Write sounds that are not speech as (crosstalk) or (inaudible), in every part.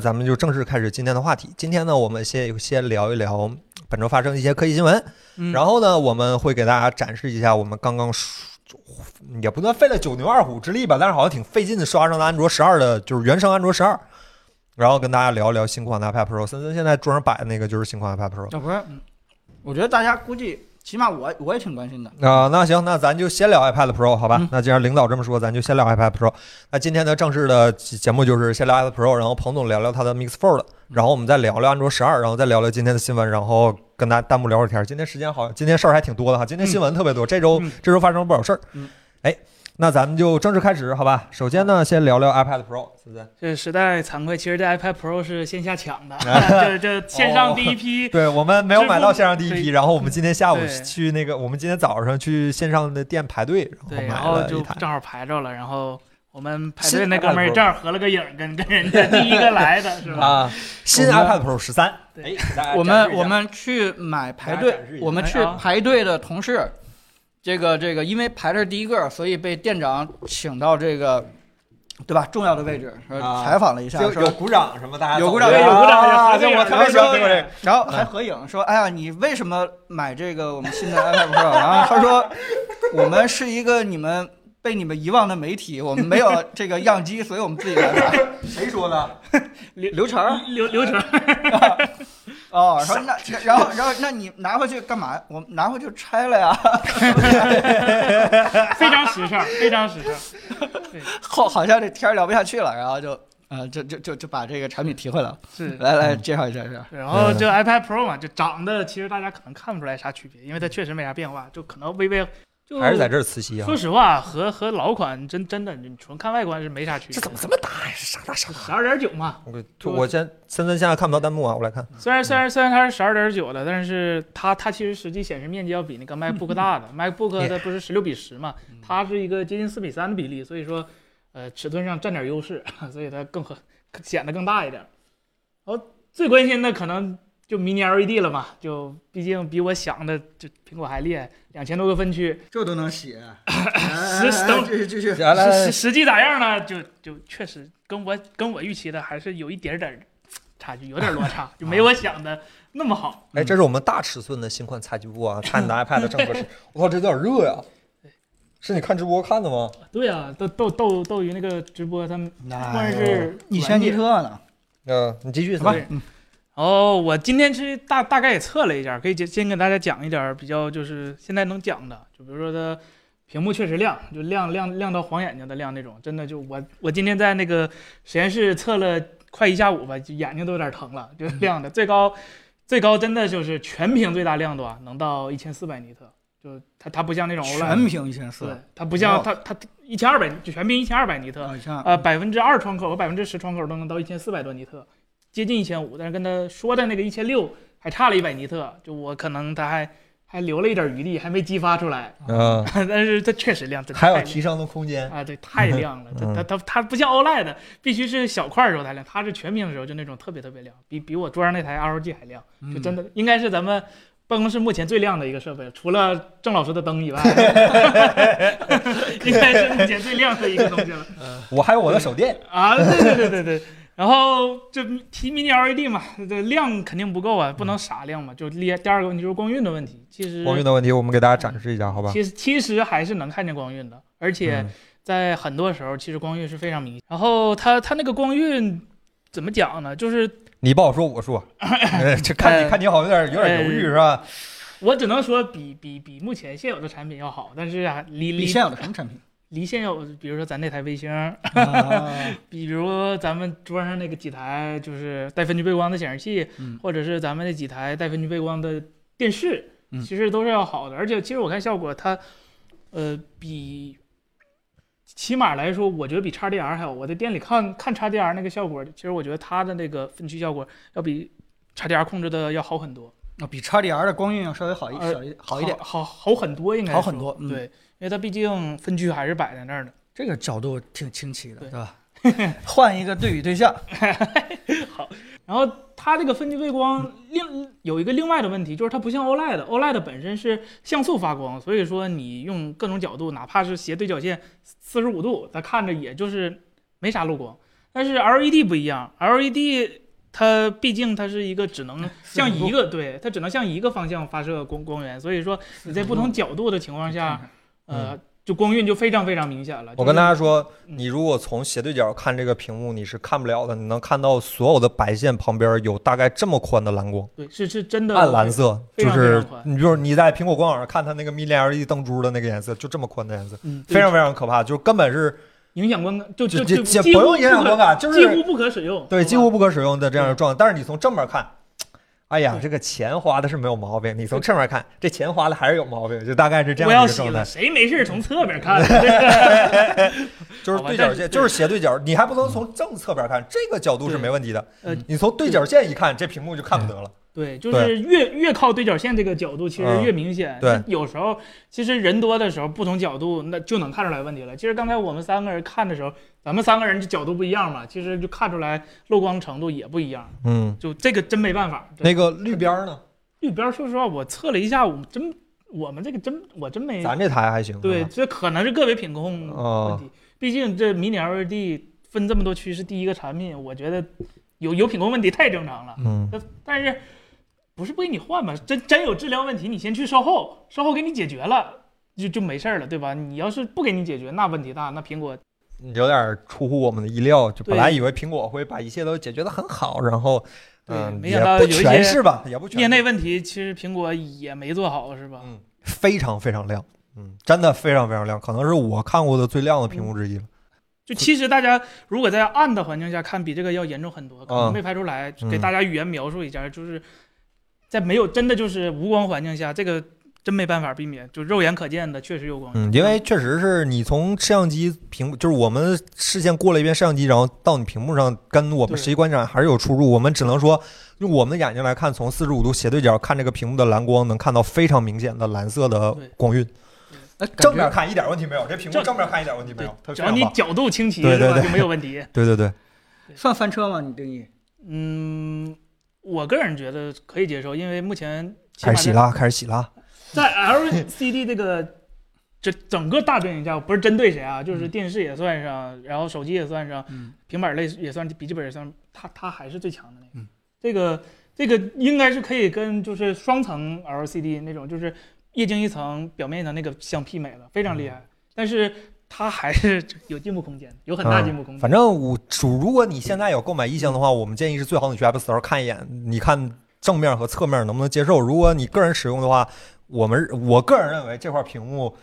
咱们就正式开始今天的话题。今天呢，我们先先聊一聊本周发生一些科技新闻，嗯然后呢，我们会给大家展示一下我们刚刚刷也不算费了九牛二虎之力吧，但是好像挺费劲的刷上了安卓十二的，就是原生安卓十二。然后跟大家聊一聊新款的 iPad Pro。森森现在桌上摆的那个就是新款 iPad Pro 要不我觉得大家估计，起码我我也挺关心的。啊、那行，那咱就先聊 iPad Pro 好吧？嗯那既然领导这么说，咱就先聊 iPad Pro。那今天的正式的节目就是先聊 iPad Pro，然后彭总聊聊他的 Mix Fold，然后我们再聊聊安卓十二，然后再聊聊今天的新闻，然后跟大家弹幕聊会儿天儿。今天时间好像今天事儿还挺多的哈，今天新闻特别多，这周、嗯这周发生了不少事儿。嗯，哎，那咱们就正式开始好吧？首先呢，先聊聊 iPad Pro，是不是。这时代惭愧，其实这 iPad Pro 是线下抢的，啊 (laughs) 这这线上第一批，对我们没有买到线上第一批，然后我们今天下午去那个，我们今天早上去线上的店排队，然对，后买然后就了一台。正好排着了，然后我们排队那哥们儿正好合了个影，跟跟人家第一个来的是吧？啊，新 iPad Pro 十三，对哎，给大家我们我们去买排队我们去排队的同事，这个这个因为排的是第一个，所以被店长请到这个，对吧？重要的位置，啊采访了一下，有鼓掌什么，大家有鼓掌有鼓掌啊就我特别喜欢听过这个。然后还合影说：“哎呀，你为什么买这个我们新的 iPad Pro？” 然后他说：“我们是一个你们被你们遗忘的媒体，我们没有这个样机，所以我们自己来买。(laughs) 谁说的？(laughs) 刘刘成刘刘成，(laughs) 哦，然后那然后然后那你拿回去干嘛？我拿回去拆了呀。(laughs) 非常时尚，非常时尚。后好像这天聊不下去了，然后就呃就就就就把这个产品提回来了。是，来来介绍一下，是。然后就 iPad Pro 嘛，就长得其实大家可能看不出来啥区别，因为它确实没啥变化，就可能微微就还是在这儿磁吸啊说？实话，和和老款真真的，你纯看外观是没啥区别。这怎么这么大呀？是啥大啥大？十二点九嘛？我我先森森现在看不到弹幕啊，我来看。虽然虽然虽然它是十二点九的，但是它它其实实际显示面积要比那个 MacBook 大的。(laughs) MacBook 它不是十六比十嘛，它是一个接近四比三的比例，所以说呃尺寸上占点优势，(laughs) 所以它更合显得更大一点。然后最关心的可能就 Mini LED 了嘛，就毕竟比我想的就苹果还厉害，两千多个分区。这都能写，(laughs) 实实实际咋样呢？就就确实跟我跟我预期的还是有一点点儿差距，有点落差，就没 (laughs) 我想的那么好。哎，这是我们大尺寸的新款采集布啊，看你的 (laughs) iPad 正合适。我靠，这有点热呀！是你看直播看的吗？对呀、斗斗斗斗鱼那个直播，他们那关键是一千尼软件。特呢？嗯，你继续。好吧对，然后我今天是大大概也测了一下，可以先先给大家讲一点比较就是现在能讲的，就比如说它屏幕确实亮，就亮亮亮到晃眼睛的亮那种，真的就我我今天在那个实验室测了快一下午吧，就眼睛都有点疼了，就亮的最高最高真的就是全屏最大亮度啊，能到一千四百尼特，就它它不像那种全屏一千四对，，它不像它它一千二百就全屏一千二百尼特，啊，呃，百分之二窗口和百分之十窗口都能到一千四百多尼特，接近一千五，但是跟他说的那个一千六还差了一百尼特，就我可能他还还留了一点余地，还没激发出来，嗯，(laughs) 但是它确实亮，真的还有提升的空间。啊，对，太亮了，嗯它它它它不像 OLED，必须是小块的时候才亮，它是全屏的时候就那种特别特别亮，比比我桌上那台 ROG 还亮，就真的的应该是咱们。办公室目前最亮的一个设备，除了郑老师的灯以外，(laughs) 应该是目前最亮的一个东西了。我还有我的手电。啊，对对对对对。然后就提 mini LED 嘛，这量肯定不够啊，不能傻量嘛。就第第二个问题就是光晕的问题，其实光晕的问题，我们给大家展示一下，好吧？其实其实还是能看见光晕的，而且嗯在很多时候其实光晕是非常明显。然后它它那个光晕怎么讲呢？就是你不好说，我说。呃 (laughs) 这看你呃看你好像有点有点犹豫是吧？我只能说比比比目前现有的产品要好，但是啊，离离你现有的什么产品？离线有，比如说咱那台卫星，啊 (laughs) 比如咱们桌上那个几台就是带分区背光的显示器，嗯或者是咱们那几台带分区背光的电视，嗯其实都是要好的。而且其实我看效果，它呃比起码来说，我觉得比 XDR 还好。我在店里看看 XDR 那个效果，其实我觉得它的那个分区效果要比 XDR 控制的要好很多，啊，比 XDR 的光晕要稍微好一呃小一好一点。好好很多，应该说好很多嗯对，因为它毕竟分区还是摆在那儿的。这个角度挺清奇的，对对吧？(laughs) 换一个对比对象，(laughs) 好然后它这个分区背光另有一个另外的问题，就是它不像 OLED，OLED 本身是像素发光，所以说你用各种角度，哪怕是斜对角线四十五度，它看着也就是没啥漏光。但是 LED 不一样，LED 它毕竟它是一个只能 (laughs) 向一个对，它只能向一个方向发射光光源，所以说你在不同角度的情况下，呃，就光晕就非常非常明显了。我跟大家家说，嗯你如果从斜对角看这个屏幕，你是看不了的。你能看到所有的白线旁边有大概这么宽的蓝光，对是是真的暗蓝色，就是你比如你在苹果官网上看它那个 mini LED 灯珠的那个颜色，就这么宽的颜色，嗯，非常非常可怕，就根本是影响观感，就就就不用影响可观感，就是几乎不可使用，对几乎不可使用的这样的状态。但是你从正面看。哎呀，这个钱花的是没有毛病，你从侧面看，这钱花的还是有毛病，就大概是这样一个状态。谁没事从侧面看？这 (laughs) 个就是对角线，就是斜对角，你还不能从正侧边看，这个角度是没问题的。呃你从对角线一看，这屏幕就看不得了。对，就是越越靠对角线这个角度，其实嗯越明显。对有时候其实人多的时候，不同角度那就能看出来问题了。其实刚才我们三个人看的时候，咱们三个人这角度不一样嘛，其实就看出来漏光程度也不一样。嗯，就这个真没办法。那个绿边呢？绿边，说实话，我测了一下，我们真我们这个真我真没咱这台还行。对，这可能是个别品控问哦题。毕竟这迷你 LED 分这么多区是第一个产品，我觉得有有品控问题太正常了。嗯，但是不是不给你换嘛？真真有质量问题，你先去售后，售后给你解决了，就就没事儿了，对吧？你要是不给你解决，那问题大，那苹果有点出乎我们的意料。就本来以为苹果会把一切都解决的很好，然后对嗯，没也不想到有一些全是吧，也不全业内问题，其实苹果也没做好，是吧？嗯，非常非常亮，嗯，真的非常非常亮，可能是我看过的最亮的屏幕之一了。就其实大家如果在暗的环境下看，比这个要严重很多，可能嗯没拍出来。嗯给大家语言描述一下，就是在没有真的就是无光环境下，这个真没办法避免，就肉眼可见的确实有光。嗯，因为确实是你从摄像机屏，就是我们视线过了一遍摄像机，然后到你屏幕上，跟我们实际观察还是有出入。我们只能说，用我们的眼睛来看，从四十五度斜对角看这个屏幕的蓝光，能看到非常明显的蓝色的光晕。哎，正面看一点问题没有，这屏幕正正面看一点问题没有，只要你。角度清晰？对对对就没有问题。(laughs) 对对对，算翻车吗？你定义？嗯，我个人觉得可以接受，因为目前开始洗啦，开始洗拉。在 LCD 这个这整个大背景下，不是针对谁啊，就是电视也算上，然后手机也算上，嗯，平板类也算，笔记本也算，它它还是最强的那个。嗯这个这个应该是可以跟就是双层 LCD 那种，就是液晶一层、表面一层那个相媲美了，非常厉害。但是它还是有进步空间，有很大进步空间。反正我主，如果你现在有购买意向的话，我们建议是最好你去 App Store 看一眼，你看正面和侧面能不能接受。如果你个人使用的话，我们我个人认为这块屏幕。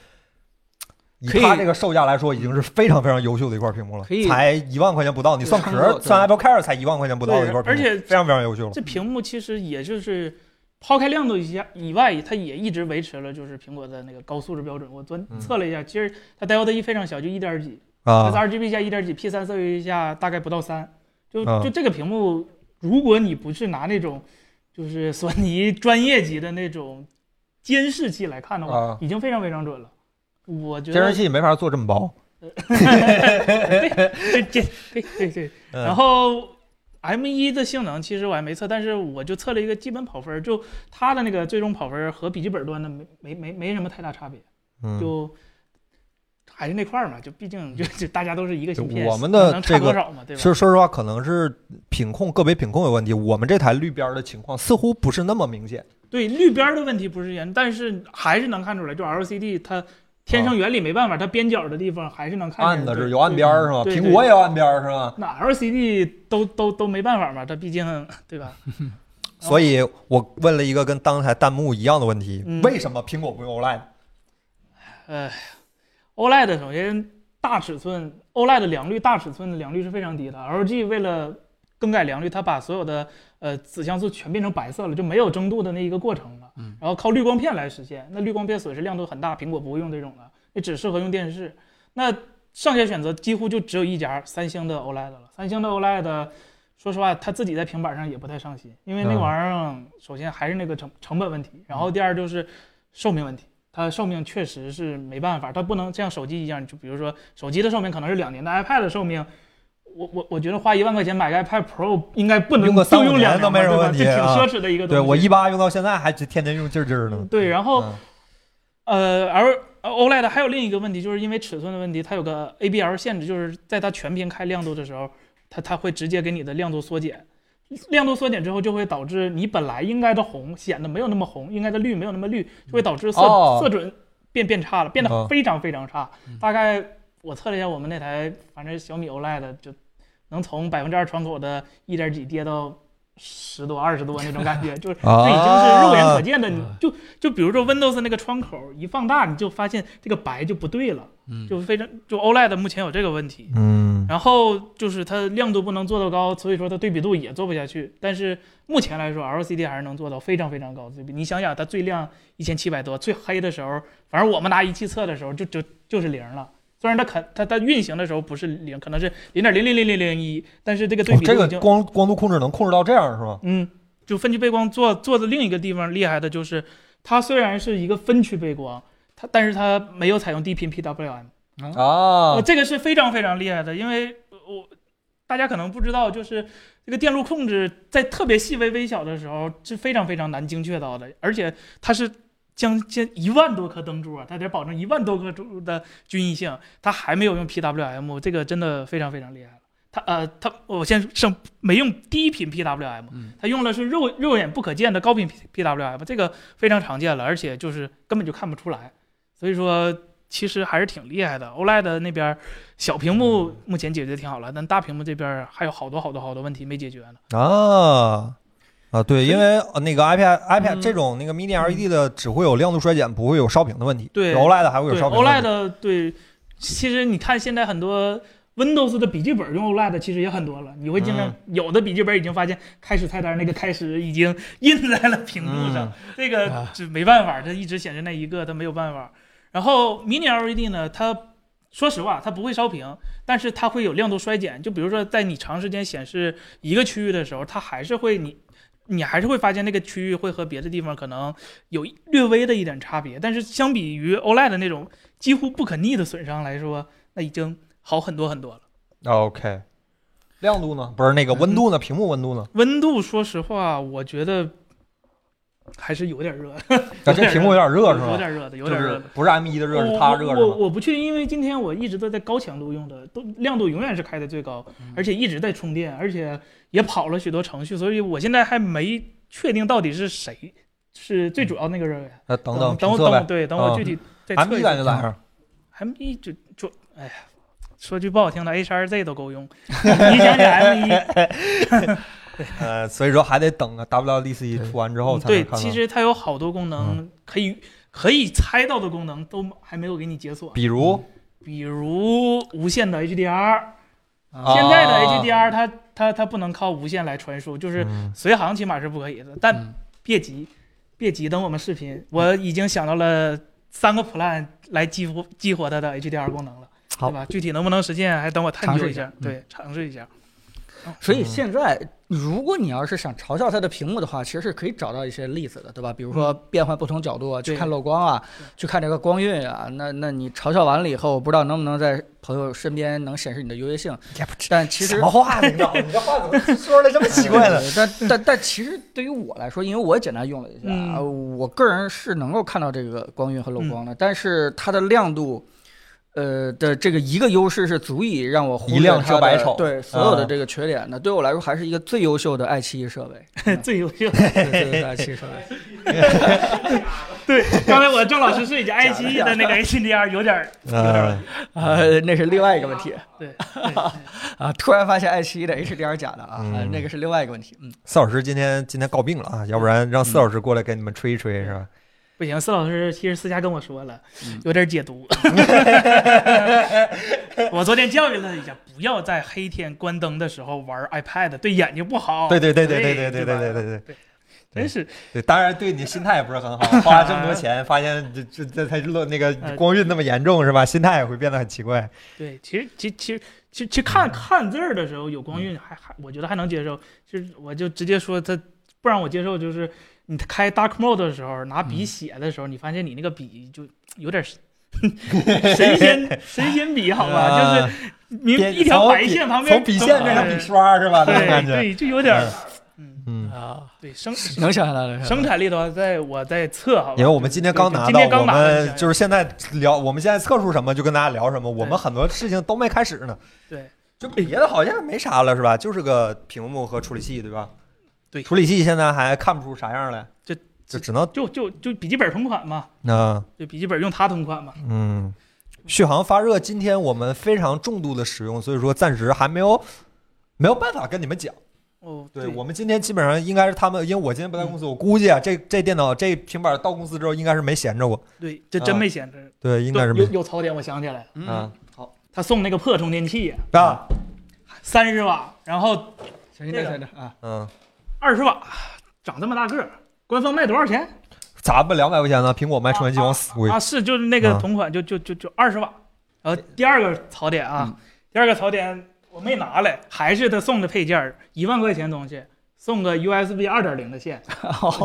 以它这个售价来说，已经是非常非常优秀的一块屏幕了可以，才一万块钱不到。你算壳，算 Apple Care 才一万块钱不到的一块屏幕，而且非常非常优秀了。这屏幕其实也就是抛开亮度以下以外，它也一直维持了就是苹果的那个高素质标准。我昨嗯测了一下，其实它 Delta E 非常小，就一点几，它，RGB 下一点几，P 3色域下大概不到三。就啊就这个屏幕，如果你不是拿那种就是索尼专业级的那种监视器来看的话，啊已经非常非常准了。我觉得监视器没法做这么薄。(laughs) 对对对对对。嗯然后 M 1的性能其实我还没测，但是我就测了一个基本跑分儿，就它的那个最终跑分儿和笔记本端的没没没没什么太大差别，嗯，就还是那块儿嘛，就毕竟 (laughs) 就就大家都是一个芯片，我们的能这个差多少嘛，对吧？说说实话，可能是品控个别品控有问题。我们这台绿边儿的情况似乎不是那么明显。对绿边儿的问题不是严，但是还是能看出来，就 LCD 它天生原理没办法，它边角的地方还是能看见暗的是有暗边儿是吗？对对苹果也有暗边儿是吗？那 LCD 都都都没办法嘛，它毕竟对吧？(laughs) 所以我问了一个跟刚才弹幕一样的问题：嗯为什么苹果不用 OLED？呃，OLED 首先大尺寸，OLED 良率大尺寸的良率是非常低的。LG 为了更改良率，它把所有的呃子像素全变成白色了，就没有蒸镀的那一个过程了。嗯，然后靠滤光片来实现，那滤光片损失亮度很大，苹果不会用这种的，也只适合用电视。那剩下选择几乎就只有一家三星的 OLED 了。三星的 OLED，说实话，它自己在平板上也不太上心，因为那嗯玩意儿首先还是那个成成本问题，然后第二就是寿命问题。它寿命确实是没办法，它不能像手机一样，就比如说手机的寿命可能是两年，但 iPad 的寿命，我我我觉得花一万块钱买个 iPad Pro 应该不能用个就三五年用两都没什么问题挺啊奢侈的一个东西。对我一八用到现在还天天用劲儿劲儿呢。对，然后嗯呃，而 OLED 还有另一个问题，就是因为尺寸的问题，它有个 ABL 限制，就是在它全屏开亮度的时候，它它会直接给你的亮度缩减。亮度缩减之后，就会导致你本来应该的红显得没有那么红，应该的绿没有那么绿，就会导致色、哦色准变变差了，变哦得非常非常差。嗯大概我测了一下，我们那台反正小米 OLED 就能从百分之二窗口的一点几跌到十多、二十多那种感觉，(laughs) 就是啊这已经是肉眼可见的。你啊就就比如说 Windows 那个窗口一放大，你就发现这个白就不对了，嗯，就非常就 OLED 目前有这个问题。嗯然后就是它亮度不能做到高，所以说它对比度也做不下去。但是目前来说，LCD 还是能做到非常非常高的对比。你想想，它最亮一千七百多，最黑的时候，反正我们拿仪器测的时候就就就是零了。虽然它可它它运行的时候不是零，可能是零点零零零零零一，但是这个对哦这个已经、光光度控制能控制到这样是吗？嗯，就分区背光做做的另一个地方厉害的就是，它虽然是一个分区背光，它但是它没有采用低频 PWM。啊呃，这个是非常非常厉害的，因为呃我大家可能不知道，就是这个电路控制在特别细微微小的时候是非常非常难精确到的，而且它是将近一万多颗灯珠啊，它得保证一万多颗珠的均一性，它还没有用 PWM，这个真的非常非常厉害了。它呃，它我先上没用低频 PWM，嗯它用的是肉肉眼不可见的高频 PWM，这个非常常见了，而且就是根本就看不出来，所以说其实还是挺厉害的。OLED 那边小屏幕目前解决的挺好了，但大屏幕这边还有好多好多好多问题没解决呢。啊啊，对，因为呃那个 iPad iPad 嗯这种那个 Mini LED 的只会有亮度衰减，不会有烧屏的问题。对，OLED 还会有烧屏的问题。OLED 对，其实你看现在很多 Windows 的笔记本用 OLED 其实也很多了，你会经常、有的笔记本已经发现开始菜单那个开始已经 (laughs) 印在了屏幕上，嗯这个啊这没办法，它一直显示那一个，它没有办法。然后 Mini LED 呢，它说实话它不会烧屏，但是它会有亮度衰减。就比如说在你长时间显示一个区域的时候，它还是会你。你还是会发现那个区域会和别的地方可能有略微的一点差别，但是相比于 OLED 那种几乎不可逆的损伤来说，那已经好很多很多了。OK，亮度呢？不是那个温度呢？屏幕温度呢？温度，说实话，我觉得还是有点热，啊，这屏幕有点热是吧？有点热的，有就是点热的。不是 M 1的热，是它热是吗？我我不确定，因为今天我一直都在高强度用的，都亮度永远是开的最高，嗯而且一直在充电，而且也跑了许多程序，所以我现在还没确定到底是谁是最主要那个热源。那等等等我等我。对，等我嗯具体再 M 1测一下。感觉咋样？M 一就就哎呀，说句不好听的，HRZ 都够用。(laughs) 你想想 M 一，(laughs) 呃，所以说还得等啊，WDC 出完之后才能对，看到。其实它有好多功能可以可以猜到的功能都还没有给你解锁，比如比如无线的 HDR。啊现在的 HDR 它它它不能靠无线来传输，就是嗯随行起码是不可以的。但嗯别急，别急，等我们视频，我已经想到了三个 plan 来激活激活它的 HDR 功能了，好对吧？具体能不能实现，还等我探究一下，对，尝试一下。所以现在，如果你要是想嘲笑它的屏幕的话，其实是可以找到一些例子的，对吧？比如说变换不同角度啊，去看漏光啊，去看这个光晕啊。那那你嘲笑完了以后，我不知道能不能在朋友身边能显示你的优越性，也不知但其实什么话呢？你知道吗？(laughs) 你这话怎么说的这么奇怪呢？但但但其实对于我来说，因为我也简单用了一下，嗯啊，我个人是能够看到这个光晕和漏光的，但是它的亮度。呃的这个一个优势是足以让我忽略它的遮百丑对所有的啊这个缺点的，对我来说还是一个最优秀的爱奇艺设备，(laughs) 最优秀。对对对，爱奇艺设备。(laughs) 对，刚才我郑老师是已经，(laughs) 爱奇艺的那个 HDR 有点儿，嗯，呃，那是另外一个问题对，啊！突然发现爱奇艺的 HDR 假的啊，那个是另外一个问题。嗯，四老师今天今天告病了啊，要不然让四老师过来给你们吹一吹是吧？不行，司老师其实私下跟我说了嗯，有点解读。(laughs) 我昨天教育了他一下，不要在黑天关灯的时候玩 iPad，对眼睛不好。对对对对对对对对对对对对真是对，当然对你心态也不是很好，花这么多钱，发现这这这它落那个光晕那么严重是吧？心态也会变得很奇怪。对。其实其其实其实其实看看字儿的时候有光晕还还我觉得还能接受，就是我就直接说他不让我接受，就是你开 Dark Mode 的时候拿笔写的时候，你发现你那个笔就有点 (laughs) 神仙神仙笔好吧，就是一条白线旁边从笔线变成笔刷是吧？对。对，就有点嗯嗯，啊，对生能想象到的。生产力的话，在我在测好吧，因为我们今天刚拿到，我今天刚拿到们就是现在聊，我们现在测出什么就跟大家聊什么，我们很多事情都没开始呢。对，就别的好像没啥了是吧？就是个屏幕和处理器对吧？对。处理器现在还看不出啥样来，这就只能就就就笔记本同款嘛，那就笔记本用它同款嘛。嗯，续航发热，今天我们非常重度的使用，所以说暂时还没有没有办法跟你们讲。哦，对。我们今天基本上应该是他们，因为我今天不在公司，我估计啊，这这电脑这平板到公司之后应该是没闲着过。对，这真没闲着。对，应该是有没。有槽点，我想起来了，嗯啊，好，他送那个破充电器，啊，三十瓦，然后行这个行行啊，嗯，二十瓦，长这么大个儿，官方卖多少钱？咋不两百块钱呢？苹果卖充电器往死贵啊，是就是那个啊同款，就就就就二十瓦。然后第二个槽点啊，第二个槽点我没拿来，还是他送的配件儿，一万块钱东西，送个 USB 二点零的线，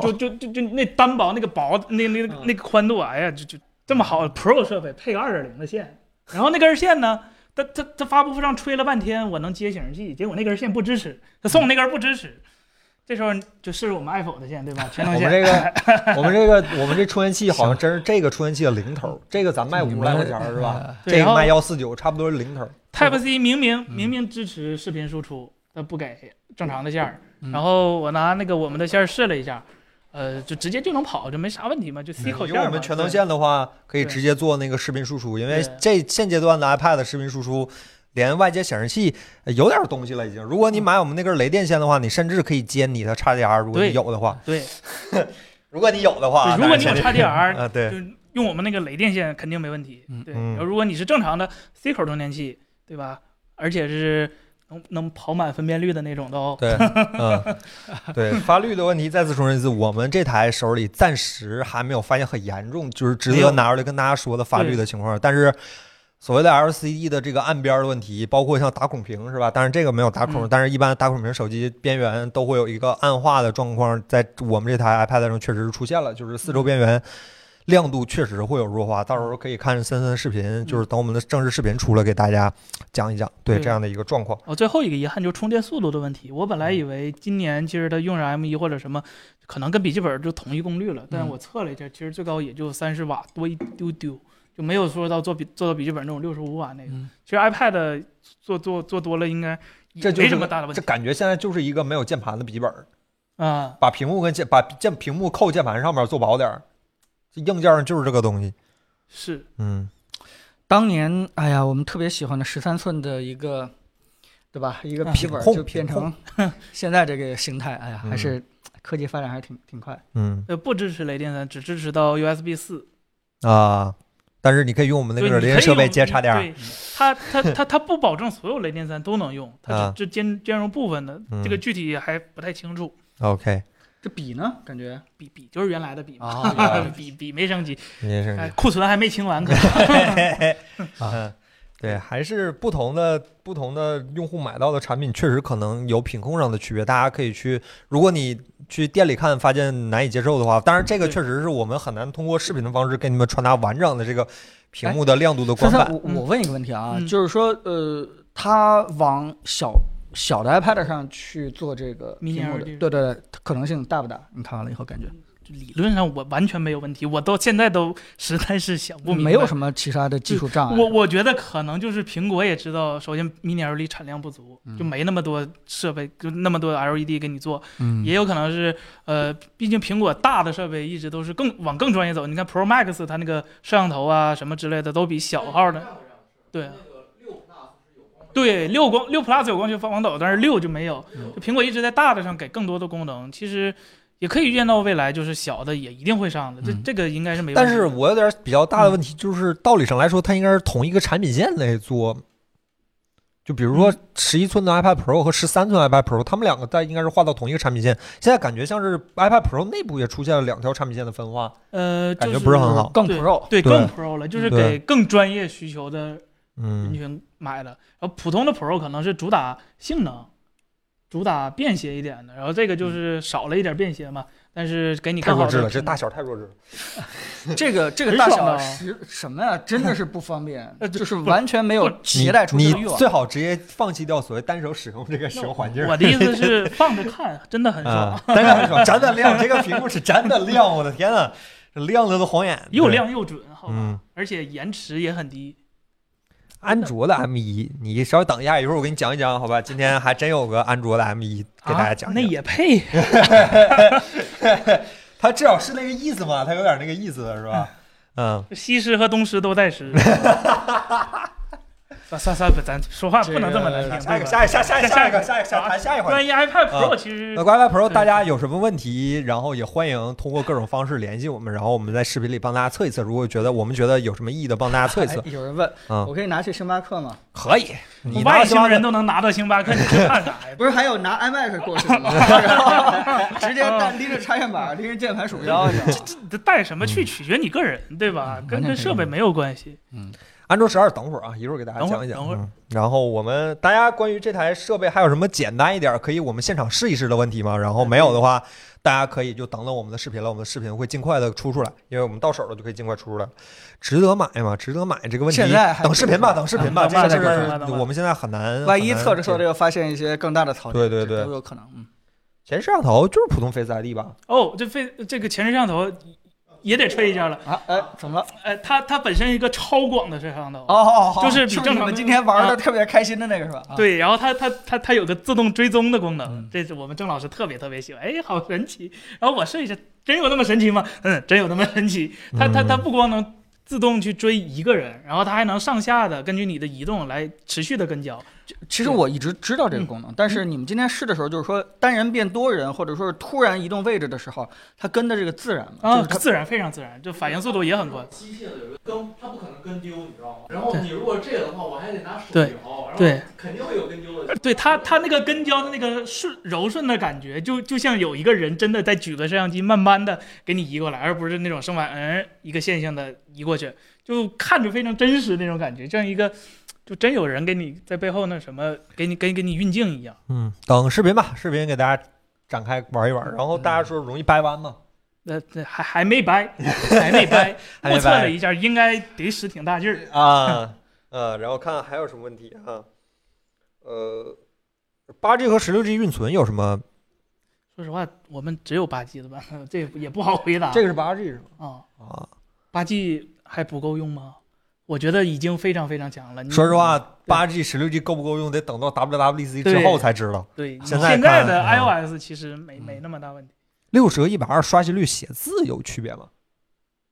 就就就就那单薄那个薄那那那那个宽度，哎呀，就就这么好 Pro 设备配个二点零的线，然后那根线呢？他他他发布会上吹了半天，我能接显示器，结果那根线不支持，他送那根不支持。这时候就试试我们 iPhone 的线，对吧？(laughs) 全能线。(laughs) 我们这个，我们这个，我们这充电器好像真是这个 (laughs) 充电器的零头，这个咱卖五十来块钱儿是吧？这个卖幺四九，差不多是零头。Type C 明明明明支持视频输出，它不给正常的线儿。嗯然后我拿那个我们的线儿试了一下，呃，就直接就能跑，就没啥问题嘛，就 C 口线我们全能线的话，可以直接做那个视频输出，因为这现阶段的 iPad 视频输出。连外接显示器呃有点东西了，已经。如果你买我们那根雷电线的话，你甚至可以接你的 XDR，(laughs) 如果你有的话。对，如果你有的话，如果你有 XDR，啊，对，就用我们那个雷电线肯定没问题。嗯对，嗯然后如果你是正常的 C 口充电器，对吧？而且是能能跑满分辨率的那种的哦。对，嗯，对，发绿的问题再次重申一次，我们这台手里暂时还没有发现很严重，就是值得拿出来跟大家说的发绿的情况。但是所谓的 LCD 的这个暗边的问题，包括像打孔屏是吧？但是这个没有打孔，嗯但是一般打孔屏手机边缘都会有一个暗化的状况，在我们这台 iPad 上确实是出现了，就是四周边缘。亮度确实会有弱化，到时候可以看森森的视频，就是等我们的正式视频出来给大家讲一讲，对对这样的一个状况。哦，最后一个遗憾就是充电速度的问题。我本来以为今年其实它用上 M 1或者什么，可能跟笔记本就同一功率了，但是嗯我测了一下，其实最高也就三十瓦多一丢丢，就没有说到做笔做到笔记本那种六十五瓦那个。嗯其实 iPad 做做做多了应该也没这就是什么大的问题这感觉现在就是一个没有键盘的笔记本儿，啊。把屏幕跟键把键屏幕扣键盘上面做薄点儿，这硬件上就是这个东西。是，嗯，当年哎呀，我们特别喜欢的十三寸的一个，对吧？一个啊笔记本就变成 (laughs) 现在这个形态，哎呀，嗯还是科技发展还是挺挺快。嗯呃，不支持雷电三，只支持到 USB 四。啊，但是你可以用我们那，个雷电设备接插电。对，它它它它不保证所有雷电三都能用，它是只只兼兼容部分的，嗯这个具体还不太清楚。OK，这笔呢，感觉笔笔就是原来的笔嘛，啊 (laughs) 笔笔没升级，没升级，库存还没清完，可能。(laughs) 嗯，(laughs) 对，还是不同的不同的用户买到的产品，确实可能有品控上的区别。大家可以去，如果你去店里看发现难以接受的话，当然这个确实是我们很难通过视频的方式给你们传达完整的这个屏幕的亮度的观感。我我问一个问题啊，嗯就是说，呃，它往小小的 iPad 上去做这个 Mini 屏幕的，对对对，可能性大不大？你看完了以后感觉理论上我完全没有问题，我到现在都实在是想不明白。没有什么其他的技术障碍。我我觉得可能就是苹果也知道，首先 Mini LED 产量不足，嗯就没那么多设备，就那么多 LED 给你做，嗯也有可能是呃，毕竟苹果大的设备一直都是更往更专业走。你看 Pro Max 它那个摄像头啊什么之类的都比小号的，对。对，六光六 Plus 有光学防抖，但是六就没有。嗯就苹果一直在大的上给更多的功能，其实也可以预见到未来就是小的也一定会上的，这嗯这个应该是没问题。但是我有点比较大的问题，就是道理上来说，它应该是同一个产品线来做。就比如说十一寸的 iPad Pro 和十三寸 iPad Pro，它们两个在应该是划到同一个产品线。现在感觉像是 iPad Pro 内部也出现了两条产品线的分化，呃，感觉不是很好。更 Pro，对，对更 Pro 了，就是给更专业需求的人嗯群买的。然后普通的 Pro 可能是主打性能，主打便携一点的，然后这个就是少了一点便携嘛，但是给你更好的太弱智了，这大小太弱智了。(laughs) 这个这个大小是什么呀？真的是不方便 (laughs) 呃，就是完全没有携带出你这个欲望。你最好直接放弃掉所谓单手使用这个使用环境。我的意思是放着看，真的很爽啊，，真的很爽，(laughs) 真的亮，这个屏幕是真的亮，我的天呐，这亮的都晃眼，又。亮又准，好吧，嗯而且延迟也很低。安卓的 M 一，你稍微等一下，一会儿我给你讲一讲，好吧？今天还真有个安卓的 M 一给大家讲啊，那。也配？(laughs) 它至少是那个意思嘛，它有点那个意思，是吧？(laughs) 嗯，西施和东施都在施。(laughs) 算算算，不，咱说话不能这么难听，下一个？下一个，下下下一个，下一个，下啊谈下一个话题。关于 iPad 啊 Pro，其实那 iPad Pro，大家有什么问题，然后也欢迎通过各种方式联系我们，然后我们在视频里帮大家测一测。如果觉得我们觉得有什么意义的，帮大家测一测哎。有人问，嗯我可以拿去星巴克吗？可以，你外星人都能拿到星巴克，你去看啥呀？不是还有拿 iMac 过去的吗？(laughs) 然后直接带拎着插线板，拎着键盘鼠标，你知道吗？这带什么去取决你个人，对吧？跟这设备没有关系。安卓十二，等会儿啊，一会儿给大家讲一讲。等会儿会儿嗯然后我们大家关于这台设备还有什么简单一点可以我们现场试一试的问题吗？然后没有的话，大家可以就等等我们的视频了，我们的视频会尽快的出出来，因为我们到手了就可以尽快出出来。值得买吗？值得买这个问题现在，等视频吧，等视频吧，这个等吧等吧等吧是我们现在很难。万一测着测着又发现一些更大的槽点，对对对都有可能。嗯，前摄像头就是普通 Face ID 吧？哦，这 Face 这个前置摄像头也得吹一下了。啊，哎，怎么了？哎，它它本身一个超广的摄像头，哦哦，哦就是比正常的今天玩的啊特别开心的那个是吧？啊，对，然后它它它它有个自动追踪的功能嗯，这是我们郑老师特别特别喜欢，哎，好神奇。然后我试一下，真有那么神奇吗？嗯，真有那么神奇。它它它嗯不光能自动去追一个人，然后它还能上下的根据你的移动来持续的跟焦。其实我一直知道这个功能，但是你们今天试的时候，就是说单人变多人，或者说是突然移动位置的时候，它跟的这个自然嘛，啊就是，自然非常自然，就反应速度也很快。机械的有一个跟，它不可能跟丢，你知道吗？然后你如果这个的话，我还得拿手对摇，然后对肯定会有跟丢的。对它，它那个跟焦的那个顺柔顺的感觉，就就像有一个人真的在举着摄像机，慢慢的给你移过来，而不是那种生完嗯一个线性的移过去，就看着非常真实那种感觉，像一个就真有人给你在背后那什么给你给给你运镜一样。嗯，等视频吧，视频给大家展开玩一玩。然后大家说容易掰弯吗？那那还还没掰，(laughs) 还没掰，目测了一下，应该得使挺大劲儿。啊，呃，然后看看还有什么问题啊？呃，八 G 和十六 G 运存有什么？说实话，我们只有八 G 的吧，(laughs) 这也不好回答。这个是八 G 是吧？啊，啊，八 G 还不够用吗？我觉得已经非常非常强了。说实话，八 G、十六 G 够不够用，得等到 WWDC 之后才知道。对，现在现在的 iOS 其实没没那么大问题，六十和一百二刷新率写字有区别吗？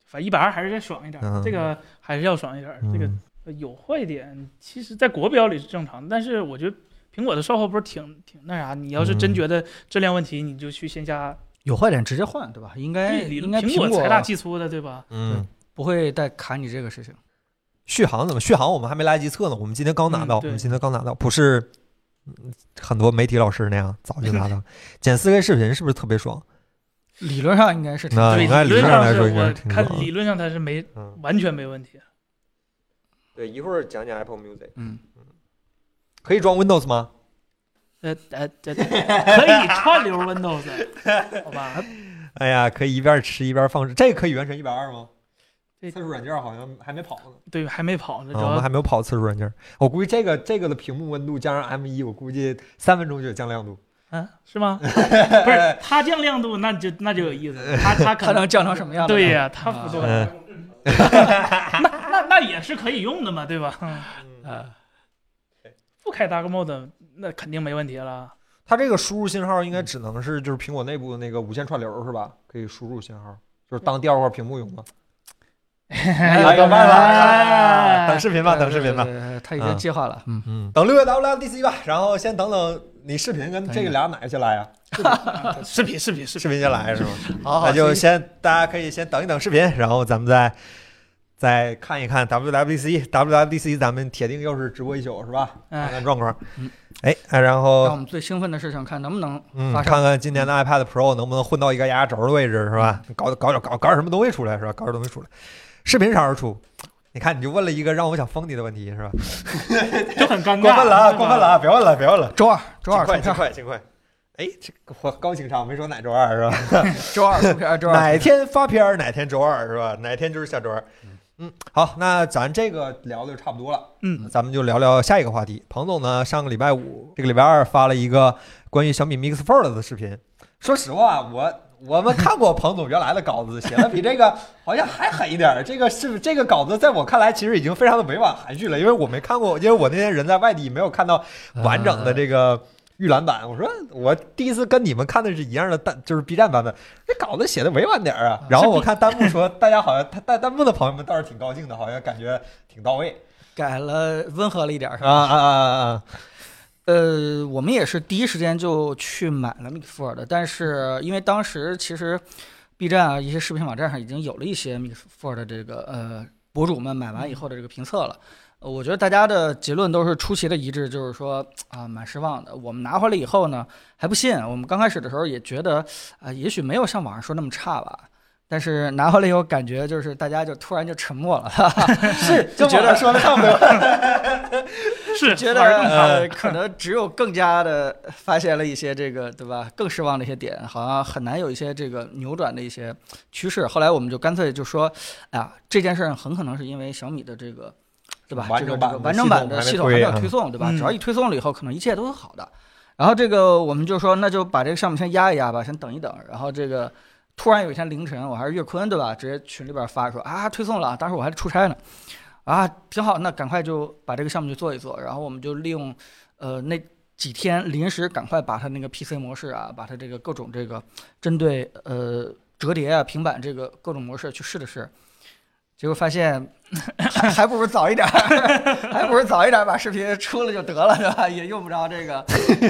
反正一百二还是再爽一点嗯，这个还是要爽一点。这个有坏点，其实在国标里是正常的，但是我觉得苹果的售后不是挺挺那啥，你要是真嗯觉得质量问题，你就去线下，有坏点直接换，对吧？应该应该苹果财大气粗的，对吧？嗯，不会再卡你这个事情。续航怎么？续航我们还没来得及测呢，我们今天刚拿到，嗯我们今天刚拿到，不是嗯很多媒体老师那样早就拿到。(laughs) 剪四 K 视频是不是特别爽？理论上应该是挺，那应该理论论上来说应该是挺爽理论上它是没嗯，完全没问题。对，一会儿讲讲 Apple Music，嗯，可以装 Windows 吗？呃呃，这 (laughs) 可以串流 Windows，好吧？(laughs) 哎呀，可以一边吃一边放，这个可以原神一百二吗？这测试软件好像还没跑呢，对，还没跑呢，啊我们还没有跑测试软件。我估计这个这个的屏幕温度加上 M 一，我估计三分钟就有降亮度。啊是吗？(laughs) 不是它降亮度，那就那就有意思，它它可它能降成什么样？对呀，它不多，嗯 (laughs) 那那那也是可以用的嘛，对吧？嗯呃，不开 Dark Mode 那肯定没问题了。它这个输入信号应该只能是就是苹果内部的那个无线串流是吧？可以输入信号，就是当第二块屏幕用吗？(laughs) 哎有办法哎等视频吧，等视频吧。他已经计划了，嗯，嗯，等六月 WWDC 吧，然后先等等你视频跟这个俩哪个先来 (laughs) 呀？视频视频视视频，先来是吗？好那就先大家可以先等一等视频，然后咱们再再看一看 WWDC。WWDC 咱们铁定又是直播一宿是吧？看哎，看状况嗯。哎，然后让我们最兴奋的事情，看能不能嗯，看看今年的 iPad Pro 能不能混到一个压压轴的位置是吧？搞搞点搞搞点什么东西出来是吧？搞点东西出来。视频啥时候出？你看你就问了一个让我想封你的问题是吧？(laughs) 就很尴尬。过分了啊！过分了！啊！别问了，别问了。周二周二尽快，尽快，尽快。哎，这个我高情商，没说哪周二是吧？(laughs) 周二出片，周二哪天发片儿，哪天周二是吧？哪天就是下周二。嗯，好，那咱这个聊的就差不多了，嗯，咱们就聊聊下一个话题。彭总呢，上个礼拜五，这个礼拜二发了一个关于小米 Mix Fold 的视频。说实话，我我们看过彭总原来的稿子，写的比这个好像还狠一点儿。这个是这个稿子，在我看来其实已经非常的委婉含蓄了，因为我没看过，因为我那天人在外地，没有看到完整的这个预览版。我说我第一次跟你们看的是一样的但，就是 B 站版本，这稿子写的委婉点儿啊。然后我看弹幕说，大家好像弹弹弹幕的朋友们倒是挺高兴的，好像感觉挺到位改了温和了一点儿是啊吧？啊啊啊！呃，我们也是第一时间就去买了 Mix Four 的，但是因为当时其实 B 站啊一些视频网站上已经有了一些 Mix Four 的这个呃博主们买完以后的这个评测了。呃我觉得大家的结论都是出奇的一致，就是说啊，蛮失望的。我们拿回来以后呢，还不信。我们刚开始的时候也觉得啊、也许没有像网上说那么差吧。但是拿回来以后，感觉就是大家就突然就沉默了，(laughs) 是就觉得说的差不多。(laughs) 是觉得呃，(laughs) 可能只有更加的发现了一些这个，对吧？更失望的一些点，好像很难有一些这个扭转的一些趋势。后来我们就干脆就说，哎呀，这件事儿很可能是因为小米的这个，对吧？完这个整版的这个完整版的系系统还没有推送，对吧？嗯只要一推送了以后，可能一切都是好的。然后这个我们就说，那就把这个项目先压一压吧，先等一等。然后这个突然有一天凌晨，我还是岳坤，对吧？直接群里边发说啊，推送了，当时我还出差呢。啊，挺好，那赶快就把这个项目就做一做，然后我们就利用，呃，那几天临时赶快把它那个 PC 模式啊，把它这个各种这个针对呃折叠啊、平板这个各种模式去试了试，结果发现 (laughs) 还不如早一点，(laughs) 还不如早一点把视频出了就得了，对吧？也用不着这个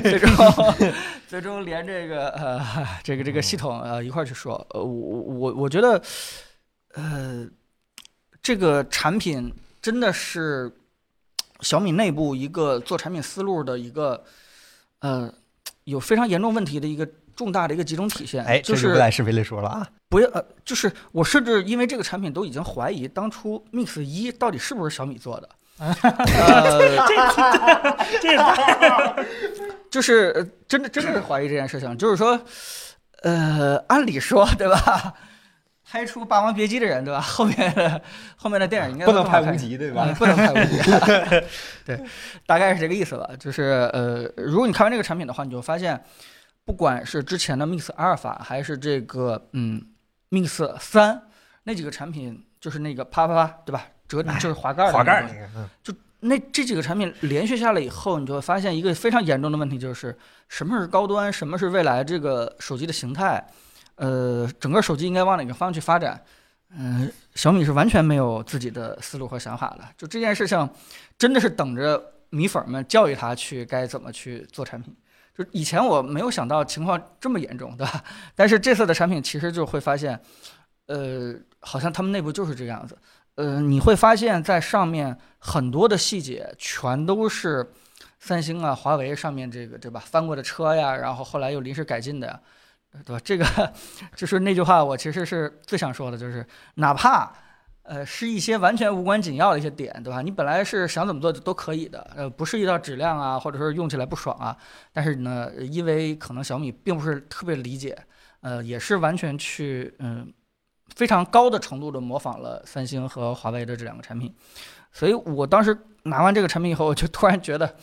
最终 (laughs) 最终连这个呃这个这个系统呃一块去说，呃我我我觉得呃这个产品。真的是小米内部一个做产品思路的一个，呃，有非常严重问题的一个重大的一个集中体现。哎，就是不在视频里说了啊。不要，呃，就是我甚至因为这个产品都已经怀疑当初 Mix 一到底是不是小米做的。呃，这个就是呃真的真的是怀疑这件事情，就是说，呃，按理说对吧？拍出《霸王别姬》的人对吧？(laughs) 后面的后面的电影应该不能拍无极，对嗯吧？不能拍无极。(laughs) 对，大概是这个意思吧。就是呃，如果你看完这个产品的话，你就发现，不管是之前的 Mix 阿尔法，还是这个嗯 Mix 三那几个产品，就是那个啪啪啪，对吧？折就是滑盖儿的滑盖儿那个那个，嗯那这几个产品连续下来以后，你就会发现一个非常严重的问题，就是什么是高端，什么是未来这个手机的形态，呃，整个手机应该往哪个方向去发展？嗯、小米是完全没有自己的思路和想法的。就这件事情，真的是等着米粉们教育他去该怎么去做产品。就以前我没有想到情况这么严重，对吧？但是这次的产品其实就会发现，呃，好像他们内部就是这样子。呃，你会发现在上面很多的细节全都是三星啊、华为上面这个对吧翻过的车呀，然后后来又临时改进的呀，对吧？这个就是那句话，我其实是最想说的，就是哪怕呃是一些完全无关紧要的一些点，对吧？你本来是想怎么做都可以的，呃，不涉及到质量啊，或者说用起来不爽啊，但是呢，因为可能小米并不是特别理解，呃，也是完全去嗯。非常高的程度的模仿了三星和华为的这两个产品，所以我当时拿完这个产品以后，我就突然觉得，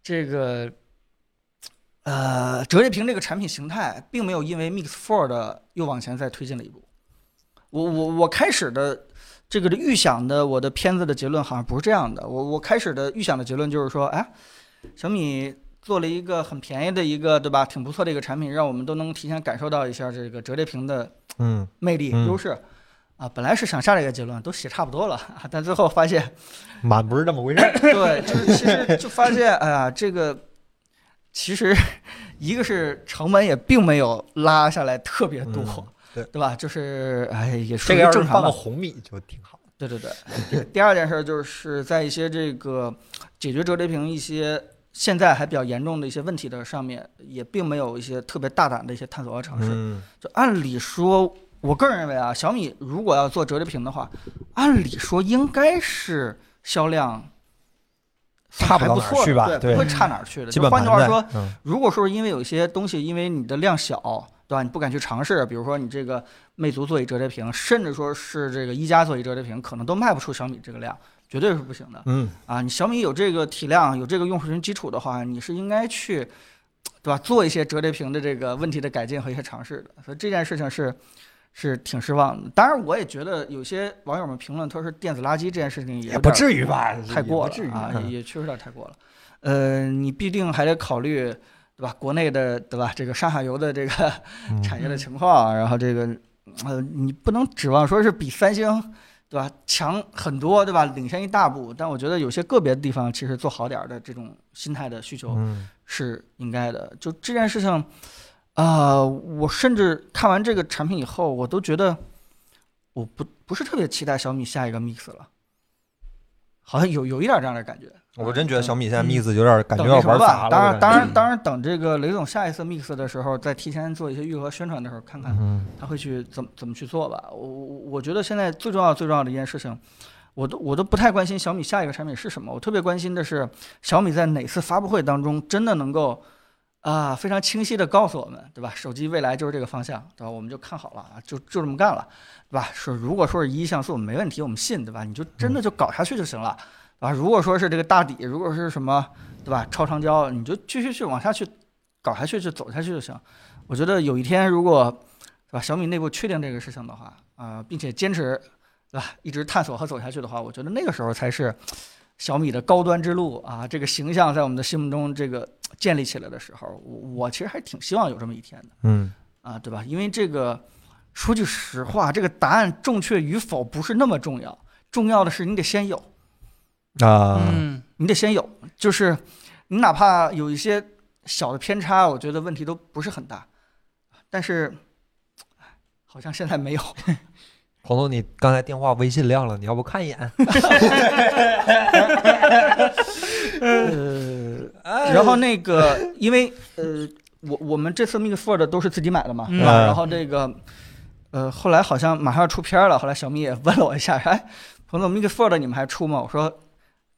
这个呃折叠屏这个产品形态并没有因为 Mix Four 的又往前再推进了一步。我我我开始的这个的预想的我的片子的结论好像不是这样的，我我开始的预想的结论就是说，哎，小米。做了一个很便宜的一个，对吧？挺不错的一个产品，让我们都能提前感受到一下这个折叠屏的嗯，魅力、嗯优势啊。本来是想下这个结论，都写差不多了，(laughs) 但最后发现，满不是这么回事儿。对，就是其实就发现，哎呀，这个其实 (laughs) 一个是成本也并没有拉下来特别多，嗯对对吧？就是哎，也属这于个要是放个正常吧。红米就挺好。对对对。第二件事就是在一些这个解决折叠屏一些。现在还比较严重的一些问题的上面，也并没有一些特别大胆的一些探索和尝试。嗯，就按理说，我个人认为啊，小米如果要做折叠屏的话，按理说应该是销量差不到哪儿去吧对对不会差哪儿去的。基就本换句话说，嗯如果说因为有些东西，因为你的量小，对吧？你不敢去尝试，比如说你这个魅族座椅折叠屏，甚至说是这个一加座椅折叠屏，可能都卖不出小米这个量，绝对是不行的。嗯，啊，你小米有这个体量，有这个用户群基础的话，你是应该去对吧？做一些折叠屏的这个问题的改进和一些尝试的，所以这件事情是是挺失望的。当然，我也觉得有些网友们评论说是电子垃圾这件事情也也不至于吧？太过了啊，也也确实有点太过了。呃，你必定还得考虑，对吧？国内的，对吧？这个上下游的这个嗯产业的情况，然后这个，呃，你不能指望说是比三星，对吧？强很多，对吧？领先一大步。但我觉得有些个别的地方，其实做好点儿的这种心态的需求嗯是应该的。就这件事情，啊、我甚至看完这个产品以后，我都觉得我不不是特别期待小米下一个 Mix 了，好像有有一点这样的感觉。我真觉得小米现在嗯 Mix 有点感觉要玩砸了。当然，当然，当然，等这个雷总下一次 Mix 的时候，再提前做一些预和宣传的时候，看看嗯他会去怎么怎么去做吧。我我我觉得现在最重要最重要的一件事情，我都我都不太关心小米下一个产品是什么，我特别关心的是小米在哪次发布会当中真的能够啊非常清晰的告诉我们，对吧？手机未来就是这个方向，对吧？我们就看好了啊，就就这么干了，对吧？说如果说是一亿像素没问题，我们信，对吧？你就真的就搞下去就行了。啊，如果说是这个大底，如果是什么，对吧？超长焦，你就继续去往下去搞下去，就走下去就行。我觉得有一天，如果对吧，小米内部确定这个事情的话，啊、并且坚持，对吧，一直探索和走下去的话，我觉得那个时候才是小米的高端之路啊，这个形象在我们的心目中这个建立起来的时候，我我其实还挺希望有这么一天的嗯啊，对吧？因为这个说句实话，这个答案正确与否不是那么重要，重要的是你得先有。啊，嗯，你得先有，就是你哪怕有一些小的偏差，我觉得问题都不是很大，但是好像现在没有。彭总，你刚才电话微信亮了，你要不看一眼？(laughs) 呃，然后那个，因为呃，我我们这次 Mix Fold 都是自己买的嘛，嗯吧？嗯然后这个呃，后来好像马上要出片了，后来小米也问了我一下，(laughs) 哎，彭总 Mix Fold 你们还出吗？我说。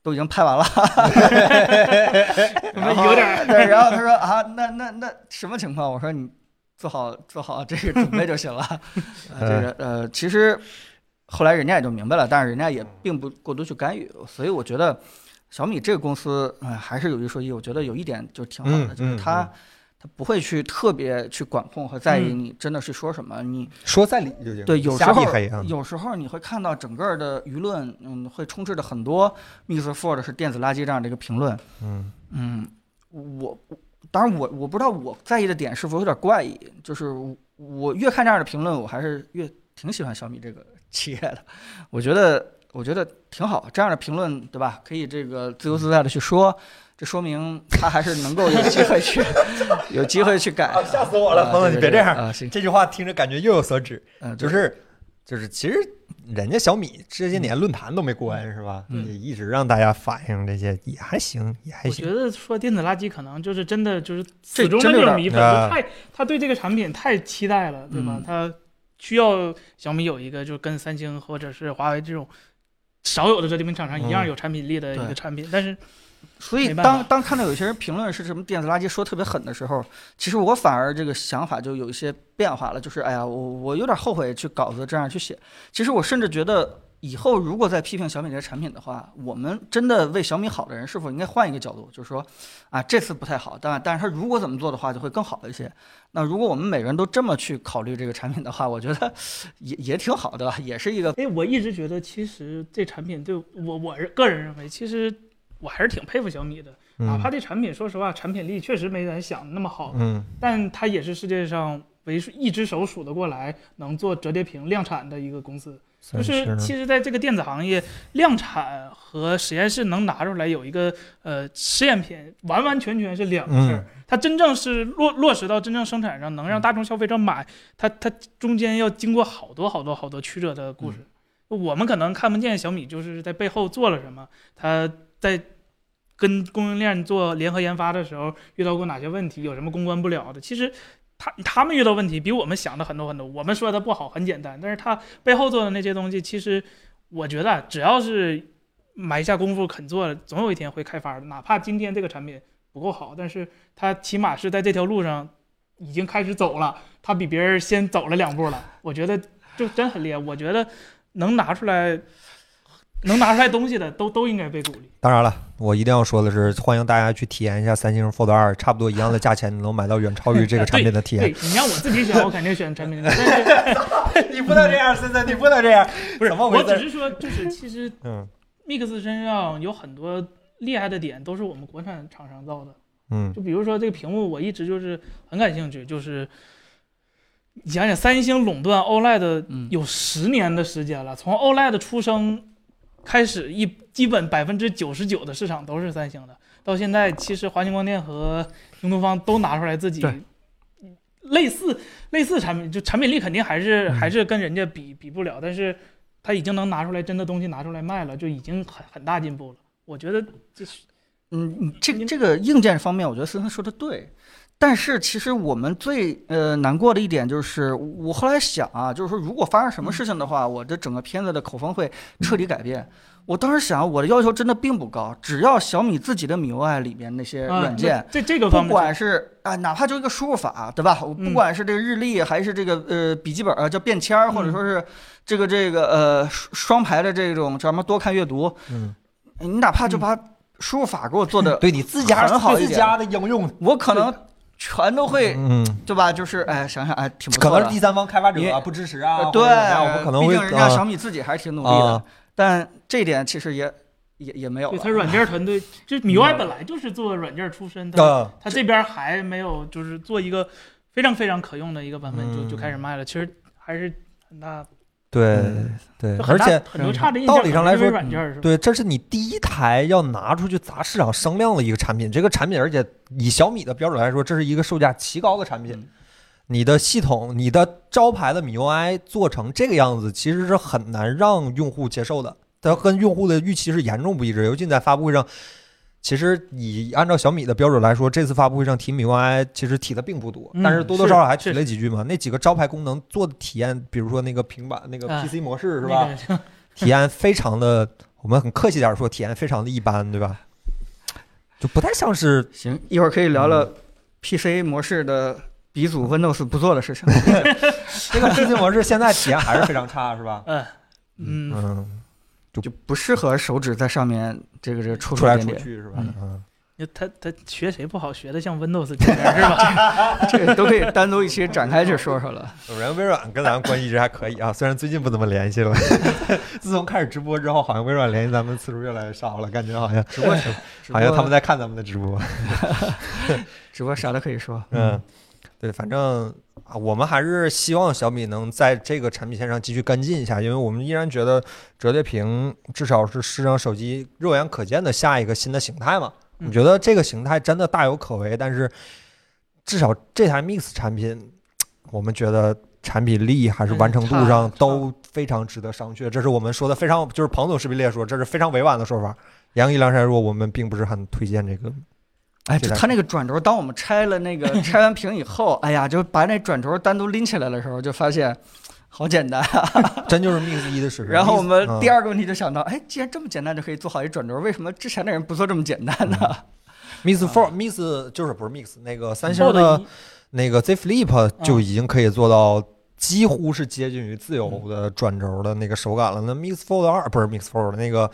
都已经拍完了，(laughs) 有点儿对，然后他说啊，那那那什么情况？我说你做好做好这个准备就行了。啊、(laughs) 这个呃，其实后来人家也就明白了，但是人家也并不过多去干预，所以我觉得小米这个公司，哎、还是有一说一，我觉得有一点就挺好的，就是它。嗯它不会去特别去管控和在意嗯你真的是说什么，你说在理就行。对，有时候啊，有时候你会看到整个的舆论，嗯，会充斥着很多 Mix Fold 是电子垃圾这样的一个评论。嗯嗯，我我当然我我不知道我在意的点是否有点怪异，就是我我越看这样的评论，我还是越挺喜欢小米这个 (laughs) 企业的。我觉得我觉得挺好，这样的评论对吧？可以这个自由自在的去说。这说明他还是能够有机会去，(laughs) 有机会去改。啊吓死我了啊彭总你别这样啊！行，这句话听着感觉又有所指，嗯，就是就是，其实人家小米这些年论坛都没关是吧？嗯。也一直让大家反映这些，也还行，也还行。我觉。得说电子垃圾可能就是真的就是这死忠的真的有点这种米粉，太他对这个产品太期待了，对吧？嗯。他需要小米有一个就是跟三星或者是华为这种少有的折叠屏厂商一样嗯。有产品力的一个产品，但是所以当当看到有些人评论是什么电子垃圾说特别狠的时候，其实我反而这个想法就有一些变化了，就是哎呀，我我有点后悔去稿子这样去写。其实我甚至觉得以后如果再批评小米这些产品的话，我们真的为小米好的人是否应该换一个角度，就是说啊这次不太好，但但是他如果怎么做的话就会更好一些。那如果我们每个人都这么去考虑这个产品的话，我觉得也也挺好的吧，也是一个哎，我一直觉得其实这产品对我我个人认为，其实我还是挺佩服小米的，哪嗯怕这产品说实话产品力确实没咱想的那么好，嗯但它也是世界上为数一只手数得过来能做折叠屏量产的一个公司。就是其实在这个电子行业，量产和实验室能拿出来有一个呃试验品，完完全全是两个事儿。嗯它真正是落落实到真正生产上，能让大众消费者买，它它中间要经过好多好多好多曲折的故事。我们可能看不见小米就是在背后做了什么，它在跟供应链做联合研发的时候遇到过哪些问题，有什么公关不了的。其实他他们遇到问题比我们想的很多很多。我们说它不好很简单，但是它背后做的那些东西，其实我觉得只要是埋下功夫肯做，总有一天会开发的。哪怕今天这个产品不够好，但是它起码是在这条路上已经开始走了，它比别人先走了两步了。我觉得就真很厉害。我觉得能拿出来能拿出来东西的都都应该被鼓励。当然了，我一定要说的是，欢迎大家去体验一下三星 Fold 二，差不多一样的价钱，你能买到远超于这个 (laughs) 产品的体验。对你让我自己选，我肯定选产品的。(laughs) 你不能这样，森森，你不能这样。(laughs) 不是，我只是说，就是其实嗯 Mix 身上有很多厉害的点，都是我们国产厂商造的。嗯就比如说这个屏幕，我一直就是很感兴趣，就是你想想，三星垄断 OLED 嗯有十年的时间了，从 OLED 出生开始，一基本百分之九十九的市场都是三星的，到现在其实华星光电和京东方都拿出来自己类似类似产品，就产品力肯定还是、嗯还是跟人家比比不了，但是他已经能拿出来真的东西拿出来卖了，就已经很很大进步了。我觉得这是嗯，你这个这个硬件方面，我觉得森森说的对。但是其实我们最呃难过的一点就是，我后来想啊，就是说如果发生什么事情的话，我的整个片子的口风会彻底改变。我当时想，我的要求真的并不高，只要小米自己的米 UI 里面那些啊软件，这这个方面不管是啊，哪怕就一个输入法，对吧？我不嗯。管是这个日历，还是这个呃笔记本啊，叫便签儿，或者嗯。说是这个这个呃双双排的这种叫什么多看阅读，嗯，你哪怕就嗯。把输入法给我做的，对你自家很好一点自家的应用，我可能全都会，嗯，对吧？就是哎，想想哎，挺不可错的。能是第三方开发者啊不支持啊，呃或者怎么样我对，不可能会毕竟人家啊小米自己还是挺努力的啊，但这一点其实也也也没有。对他软件团队，(laughs) 就是米 UI 本来就是做软件出身的，啊，他这边还没有就是做一个非常非常可用的一个版本就就嗯开始卖了，其实还是很大，对嗯对，而且很多差的印象道理上来说？对，这是你第一台要拿出去砸市场声量的一个产品。这个产品，而且以小米的标准来说，这是一个售价奇高的产品。嗯你的系统、你的招牌的米 UI 做成这个样子，其实是很难让用户接受的。它跟用户的预期是严重不一致，尤其你在发布会上。其实以按照小米的标准来说，这次发布会上提米 UI 其实提的并不多，嗯但是多多少少还提了几句嘛。那几个招牌功能做的体验，比如说那个平板那个啊 PC 模式是吧？那个体验非常的，我们很客气点说，体验非常的一般，对吧？就不太像是行，一会儿可以聊聊嗯 PC 模式的鼻祖 Windows 不做的事情。(laughs) 这个 PC 模式，现在体验还是非常差，是吧？嗯嗯，嗯，就不适合手指在上面这个这个出出来出去是吧？嗯他他学谁不好，学的像 Windows 这边是吧？(laughs) 这个都可以单独一期展开去说说了。(laughs) 有人微软跟咱们关系一直还可以啊，虽然最近不怎么联系了。(laughs) 自从开始直播之后，好像微软联系咱们次数越来越少了，感觉好像直播直播好像他们在看咱们的直播。直播啥都可以说。嗯，对，反正啊，我们还是希望小米能在这个产品线上继续跟进一下，因为我们依然觉得折叠屏至少是市场手机肉眼可见的下一个新的形态嘛。嗯我觉得这个形态真的大有可为，但是至少这台 Mix 产品，我们觉得产品力还是完成度上都非常值得商榷。这是我们说的非常，就是彭总视频里也说，这是非常委婉的说法。杨一梁山说，我们并不是很推荐这个。哎，它那个转轴，当我们拆了那个 (laughs) 拆完屏以后，哎呀，就把那转轴单独拎起来的时候，就发现好简单。(laughs) 真就是 Mix 一的水平。然后我们第二个问题就想到，哎，既然这么简单就可以做好一转轴，为什么之前的人不做这么简单呢？Mix Four、Mix 就是不是 Mix 那个三星的那个 Z Flip 就已经可以做到几乎是接近于自由的转轴的那个手感了。那 Mix Fold 二不是 Mix Fold 那个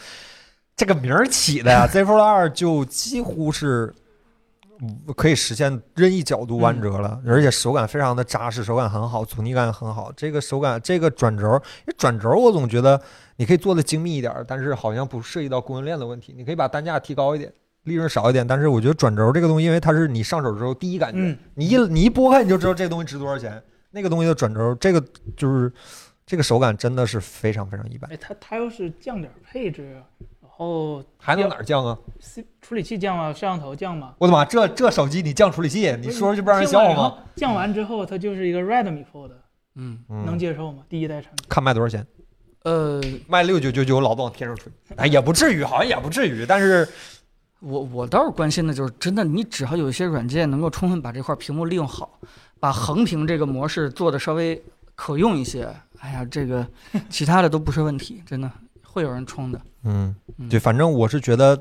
这个名儿起的呀，(laughs) Z Fold 二就几乎是。可以实现任意角度弯折了，而且手感非常的扎实，手感很好，阻尼感很好。这个手感，这个转轴，因为转轴我总觉得你可以做的精密一点儿，但是好像不涉及到供应链的问题。你可以把单价提高一点，利润少一点，但是我觉得转轴这个东西，因为它是你上手之后第一感觉，嗯你一你一拨开你就知道这个东西值多少钱。那个东西的转轴，这个就是这个手感真的是非常非常一般。哎，它它要是降点配置，然后还能哪儿降啊？C 处理器降了，摄像头降嘛，我的妈，这这手机你降处理器，你说说就不让人笑话吗？？降完之后，它就是一个 Redmi Fold，嗯，能嗯，接受吗？第一代产品。看卖多少钱？呃，卖六九九九，老子往天上吹。哎，也不至于，好像也不至于，但是我我倒是关心的就是，真的，你只要有一些软件能够充分把这块屏幕利用好，把横屏这个模式做的稍微可用一些，哎呀，这个其他的都不是问题，真的会有人冲的。嗯，嗯对，反正我是觉得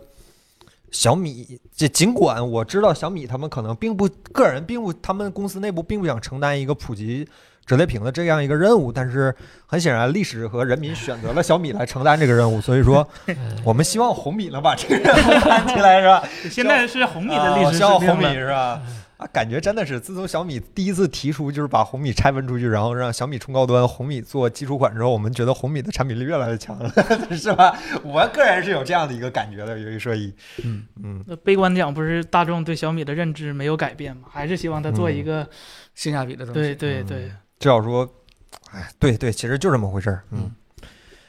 小米，这尽管我知道小米他们可能并不，个人并不，他们公司内部并不想承担一个普及折叠屏的这样一个任务，但是很显然，历史和人民选择了小米来承担这个任务，所以说，(laughs) 我们希望红米能把这个任务担起来，是吧？现在是红米的啊历史我希望红使命了。米是吧？啊，感觉真的是，自从小米第一次提出就是把红米拆分出去，然后让小米冲高端，红米做基础款之后，我们觉得红米的产品力越来越强了，(laughs) 是吧？我个人是有这样的一个感觉的，有一说一，嗯嗯，那悲观讲，不是大众对小米的认知没有改变吗？还是希望它做一个性价比的东西。对对对，至少说，哎，对对，其实就这么回事儿，嗯。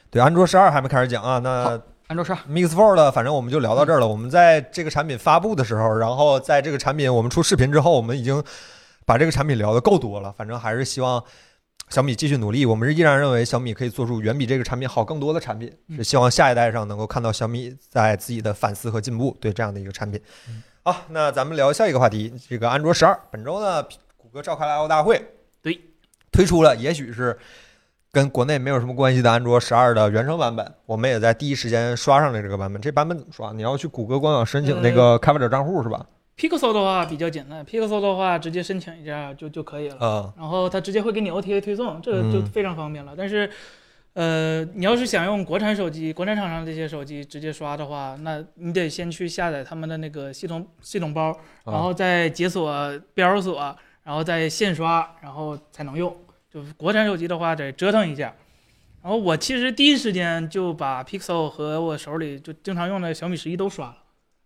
对，安卓十二还没开始讲啊，那安卓十二，Mix Fold 反正我们就聊到这儿了。我们在这个产品发布的时候，然后在这个产品我们出视频之后，我们已经把这个产品聊得够多了。反正还是希望小米继续努力。我们是依然认为小米可以做出远比这个产品好更多的产品，嗯是希望下一代上能够看到小米在自己的反思和进步，对这样的一个产品。好，那咱们聊下一个话题，这个安卓十二。本周呢，谷歌召开了 I/O 大会，对，推出了也许是跟国内没有什么关系的安卓十二的原生版本，我们也在第一时间刷上了这个版本。这版本怎么刷？你要去谷歌官网申请那个开发者账户是吧？Pixel 的话比较简单，Pixel 的话直接申请一下就就可以了。嗯然后它直接会给你 OTA 推送，这个就嗯非常方便了。但是，呃，你要是想用国产手机、国产厂商这些手机直接刷的话，那你得先去下载他们的那个系统系统包，嗯然后再解锁标锁，然后再线刷，然后才能用。就是国产手机的话得折腾一下。然后我其实第一时间就把 Pixel 和我手里就经常用的小米十一都刷了。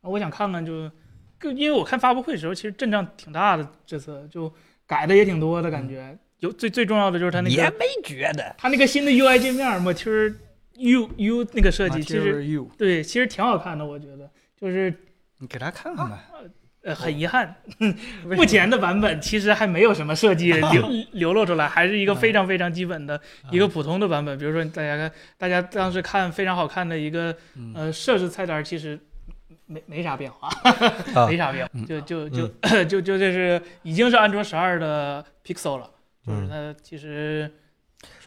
我想看看就，就因为我看发布会的时候其实阵仗挺大的，这次就改的也挺多的感觉。有最最重要的就是它那个也没觉得。它那个新的 UI 界面 Material U U 那个设计，其实 you，对其实挺好看的，我觉得就是你给他看看呗。呃很遗憾，(laughs) 为目前的版本其实还没有什么设计 (laughs) 流流露出来，还是一个非常非常基本的一个普通的版本。比如说大家看，大家当时看非常好看的一个嗯呃设置菜单，其实没没啥变化，啊 (laughs) 没啥变化，嗯就就就就就这是已经是安卓十二的 Pixel 了，就是它其实。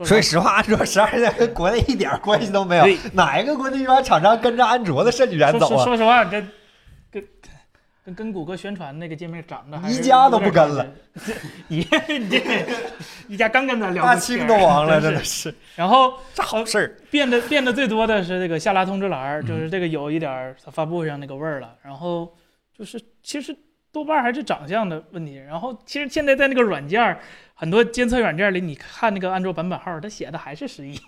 说实话，安卓十二现在跟国内一点关系都没有。哪一个国内一般厂商跟着安卓的设计员说走啊？说说实话，跟跟跟跟谷歌宣传那个界面长得还是一加都不跟了关系，(laughs) 一这一家刚跟咱聊大清都亡了，(laughs) 真真的。是然后 (laughs) 这好事儿。变得变得最多的是这个下拉通知栏就是这个有一点儿它发布会上那个味儿了。然后就是其实多半还是长相的问题。然后其实现在在那个软件儿，很多监测软件里，你看那个安卓版本号，它写的还是十一，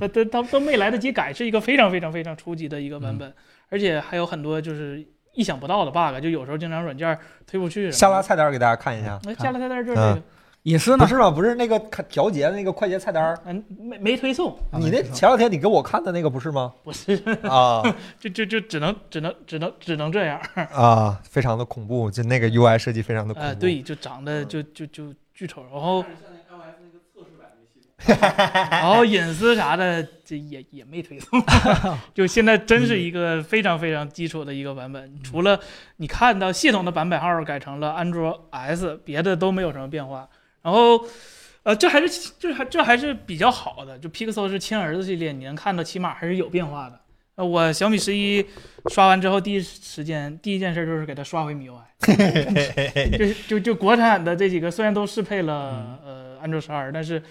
它它它都没来得及改，是一个非常非常非常初级的一个版本，而且还有很多就是意想不到的 bug，就有时候经常软件推不去。下拉菜单给大家看一下，哎，下拉菜单就是这个，隐私呢？不是吗？不是那个调节的那个快捷菜单，嗯，没没推送，啊你那前两天你给我看的那个不是吗？不是，(laughs) 啊 (laughs) 就就就只能只能只能只能这样。啊，非常的恐怖，就那个 UI 设计非常的恐怖。呃，对，就长得就就就巨丑，然后像那 iOS 那个测试版的系统，(laughs) 然后隐私啥的，这也也没推送，(laughs) 就现在真是一个非常非常基础的一个版本，除了你看到系统的版本号改成了安卓 S，别的都没有什么变化。然后，呃，这还是这还这还是比较好的，就 Pixel 是亲儿子系列，你能看到起码还是有变化的。呃，我小米十一刷完之后，第一时间第一件事就是给它刷回 MIUI，(laughs) 就就就国产的这几个虽然都适配了呃安卓十二，但是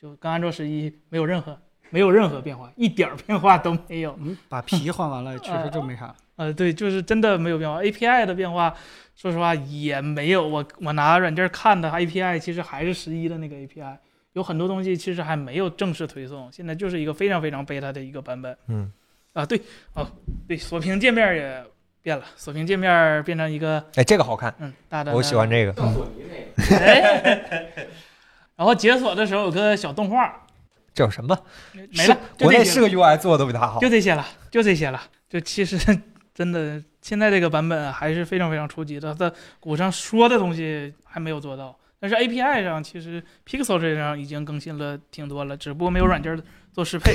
就跟安卓十一没有任何没有任何变化，一点儿变化都没有。嗯，把皮换完了，(laughs) 确实就没啥。呃，对，就是真的没有变化。API 的变化，说实话也没有。我我拿软件看的 API，其实还是十一的那个 API，有很多东西其实还没有正式推送，现在就是一个非常非常 beta 的一个版本。嗯，啊，对，哦，对，锁屏界面也变了，锁屏界面变成一个哎，这个好看，嗯大的，我喜欢这个。像索尼那个，哎，(laughs) 然后解锁的时候有个小动画，叫什么？没了，就这些国内是个 UI 做的都比它好。就这些了，就这些了。就其实真的，现在这个版本还是非常非常初级的，它鼓上说的东西还没有做到。但是 API 上，其实 Pixel 这上已经更新了挺多了，只不过没有软件做适配，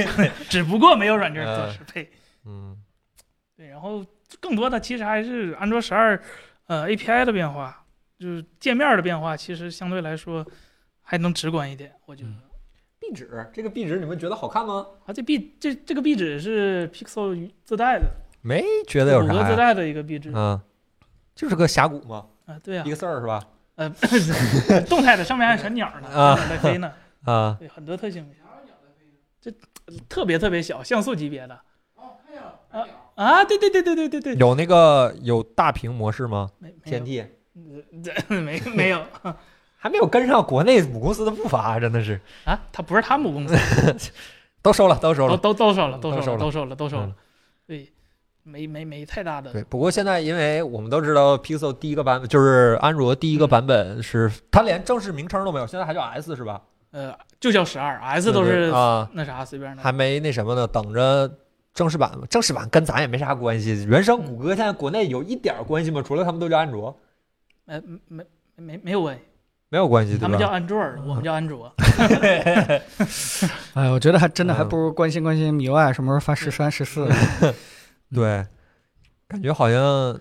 (laughs) 只不过没有软件做适配。嗯，对，然后更多的其实还是安卓十二，呃 API 的变化，就是界面的变化，其实相对来说还能直观一点，我觉得。壁纸这个壁纸你们觉得好看吗？啊，这壁这这个壁纸是 Pixel 自带的，没觉得有谷歌啥呀？自带的一个壁纸。嗯，就是个峡谷嘛，啊，对啊一，个字儿是吧？呃，动态的上面还有小鸟呢，鸟在飞呢，啊，对，很多特性，这特别特别小，像素级别的哦，看见了。啊，对对对对对对对，有那个有大屏模式吗？没没天有，地这没没有还没有跟上国内母公司的步伐，真的是啊，他不是他母公司，(laughs) 都收了，都收了。都都收了，都收了都收了，都收了，对，没没没太大的对，不过现在因为我们都知道 Pixel 第一个版本就是安卓第一个版本是它连正式名称都没有，现在还叫 S 是吧？呃，就叫十二，S 都是啊，那啥随便的。还没那什么呢，等着正式版吧。正式版跟咱也没啥关系。原生谷歌现在国内有一点关系吗？除了他们都叫安卓，呃，没没没没有关系，没有关系，对他们叫？安卓，(laughs) 我们叫安卓。(laughs) 哎，我觉得还真的还嗯不如关心关心 MIUI 什么时候发十三、十四。(laughs) 对，感觉好像，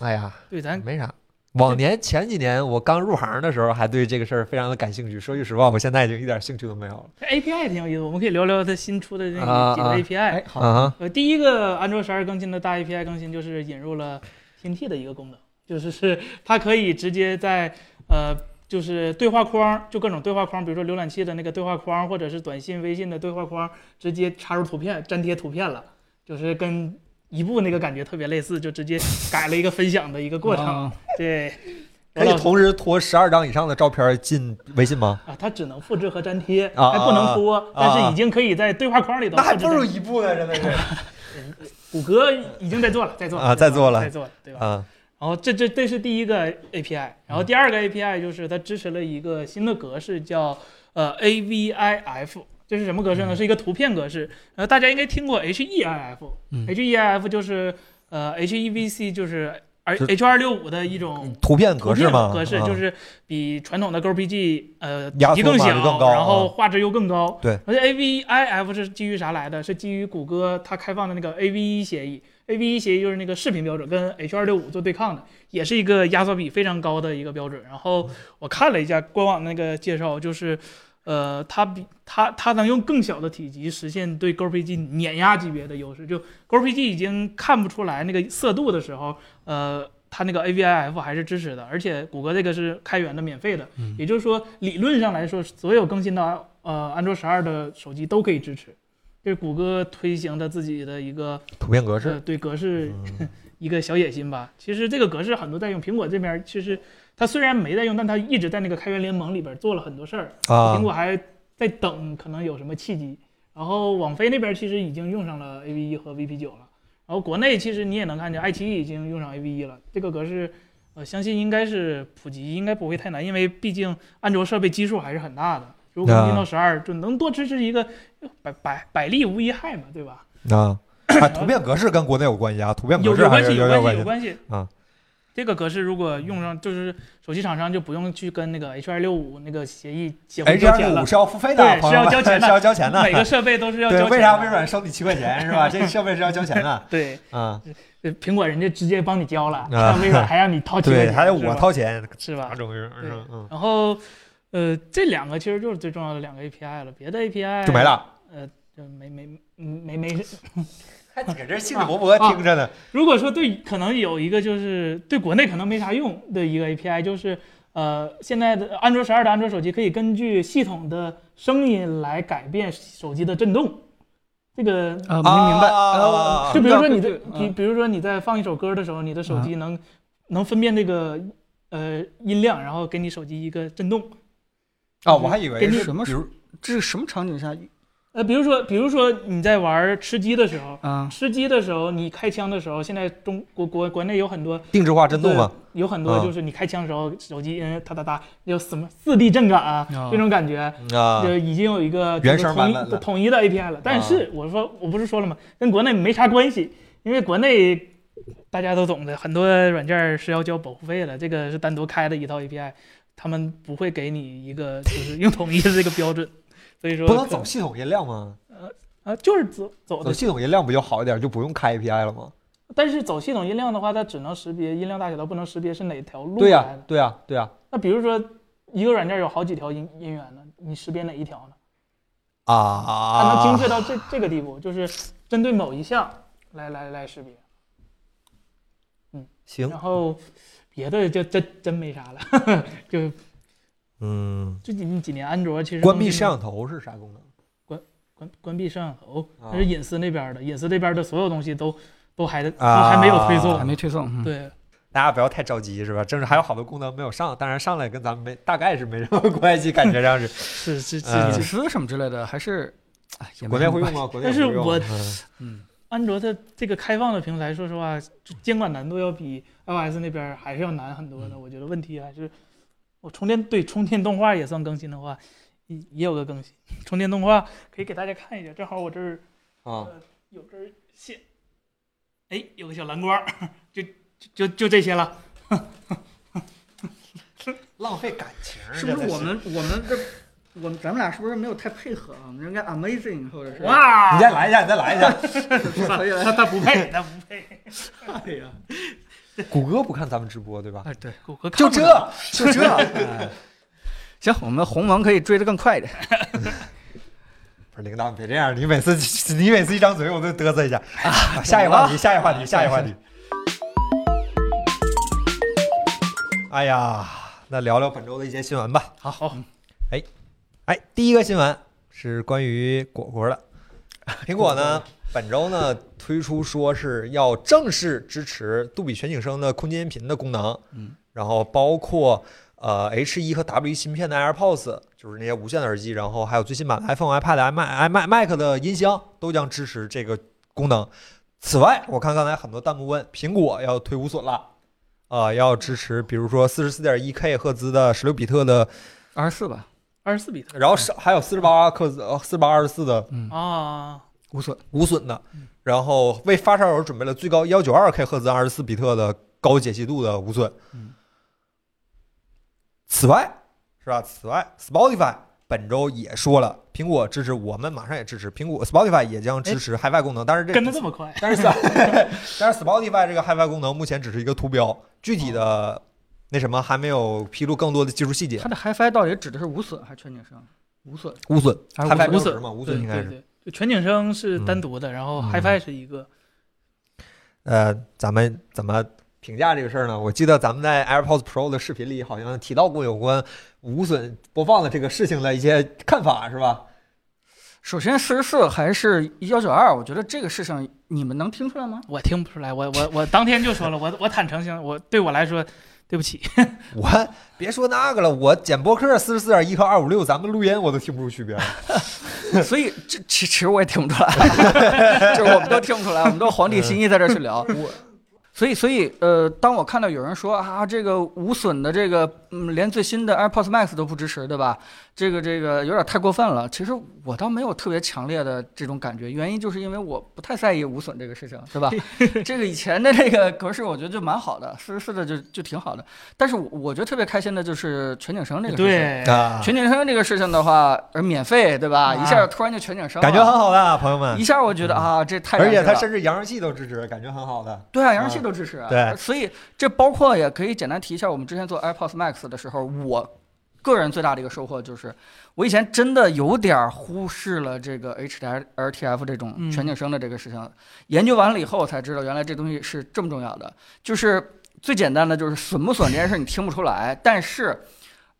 哎呀，对，咱没啥。往年前几年我刚入行的时候，还对这个事儿非常的感兴趣。说句实话，我现在已经一点兴趣都没有了。这 API 挺有意思，我们可以聊聊它新出的那几个啊 API。哎，好，啊，呃，第一个安卓十二更新的大 API 更新就是引入了新 T 的一个功能，就是是它可以直接在呃。就是对话框，就各种对话框，比如说浏览器的那个对话框，或者是短信、微信的对话框，直接插入图片、粘贴图片了，就是跟一步那个感觉特别类似，就直接改了一个分享的一个过程。啊对，可以同时拖十二张以上的照片进微信吗？啊，它只能复制和粘贴，啊还不能拖，啊但是已经可以在对话框里头那还不如。一步呢，真的是。(laughs) 谷歌已经在做了，在做了啊在做了在做了，对吧？啊然后这这这是第一个 API，然后第二个 API 就是它支持了一个新的格式，叫呃 AVIF。这是什么格式呢？是一个图片格式。呃，大家应该听过 HEIF，HEIF、嗯就是呃 HEVC 就是而 H 二六五的一种图片格式吗？格式啊就是比传统的 GoPG 呃体积更小，然后啊画质又更高。对，而且 AVIF 是基于啥来的？是基于谷歌它开放的那个 AVE 协议。AV1 协议就是那个视频标准，跟 H265 做对抗的，也是一个压缩比非常高的一个标准。然后我看了一下官网那个介绍，就是，呃，它比它它能用更小的体积实现对 GoPG 碾压级别的优势。就 GoPG 已经看不出来那个色度的时候，呃，它那个 AVIF 还是支持的，而且谷歌这个是开源的、免费的，嗯也就是说理论上来说，所有更新到呃安卓十二的手机都可以支持。这是谷歌推行的自己的一个图片格式呃，对格式嗯 (laughs) 一个小野心吧。其实这个格式很多在用，苹果这边其实它虽然没在用，但它一直在那个开源联盟里边做了很多事儿。啊苹果还在等可能有什么契机。然后网飞那边其实已经用上了 AV1 和 VP9 了。然后国内其实你也能看见，爱奇艺已经用上 AV1 了。这个格式，呃，相信应该是普及，应该不会太难，因为毕竟安卓设备基数还是很大的。如果更新到十二，就能多支持一个百百百利无一害嘛，对吧？啊，(coughs) 啊图片格式跟国内有关系啊，图片有格式还是有关系，有有关系，有关系啊。这个格式如果用上，就是手机厂商就不用去跟那个 H 二六五那个协议结婚 H 交钱了二六五，是要付费的，(laughs) 是要交钱的是要交钱的。每个设备都是要交，钱的。为啥微软收你七块钱是吧？这设备是要交钱的对，啊。呃苹果人家直接帮你交了，微软还让你掏七块对，钱，还得我掏钱，是吧哪？种人？对嗯嗯，然后，呃，这两个其实就是最重要的两个 API 了，别的 API 就没。了。呃，就没没嗯没没。(laughs) 还搁这兴致勃勃听着呢。如果说对，可能有一个就是对国内可能没啥用的一个 API，就是呃，现在的安卓十二的安卓手机可以根据系统的声音来改变手机的震动。这个啊，没明白。就比如说你对的，比比如说你在放一首歌的时候，你的手机能能分辨这个呃音量，然后给你手机一个震动。啊，我还以为是什么比如这是什么场景下呃，比如说比如说你在玩吃鸡的时候，啊？吃鸡的时候你开枪的时候，现在中国国国内有很多定制化震动嘛？对有很多啊就是你开枪的时候，手机嗯哒哒哒有什么四 D 震感啊，啊这种感觉。啊就已经有一个统一生版本了统一的 API 了，但是我说我不是说了吗？跟国内没啥关系，因为国内大家都懂的，很多软件是要交保护费的，这个是单独开的一套 API，他们不会给你一个就是用统一的这个标准，所以说不能走系统音量吗？呃啊，就是走走走的，系统音量不就好一点，就不用开 API 了吗？但是走系统音量的话，它只能识别音量大小，它不能识别是哪条路对呀对呀，对呀。那比如说一个软件有好几条音音源呢，你识别哪一条呢？啊它啊，能精确到这这个地步，就是针对某一项来来来识别。嗯行然后别的就真真没啥了，(laughs) 就嗯，最近几年安卓其实关闭摄像头是啥功能？关关关闭摄像头，啊那是隐私那边的，隐私这边的所有东西都都还都啊还没有推送，还没推送。嗯，对，大家不要太着急，是吧？正是还有好多功能没有上，当然上来跟咱们没大概是没什么 (laughs) 关系，感觉上是。(laughs) 是是隐是，私什么之类的，还是哎也没国内会用吗？国内但是我嗯 (laughs) 嗯，安卓的这个开放的平台，说实话，监管难度要比 iOS 那边还是要难很多的。我觉得问题还是我充电对充电动画也算更新的话，也也有个更新。充电动画可以给大家看一下，正好我这儿啊，有根线，哎，有个小蓝光儿，就就就就这些了。(laughs) 浪费感情是不是我们我们这我们咱们俩是不是没有太配合啊？我们应该 amazing 或者是哇你再来一下，你再来一下。(laughs) 可以了。他他不配，他不配。(laughs) 哎呀，(laughs) 谷歌不看咱们直播对吧？哎对，谷歌就看就这，就这。(laughs) 哎行，我们鸿蒙可以追得更快一点。(laughs) 不是领导，你别这样，你每次你每次一张嘴我都嘚瑟一下。啊下一个话题，下一个话题，下一个话题。哎呀，那聊聊本周的一些新闻吧。好好，哎哎，第一个新闻是关于果果的。苹果呢，本周呢推出说是要正式支持杜比全景声的空间音频的功能，嗯，然后包括呃 H 1和 W 1芯片的 AirPods，就是那些无线的耳机，然后还有最新版的 iPhone、iPad、iMac、iMac、Mac 的音箱都将支持这个功能。此外，我看刚才很多弹幕问苹果要推无损了，呃，要支持比如说四十四点一 K 赫兹的十六比特的，二十四吧，二十四比特，然后是还有四十八克兹、呃四十八二十四的嗯，啊，无损。无损的嗯，然后为发烧友准备了最高幺九二 K 赫兹、二十四比特的高解析度的无损。嗯此外，是吧？此外，Spotify 本周也说了，苹果支持，我们马上也支持，苹果 Spotify 也将支持 HiFi 功能，但是这跟的这么快，但是 (laughs) 但是 Spotify 这个 HiFi 功能目前只是一个图标，具体的那什么还没有披露更多的技术细节它。的 HiFi 到底指的是无损还是全景声？无损。无损，HiFi 没无损有值嘛？无损应该是。对对对，全景声是单独的，然后嗯 HiFi 是一个。呃，咱们怎么评价这个事儿呢？我记得咱们在 AirPods Pro 的视频里好像提到过有关无损播放的这个事情的一些看法，是吧？首先，四十四还是幺九二，我觉得这个事情你们能听出来吗？我听不出来，我我我当天就说了，我我坦诚性，我对我来说，对不起，(laughs) 我别说那个了，我剪播客四十四点一和二五六，咱们录音我都听不出区别。(laughs) 所以这其其实我也听不出来，(laughs) 就是我们都听不出来，我们都皇帝心意在这儿去聊。我所以所以呃，当我看到有人说啊，这个无损的这个，嗯，连最新的 AirPods Max 都不支持，对吧？这个这个有点太过分了。其实我倒没有特别强烈的这种感觉，原因就是因为我不太在意无损这个事情，对吧？(laughs) 这个以前的这个格式我觉得就蛮好的，四十四的就就挺好的。但是我我觉得特别开心的就是全景声这个事情。对，啊，全景声这个事情的话，而免费，对吧？啊一下突然就全景声，感觉很好的，朋友们一。下我觉得啊，这太而且它甚至扬声器都支持，感觉很好的。对啊，扬声器都支持啊。对所以这包括也可以简单提一下，我们之前做 AirPods Max 的时候，我个人最大的一个收获就是，我以前真的有点儿忽视了这个 HDR-RTF 这种嗯全景声的这个事情。研究完了以后，我才知道原来这东西是这么重要的。就是最简单的，就是损不损这件事你听不出来，但是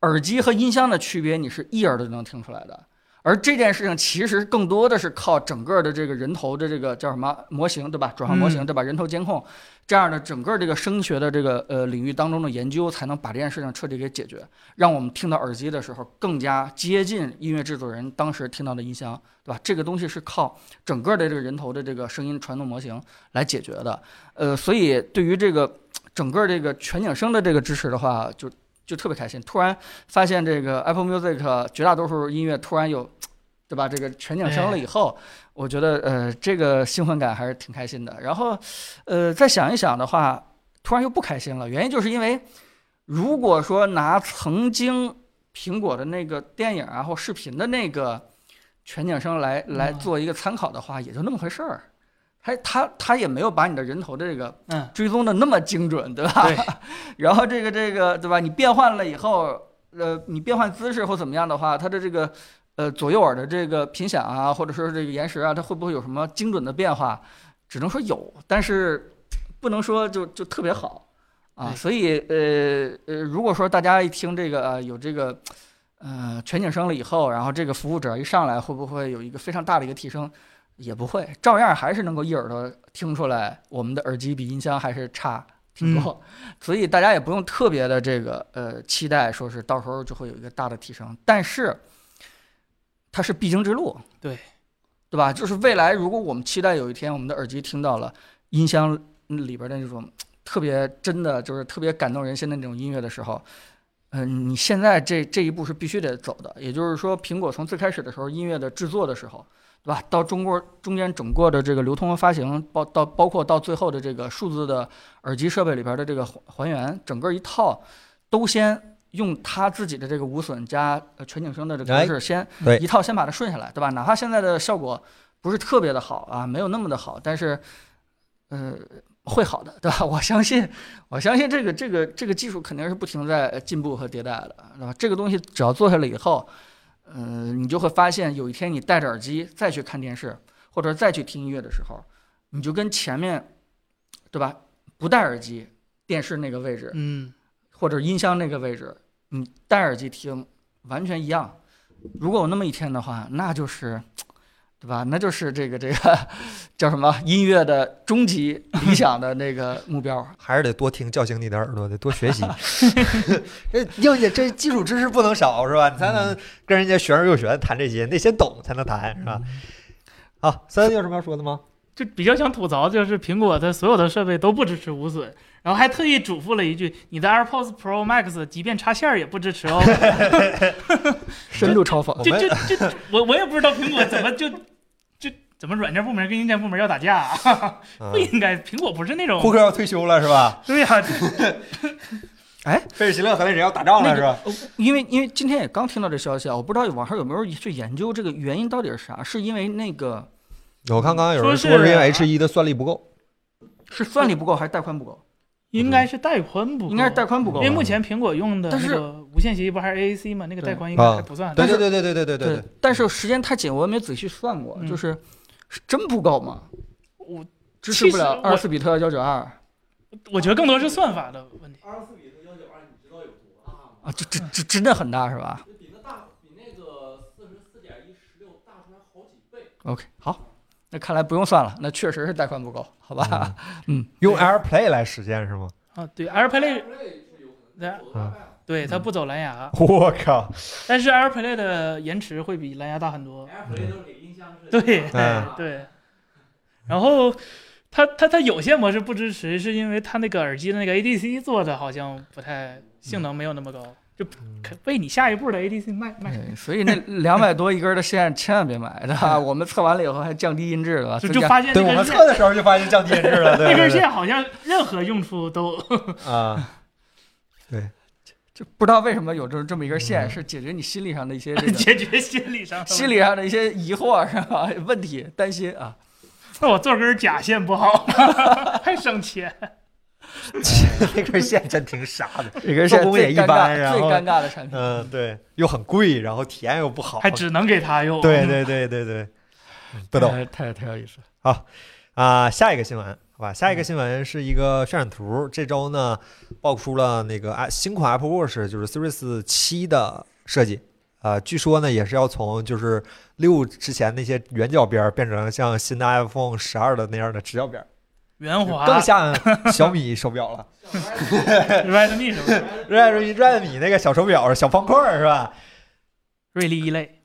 耳机和音箱的区别你是一耳朵就能听出来的。而这件事情其实更多的是靠整个的这个人头的这个叫什么模型，对吧？转换模型，嗯对吧？人头监控这样的整个这个声学的这个呃领域当中的研究，才能把这件事情彻底给解决，让我们听到耳机的时候更加接近音乐制作人当时听到的音箱，对吧？这个东西是靠整个的这个人头的这个声音传动模型来解决的。呃，所以对于这个整个这个全景声的这个支持的话，就就特别开心。突然发现这个 Apple Music 绝大多数音乐突然有，对吧？这个全景声了以后，我觉得呃这个兴奋感还是挺开心的。然后呃再想一想的话，突然又不开心了。原因就是因为如果说拿曾经苹果的那个电影啊或视频的那个全景声来来嗯做一个参考的话，也就那么回事儿。他他他也没有把你的人头的这个嗯，追踪的那么精准，对吧？对。(laughs) 然后这个这个对吧？你变换了以后，呃，你变换姿势或怎么样的话，它的这个呃左右耳的这个频响啊，或者说是这个延时啊，它会不会有什么精准的变化？只能说有，但是不能说就就特别好。啊。所以呃呃，如果说大家一听这个、呃、有这个呃全景声了以后，然后这个服务者一上来，会不会有一个非常大的一个提升？也不会，照样还是能够一耳朵听出来我们的耳机比音箱还是差挺多，所以大家也不用特别的这个呃期待，说是到时候就会有一个大的提升，但是它是必经之路，对对吧？就是未来如果我们期待有一天我们的耳机听到了音箱里边的那种特别真的就是特别感动人心的那种音乐的时候。嗯、你现在这这一步是必须得走的，也就是说，苹果从最开始的时候音乐的制作的时候，对吧？到中国中间整个的这个流通和发行，包到包括到最后的这个数字的耳机设备里边的这个还还原，整个一套都先用他自己的这个无损加呃全景声的这个格式，先一套先把它顺下来，对吧？哪怕现在的效果不是特别的好啊，没有那么的好，但是呃会好的，对吧？(laughs) 我相信，我相信这个这个这个技术肯定是不停在进步和迭代的，对吧？这个东西只要做下来以后。呃，你就会发现有一天你戴着耳机再去看电视，或者再去听音乐的时候，你就跟前面，对吧？不戴耳机，电视那个位置嗯，或者音箱那个位置，你戴耳机听完全一样。如果有那么一天的话，那就是，对吧？那就是这个这个 (laughs) 叫什么音乐的终极理想的那个目标。还是得多听，叫醒你的耳朵，得多学习。(laughs) 这硬件这基础知识不能少，是吧？你才能跟人家学而又学谈这些，你得先懂才能谈，是吧？好，三有什么要说的吗？就比较想吐槽，就是苹果的所有的设备都不支持无损，然后还特意嘱咐了一句：你的 AirPods Pro Max 即便插线儿也不支持哦。(laughs) 深度嘲讽。我就们就就我我也不知道苹果怎么就就怎么软件部门跟硬件部门要打架、啊，不嗯应该，苹果不是那种库克要退休了，是吧？对呀、(laughs) 哎，费尔奇勒和那人要打仗了，是吧？因为因为今天也刚听到这消息啊，我不知道网上有没有去研究这个原因到底是啥？是因为那个我看刚刚有人说说是因为 H 一的算力不够，是算力不够还是带宽不够？应该是带宽不够，应该是带宽不够因为目前苹果用的是那个无线协议不还是 AAC 吗？那个带宽应啊该还不算。对对对对对对对但是时间太紧，我也没仔细算过，嗯就是是真不够吗？我支持不了二四比特幺九二我觉得更多是算法的问题。二十四比特幺九二，你知道有多大吗？啊，这这这真的很大是吧比那大，比那个四十四点一十六大出来好几倍。？OK，好，那看来不用算了，那确实是带宽不够，好吧？嗯，用 AirPlay 来实现是吗？啊，对，AirPlay 是有可对能走得大概对它不走蓝牙，(laughs) 我靠！但是 AirPlay 的延迟会比蓝牙大很多。，AirPlay 都给音箱设对的。嗯 (laughs) 对，然后它它它有线模式不支持，是因为它那个耳机的那个 ADC 做的好像不太性能没有那么高，就可为你下一步的 ADC 卖卖。所以那两百多一根的线千万别买，对吧？我们测完了以后还降低音质了，就就发现对我们那根线测的时候就发现降低音质了，(laughs) 那根对对线好像任何用处都啊，就不知道为什么有这这么一根线，嗯是解决你心理上的一些这个 (laughs) 解决心理上心理上的一些疑惑是吧？问题担心啊。那我做根假线不好，(laughs) 还省钱。(laughs) 这根线真挺傻的。这根线做工也一最尴尬、般然后最尴尬的产品。嗯，对，又很贵，然后体验又不好，还只能给他用。对对对对对，不懂太太太有意思了。啊。下一个新闻，好吧，下一个新闻是一个渲染图。这周呢，爆出了那个啊新款 Apple Watch 就是 Series 七的设计。呃，据说呢，也是要从就是六之前那些圆角边儿变成像新的 iPhone 十二的那样的直角边儿，圆滑更像小米手表了。(laughs) Redmi red mi Redmi 那个小手表，小方块是吧？锐利一类，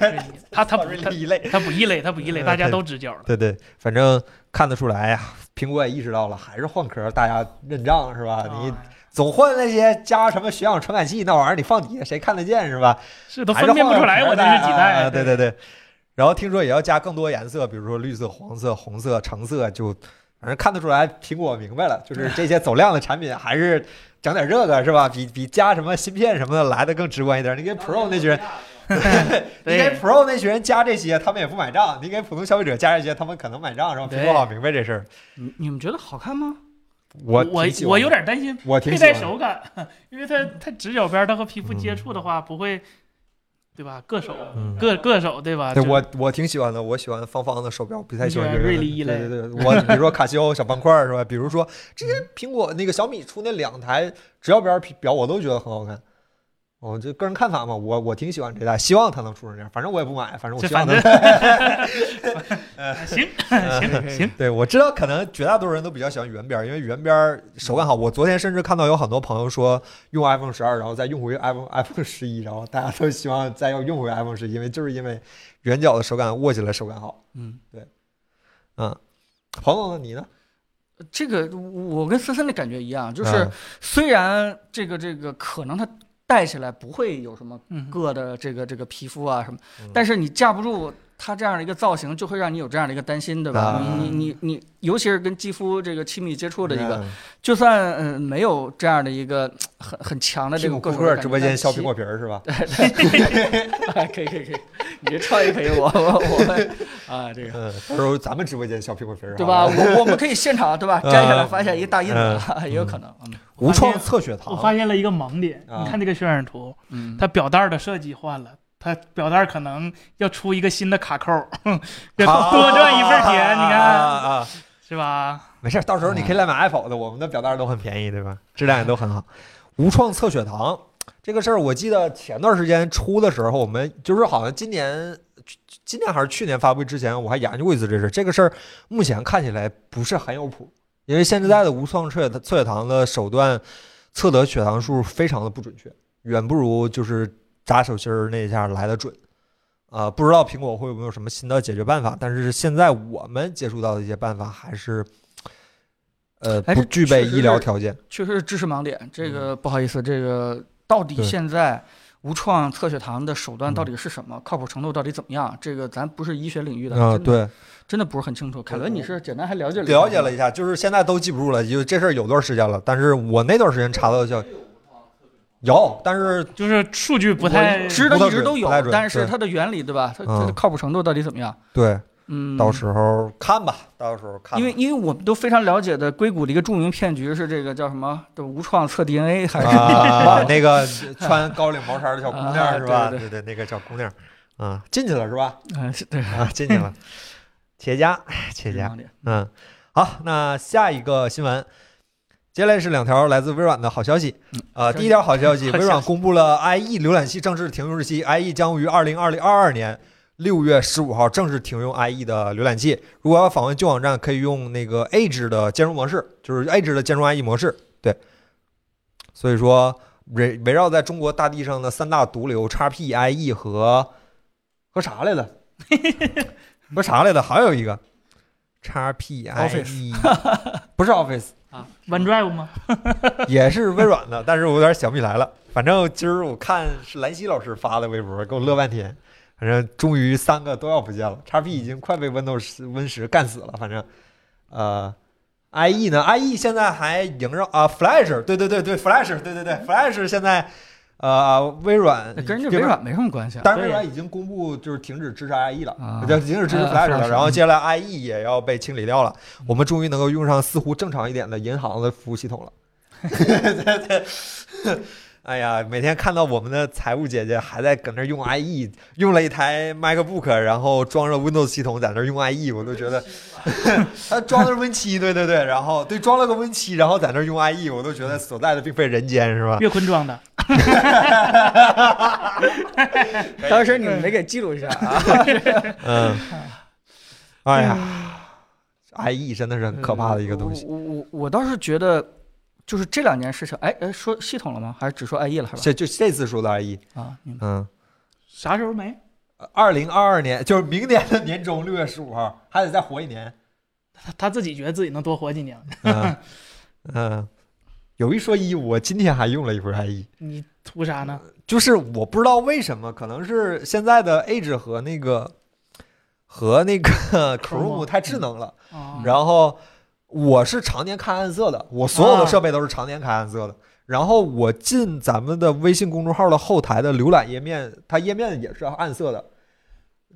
瑞丽它它不它瑞丽一类。他不异类，他不异类，嗯 (laughs) 大家都直角了。对对，反正看得出来呀，苹果也意识到了，还是换壳，大家认账是吧？你啊总换那些加什么血氧传感器那玩意儿，你放底下谁看得见是吧？是都分辨不出来我这是几代啊代。对对对。(laughs) 然后听说也要加更多颜色，比如说绿色、黄色、红色、橙色，就反正看得出来，苹果明白了，就是这些走量的产品还是整点这个是吧？比比加什么芯片什么的来的更直观一点。你给 Pro 那群人，(laughs) (laughs) 你给 Pro 那群人加这些，他们也不买账；你给普通消费者加这些，他们可能买账，是吧？对苹果好明白这事儿。你你们觉得好看吗？我我我有点担心佩戴手感，因为它它直角边，它和皮肤接触的话不会对吧？各手嗯，各各手对吧？对我我挺喜欢的，我喜欢方方的手表，不太喜欢你喜欢圆圆的锐利一类对对对，我比如说卡西欧小方块是吧？比如说之前苹果那个小米出那两台直角边表，我都觉得很好看。我、就个人看法嘛，我我挺喜欢这代，希望它能出成这样。反正我也不买，反正我希望能 (laughs) 反。行行 (laughs) 行，对，我知道可能绝大多数人都比较喜欢圆边，因为圆边手感好。我昨天甚至看到有很多朋友说用 iPhone 十二，然后再用回 iPhone (laughs) iPhone 十一，然后大家都希望再要用回 iPhone 十一，因为就是因为圆角的手感握起来手感好。嗯，对嗯，彭总呢？你呢？这个我跟森森的感觉一样，就是嗯虽然这个这个可能它戴起来不会有什么嗯，硌的这个这个皮肤啊什么嗯，但是你架不住它这样的一个造型，就会让你有这样的一个担心，对吧？啊你你你你，尤其是跟肌肤这个亲密接触的一个，嗯就算嗯没有这样的一个呃很很强的这个库克直播间削苹果，皮儿是吧？对 (laughs) 对可以可以可以，你这创意可以，我 (laughs) 我我们啊这个。嗯，到时候咱们直播间削苹果皮儿，对吧？我我们可以现场对吧？嗯摘下来发现一个大印子，也有可能。嗯无创测血糖，我发现了一个盲点，啊你看这个渲染图，嗯，它表带儿的设计换了。它表带儿可能要出一个新的卡扣多赚一份钱，你啊看啊，是吧？没事儿，到时候你可以来买 Apple 的，我们的表带都很便宜，对吧？质量也都很好。无创测血糖这个事儿，我记得前段时间出的时候，我们就是好像今年。今年还是去年发布之前，我还研究过一次这事。这个事儿目前看起来不是很有谱，因为现在的无创测血测血糖的手段测得血糖数非常的不准确，远不如就是扎手心儿那一下来的准。呃、不知道苹果会有没有什么新的解决办法，但是现在我们接触到的一些办法还是，呃，不具备医疗条件。确实是知识盲点。这个不好意思，这个到底现在无创测血糖的手段嗯到底是什么？靠谱程度到底怎么样？这个咱不是医学领域的，对，真的不是很清楚。凯伦，你是简单还了解了解了一下，就是现在都记不住了，就这事儿有段时间了。但是我那段时间查到的消息有，但是就是数据不太我知道一直都有但是它的原理对吧？它它的嗯靠谱程度到底怎么样？对，嗯，到时候看吧，到时候看。因为因为我们都非常了解的硅谷的一个著名骗局是这个叫什么？的无创测 DNA 还是？啊，(laughs) 那个 (laughs) 穿高领毛衫的小姑娘啊是吧？对对对，那个小姑娘，啊，进去了是吧？嗯，是对，啊，进去了，(laughs) 企业家，哎企业家。嗯，好，那下一个新闻，接下来是两条来自微软的好消息。呃，第一条 (laughs) 好消息，微软公布了 IE 浏览器正式停用日期，IE 将于二零二零二二年六月十五号正式停用 IE 的浏览器。如果要访问旧网站，可以用那个 Edge 的兼容模式，就是 Edge 的兼容 IE 模式。对，所以说围围绕在中国大地上的三大毒瘤 XP、IE 和和啥来着？和啥来着？(laughs) 还有一个 XP、IE，(laughs) 不是 Office。OneDrive 吗？(laughs) 也是微软的，但是我有点想不起来了。反正今儿我看是兰溪老师发的微博，给我乐半天。反正终于三个都要不见了，XP 已经快被 Windows Win 十干死了。反正，呃，IE 呢？IE 现在还萦绕啊，Flash，对对对对，Flash，对对对，Flash 现在呃微软跟这这边微软没什么关系啊。但是微软已经公布就是停止支持 IE 了，啊就停止支持呃 Flash 了然后接下来 IE 也要被清理掉了，我们终于能够用上似乎正常一点的银行的服务系统了。对对，哎呀，每天看到我们的财务姐姐还在搁那用 IE，用了一台 MacBook，然后装着 Windows 系统在那用 IE，我都觉得 (laughs) 他装的是 Win 七，对对对，然后对装了个 Win 七，然后在那用 IE，我都觉得所在的并非人间，是吧？岳坤装的，(laughs) 当时你们没给记录一下啊？嗯，哎呀，IE 真的是很可怕的一个东西。我我我我倒是觉得，就是这两件事情，哎哎，说系统了吗？还是只说 IE 了是吧？这就这次说的 IE，啊，嗯，啥时候没？二零二二年就是明年的年中六月十五号，还得再活一年。他他自己觉得自己能多活几年，嗯嗯，有一说一，我今天还用了一会儿 IE，你图啥呢？就是我不知道为什么，可能是现在的 Edge 和那个和那个 (laughs) Chrome 太智能了，啊，然后我是常年看暗色的，我所有的设备都是常年看暗色的。然后我进咱们的微信公众号的后台的浏览页面，它页面也是暗色的。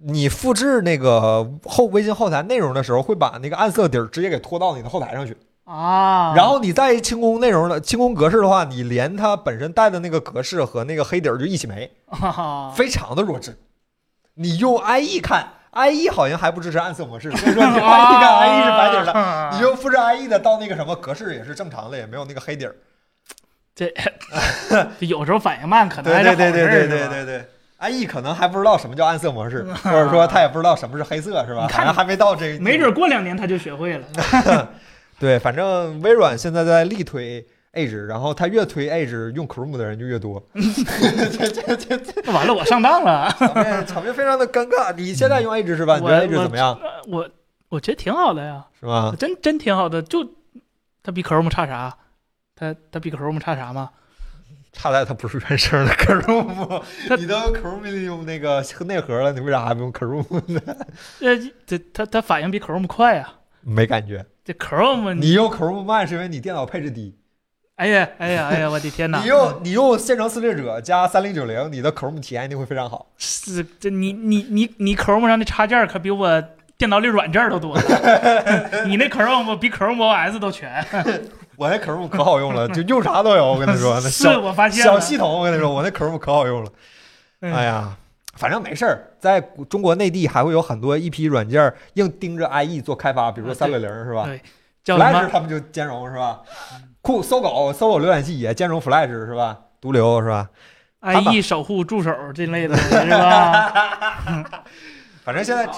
你复制那个后微信后台内容的时候，会把那个暗色底儿直接给拖到你的后台上去。啊，然后你再清空内容的清空格式的话，你连它本身带的那个格式和那个黑底儿就一起没，啊非常的弱智。你用 IE 看，IE 好像还不支持暗色模式，(laughs) 所以说你 IE 看 IE 是白底儿的，的你就复制 IE 的到那个什么格式也是正常的，也没有那个黑底儿。这有时候反应慢，可能对还是好对对对对对对对。IE 可能还不知道什么叫暗色模式，(laughs) 或者说他也不知道什么是黑色，是吧？你看反正还没到这个。没准过两年他就学会了。(laughs) 对，反正微软现在在力推 Edge，然后他越推 Edge，用 Chrome 的人就越多，那 (laughs) 完了，我上当了。场面场面非常的尴尬。你现在用 Edge 是吧？你觉得我 Edge 怎么样？我我觉得挺好的呀，是吧？真真挺好的。就它比 Chrome 差啥？它它比 Chrome 差啥吗？差在它不是原生的 Chrome，(laughs) 你都用 Chrome 用那个内核了，你为啥还不用 Chrome 呢？呃，这它它反应比 Chrome 快呀。没感觉。这 Chrome 你用 Chrome 慢是因为你电脑配置低。哎呀哎呀哎呀，我的天哪！你用你用线程撕裂者加三零九零，你的 Chrome 体验一定会非常好。是这你你你你 Chrome 上的插件可比我电脑里软件都多了，(laughs) 你那 Chrome 比 Chrome OS 都全。(laughs) 我那 Chrome 可好用了，就用啥都有。我跟你说，(laughs) 那是小我发现。小系统，我跟你说，我那 Chrome 可好用了。嗯哎呀，反正没事儿，在中国内地还会有很多一批软件硬盯着 IE 做开发，比如说啊三六零是吧对叫？Flash？他们就兼容是吧？酷搜狗搜狗浏览器也兼容 Flash 是吧？毒瘤是吧？IE 守护助手这类的，是吧？(laughs) 反正现在，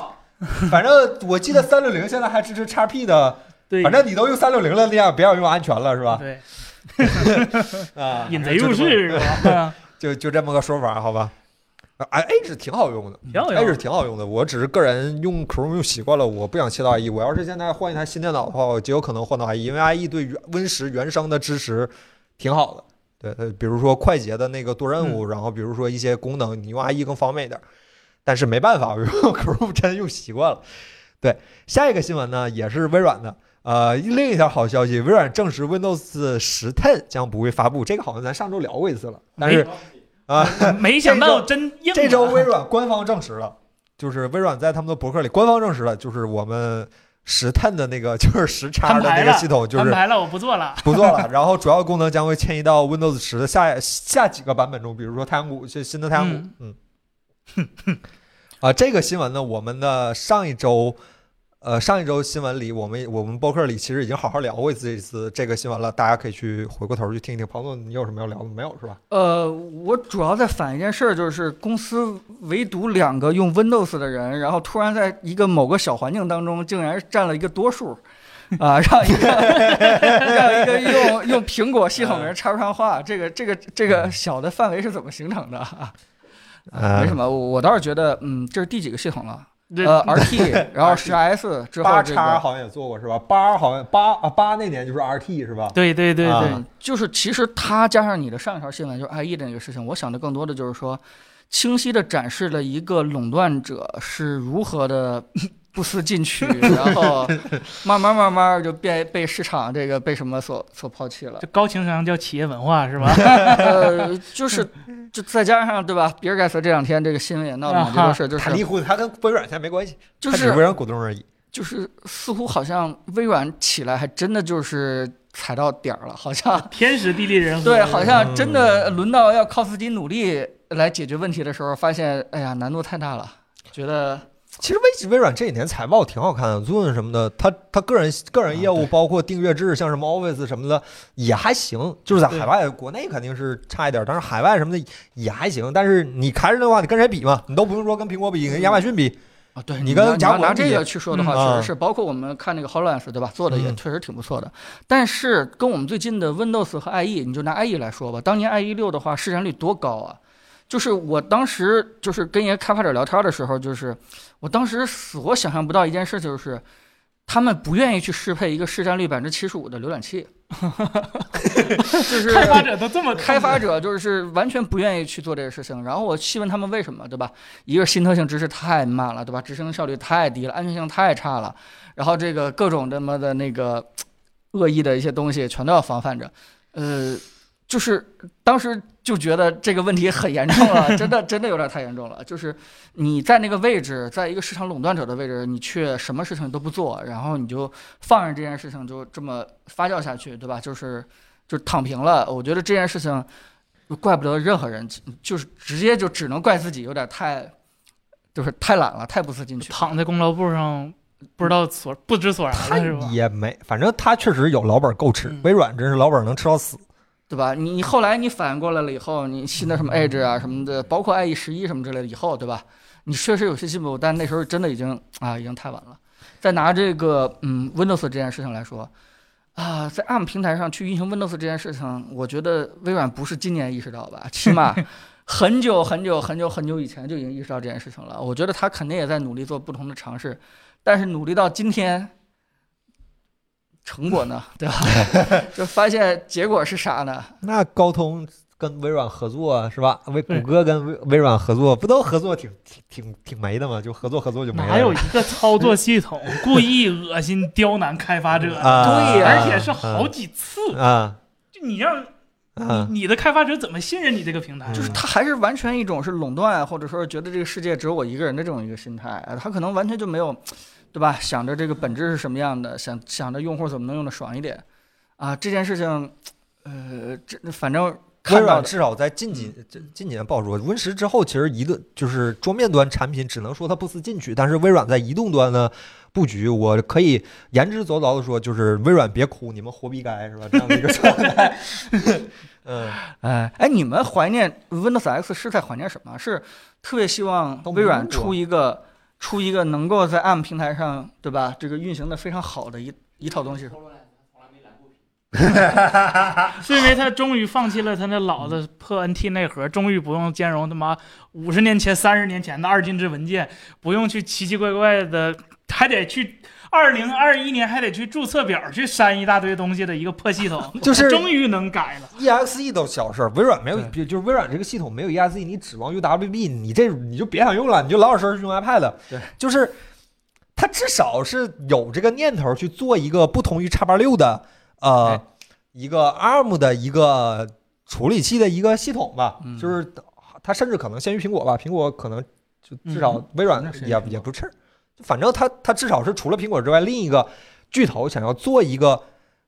反正我记得三六零现在还支持 XP 的，对，反正你都用三六零了，那样别要用安全了是吧？对，(laughs) 啊，(laughs) 引贼入室是吧？就就这么个说法，好吧？哎，Edge 挺好用的挺好用，Edge 挺好用的。我只是个人用 Chrome 用习惯了，我不想切到 IE。我要是现在换一台新电脑的话，我极有可能换到 IE，因为 IE 对原 Win 十原生的支持挺好的。对，呃，比如说快捷的那个多任务，然后比如说一些功能，你用 IE 更方便一点。但是没办法，我 (laughs) 用 Chrome 真的用习惯了。对，下一个新闻呢，也是微软的。呃，另一条好消息，微软证实 Windows 十 Ten 将不会发布。这个好像咱上周聊过一次了，但是啊，(laughs) 没想到真硬啊。这周微软官方证实了，就是微软在他们的博客里官方证实了，就是我们十 Ten 的那个就是十叉的那个系统就是安排了，我不做了。不做了，(laughs) 然后主要功能将会迁移到 Windows 十的下下几个版本中，比如说太阳谷，新新的太阳谷，嗯，(laughs) 啊，这个新闻呢，我们的上一周。呃，上一周新闻里，我们我们播客里其实已经好好聊过一次这次这个新闻了，大家可以去回过头去听一听。庞总，你有什么要聊的？没有是吧？呃，我主要在反一件事儿，就是公司唯独两个用 Windows 的人，然后突然在一个某个小环境当中，竟然占了一个多数，啊，让一个让一个用用苹果系统的人插不上话，这个这个这个小的范围是怎么形成的？啊，呃没什么，我我倒是觉得，嗯，这是第几个系统了？这呃，(laughs) RT，(laughs) 然后十 S 之后八这个。叉好像也做过是吧？八好像八啊八那年就是 RT 是吧？对对对，对，就是其实它加上你的上一条新闻，就是 IE 的那个事情，我想的更多的就是说，清晰的展示了一个垄断者是如何的不思进取，然后慢慢慢慢就变被市场这个被什么所所抛弃了这。高情商叫企业文化是吧？(laughs) 呃，就是就再加上对吧，比尔盖茨这两天这个新闻也闹了很多事，就是他离婚，他跟微软现在没关系，就是微软股东而已。就是似乎好像微软起来还真的就是踩到点儿了，好像 (laughs) 天时地利人和。对，好像真的轮到要靠自己努力来解决问题的时候，发现哎呀难度太大了，觉得其实微微软这几年财报挺好看的，Zoom 什么的，他他个人个人业务包括订阅制，像什么 Office 什么的也还行，就是在海外，国内肯定是差一点，但是海外什么的也还行。但是你开着的话，你跟谁比嘛？你都不用说跟苹果比，跟亚马逊比，啊，对你跟要甲骨文比拿拿这个去说的话，嗯确实是，包括我们看那个 Hololens 对吧，做的也嗯确实挺不错的。但是跟我们最近的 Windows 和 IE，你就拿 IE 来说吧，当年 IE 六的话市占率多高啊！就是我当时就是跟一些开发者聊天的时候，就是我当时死活想象不到一件事，就是他们不愿意去适配一个市占率百分之七十五的浏览器，(laughs) 就是开发者都这么开发者就是完全不愿意去做这个事情，然后我细问他们为什么，对吧？一个是新特性支持太慢了，对吧？执行效率太低了，安全性太差了，然后这个各种他妈的那个恶意的一些东西全都要防范着，呃。就是当时就觉得这个问题很严重了，真的真的有点太严重了。就是你在那个位置，在一个市场垄断者的位置，你却什么事情都不做，然后你就放任这件事情就这么发酵下去，对吧？就是就躺平了。我觉得这件事情怪不得任何人，就是直接就只能怪自己，有点太就是太懒了，太不思进取。躺在功劳簿上，不知道所不知所然他了是吧？也没，反正他确实有老本够吃嗯。微软真是老本能吃到死。对吧？你你后来你反应过来了以后，你新的什么 Edge 啊什么的，包括 IE 十一什么之类的，以后对吧？你确实有些进步，但那时候真的已经啊，已经太晚了。再拿这个嗯 Windows 这件事情来说，啊，在 ARM 平台上去运行 Windows 这件事情，我觉得微软不是今年意识到吧，起码 (laughs) 很久很久很久很久以前就已经意识到这件事情了。我觉得他肯定也在努力做不同的尝试，但是努力到今天。成果呢，(laughs) 对吧？(laughs) 就发现结果是啥呢？那高通跟微软合作是吧？微谷歌跟微微软合作，不都合作挺挺挺挺没的吗？就合作合作就没了。哪有一个操作系统 (laughs) 故意恶心刁难开发者？啊？对呀而且是好几次，啊就你让啊你的开发者怎么信任你这个平台？就是他还是完全一种是垄断，或者说觉得这个世界只有我一个人的这种一个心态，他可能完全就没有，对吧？想着这个本质是什么样的，想想着用户怎么能用的爽一点，啊，这件事情，呃，这反正微看到至少在近几这近几年爆出 Win 十之后，其实移动就是桌面端产品，只能说它不思进取。但是微软在移动端的布局，我可以言之凿凿的说，就是微软别哭，你们活逼该是吧？这样的一个状态。(laughs) 嗯，(laughs) 哎哎，你们怀念 Windows X 是在怀念什么？是特别希望微软出一个出一个能够在 ARM 平台上，对吧？这个运行的非常好的一一套东西。是因为他终于放弃了他那老的破 NT 内核，终于不用兼容他妈五十年前、三十年前的二进制文件，不用去奇奇怪怪的，还得去二零二一年还得去注册表去删一大堆东西的一个破系统，(laughs) 就是终于能改了。EXE E 都小事儿，微软没有，就是微软这个系统没有 EXE，你指望 UWB，你这你就别想用了，你就老老实实用 iPad。对，就是它至少是有这个念头去做一个不同于叉八六的呃、哎。一个 ARM 的一个处理器的一个系统吧，嗯。就是它甚至可能先于苹果吧，苹果可能就至少嗯。微软也、也不是，反正他他至少是除了苹果之外另一个巨头想要做一个。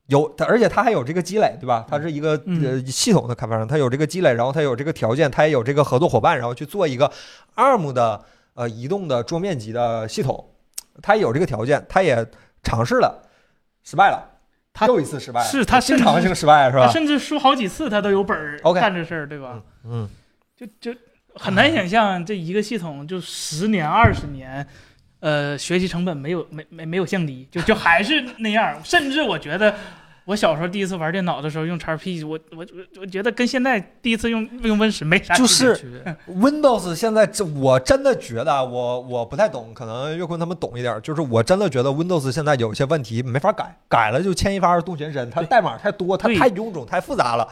有，它而且他还有这个积累，对吧？他是一个嗯呃系统的开发商，他有这个积累，然后他有这个条件，他也有这个合作伙伴，然后去做一个 ARM 的呃移动的桌面级的系统，他也有这个条件，他也尝试了，失败了，他又一次失败了，是他 (laughs) 经常性失败是吧？他甚至输好几次，他都有本儿 (laughs) OK 干这事儿，对吧？嗯，就就很难想象这一个系统就十年二十年，呃，学习成本没有没没没有降低，就就还是那样。甚至我觉得，我小时候第一次玩电脑的时候用 XP，我我我我觉得跟现在第一次用用 Win 十没啥区别就是 Windows 现在这我真的觉得啊，我我不太懂，可能岳坤他们懂一点。就是我真的觉得 Windows 现在有些问题没法改，改了就牵一发而动全身，它代码太多，它太臃肿、太复杂了，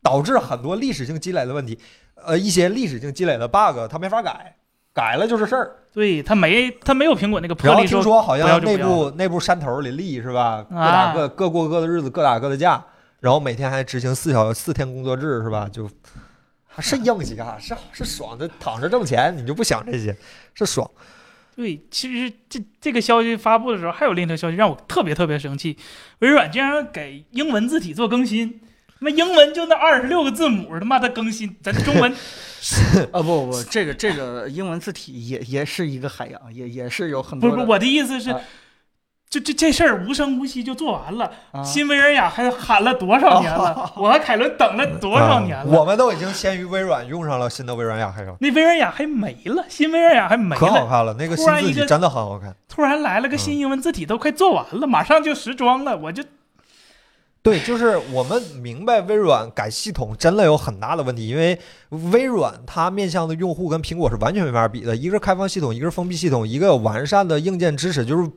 导致很多历史性积累的问题，呃，一些历史性积累的 bug 它没法改，改了就是事儿。对他没他没有苹果那个然后魄力说，听说好像内部内部山头林立是吧？各打啊各各过各的日子，各打各的架，然后每天还执行四小四天工作制是吧？就。是硬气啊，是是爽的，躺着挣钱，你就不想这些，是爽。对，其实这这个消息发布的时候，还有另一条消息让我特别特别生气，微软竟然给英文字体做更新。那英文就那二十六个字母，他妈的更新，咱中文 (laughs) 啊不不，这个这个英文字体也也是一个海洋，也也是有很多不是不，我的意思是啊，就这这事儿无声无息就做完了。啊新维尔雅还喊了多少年了？我和凯伦等了多少年了？啊我们都已经先于微软用上了新的微软雅黑了，那微软雅还没了，新维尔雅还没了，可好看了，那个新突然一个字体真的很好看。突然来了个新英文字体，都快做完了，马上就时装了，我就对，就是我们明白微软改系统真的有很大的问题，因为微软它面向的用户跟苹果是完全没法比的，一个是开放系统，一个是封闭系统，一个有完善的硬件支持。就是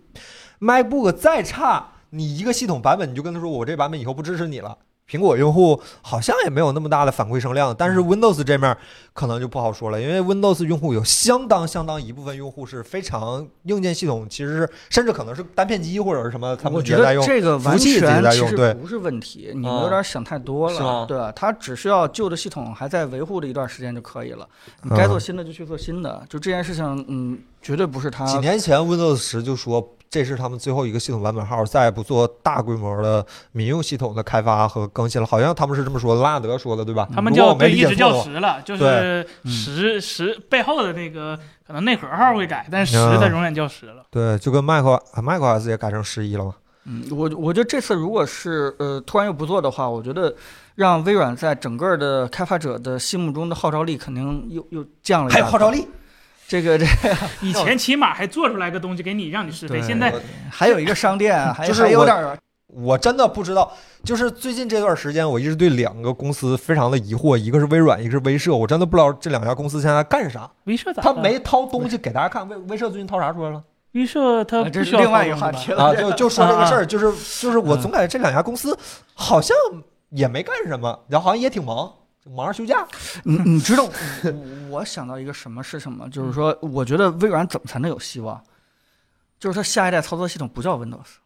MacBook 再差，你一个系统版本你就跟他说我这版本以后不支持你了。苹果用户好像也没有那么大的反馈声量，但是 Windows 这面可能就不好说了，因为 Windows 用户有相当相当一部分用户是非常硬件系统，其实是甚至可能是单片机或者是什么，他们我觉得直接在用。这个完全在用对其实不是问题，你们啊有点想太多了，对吧？它只需要旧的系统还在维护的一段时间就可以了，你该做新的就去做新的，就这件事情，嗯，绝对不是他几年前 Windows 十就说这是他们最后一个系统版本号，再也不做大规模的民用系统的开发和更新了，好像他们是这么说的，拉纳德说的对吧？他们叫对一直叫十了，就是嗯十十背后的那个可能内核号会改，但是十嗯它永远叫十了。对，就跟 Mac 啊 macOS 也改成十一了嘛。嗯，我我觉得这次如果是呃突然又不做的话，我觉得让微软在整个的开发者的心目中的号召力肯定又又降了。还有号召力，这个这个 (laughs) 以前起码还做出来个东西给你让你试飞，对现在还有一个商店，(laughs) 还就是还有点我真的不知道，就是最近这段时间，我一直对两个公司非常的疑惑，一个是微软，一个是威社，我真的不知道这两家公司现在在干啥。威社咋？他没掏东西给大家看，威威社最近掏啥出来了？威社它啊不需要这是另外一个话题了。啊，就就说这个事儿，就是就是我嗯总感觉这两家公司好像也没干什么，然后好像也挺忙，就忙着休假。你你知道我我想到一个什么是什么？就是说，我觉得微软怎么才能有希望？就是它下一代操作系统不叫 Windows，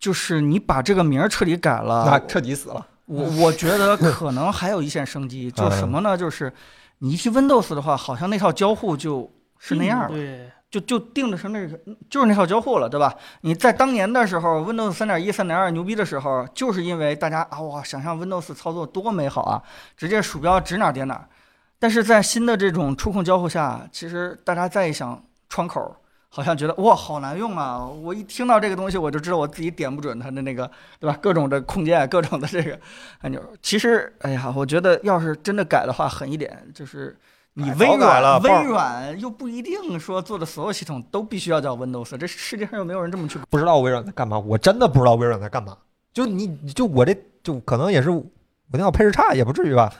就是你把这个名儿彻底改了那。彻底死了。我我觉得可能还有一线生机，就是 (laughs) 什么呢？就是你一提 Windows 的话，好像那套交互就是那样了。对，就就定的是那个，就是那套交互了，对吧？你在当年的时候，Windows 三点一、三点二牛逼的时候，就是因为大家啊哇，想象 Windows 操作多美好啊，直接鼠标指哪儿点哪儿。但是在新的这种触控交互下，其实大家再一想窗口，好像觉得哇好难用啊！我一听到这个东西，我就知道我自己点不准它的那个，对吧？各种的控件，各种的这个按钮。其实，哎呀，我觉得要是真的改的话，狠一点，就是你微软了软，微软又不一定说做的所有系统都必须要叫 Windows，这世界上又没有人这么去。不知道微软在干嘛，我真的不知道微软在干嘛。就你就我这就可能也是我电脑配置差，也不至于吧。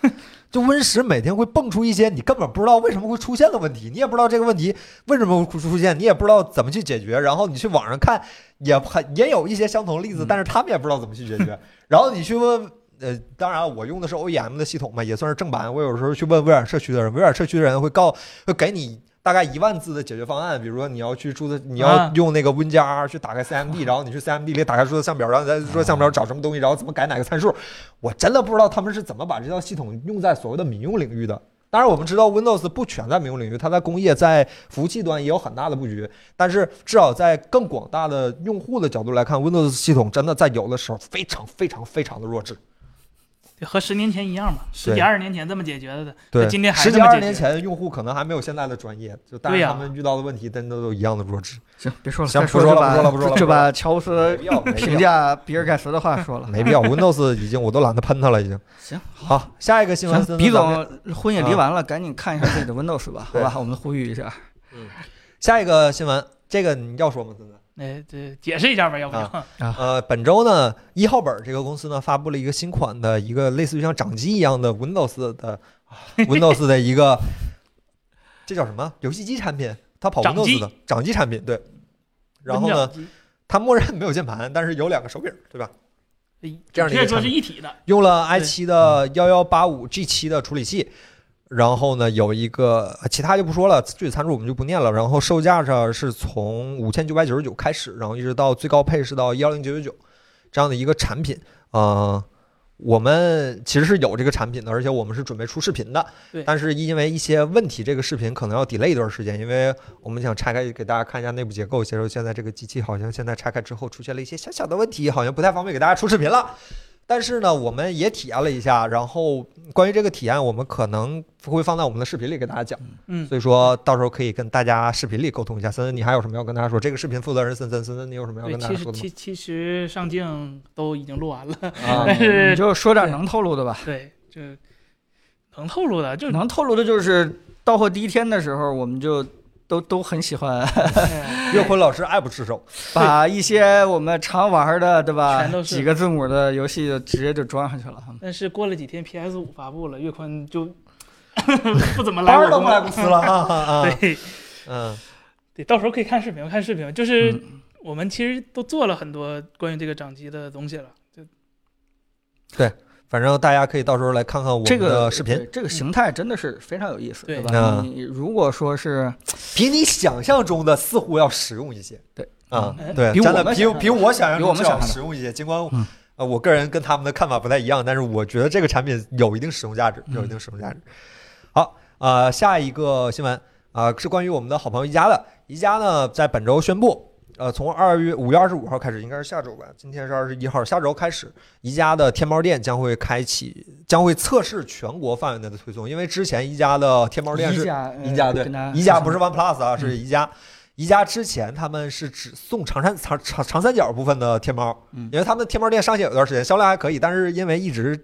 就 Win 十每天会蹦出一些你根本不知道为什么会出现的问题，你也不知道这个问题为什么会出现，你也不知道怎么去解决。然后你去网上看，也很也有一些相同例子嗯，但是他们也不知道怎么去解决。然后你去问。呃，当然，我用的是 OEM 的系统嘛，也算是正版。我有时候去问微软社区的人，微软社区的人会告，会给你大概一万字的解决方案。比如说，你要去注册，你要啊用那个 Win 加 R 去打开 CMD，然后你去 CMD 里打开注册项表，然后你再说项表找什么东西，然后怎么改哪个参数。我真的不知道他们是怎么把这套系统用在所谓的民用领域的。当然，我们知道 Windows 不全在民用领域，它在工业、在服务器端也有很大的布局。但是，至少在更广大的用户的角度来看，Windows 系统真的在有的时候非常、非常、非常的弱智。和十年前一样嘛，十几二十年前这么解决的，对，今天还十几二十年前，用户可能还没有现在的专业，就但是他们遇到的问题真的都一样的弱智。行，别说了，行不说了不说了不说了就把乔布斯要，评，价比尔盖茨的话说了。(laughs) 没必要。Windows 已经我都懒得喷他了，已经。(laughs) 行，好，下一个新闻，行，比总婚也离完了，赶紧看一下自己的 Windows 吧，(laughs) 好吧？我们呼吁一下。下一个新闻，这个你要说吗？森森？哎，这解释一下吧，要不就、啊呃，本周呢，一号本这个公司呢发布了一个新款的一个类似于像掌机一样的 Windows 的啊 (laughs) Windows 的一个，这叫什么游戏机产品？它跑 Windows 的掌机产品，对。然后呢，(laughs) 它默认没有键盘，但是有两个手柄，对吧？这样的一个说产品是一体的，用了 i 7的幺幺八五 G 七的处理器，然后呢有一个呃其他就不说了，具体参数我们就不念了。然后售价上是从五千九百九十九开始，然后一直到最高配是到幺零九九九这样的一个产品。呃，我们其实是有这个产品的，而且我们是准备出视频的对。但是因为一些问题，这个视频可能要 delay 一段时间，因为我们想拆开给大家看一下内部结构。其实现在这个机器好像现在拆开之后出现了一些小小的问题，好像不太方便给大家出视频了。但是呢，我们也体验了一下，然后关于这个体验，我们可能会放在我们的视频里给大家讲。嗯，所以说到时候可以跟大家视频里沟通一下。森森，你还有什么要跟大家说？这个视频负责人森森，森森，你有什么要，跟大家说的吗其实其？其实上镜都已经录完了，啊 (laughs) 但是你就说点能透露的吧。对，就能透露的，就能透露的就是到货第一天的时候，我们就都都很喜欢。哎岳坤老师爱不释手，(laughs) 把一些我们常玩的，对吧？全都？是。几个字母的游戏就直接就装上去了。但是过了几天 PS 五发布了，岳坤就 (laughs) 不怎么来班儿都不来公司了。(laughs) 啊啊啊！对。嗯，对，到时候可以看视频，看视频，就是嗯。我们其实都做了很多关于这个掌机的东西了，就反正大家可以到时候来看看我们这个的视频对，这个形态真的是非常有意思，对吧？嗯你如果说是比你想象中的似乎要实用一些。对啊嗯，对，比真的比我们想象比我想象比我中实用一些。尽管嗯呃，我个人跟他们的看法不太一样，但是我觉得这个产品有一定使用价值，嗯有一定使用价值。好，呃，下一个新闻啊、是关于我们的好朋友宜家的。宜家呢，在本周宣布，呃，从二月五月二十五号开始，应该是下周吧，今天是二十一号，下周开始，宜家的天猫店将会开启，将会测试全国范围内的推送，因为之前宜家的天猫店是宜家，宜家对宜家不是 OnePlus 啊，嗯是宜家。宜家之前他们是只送长三长长长三角部分的天猫，嗯因为他们的天猫店上线有段时间销量还可以，但是因为一直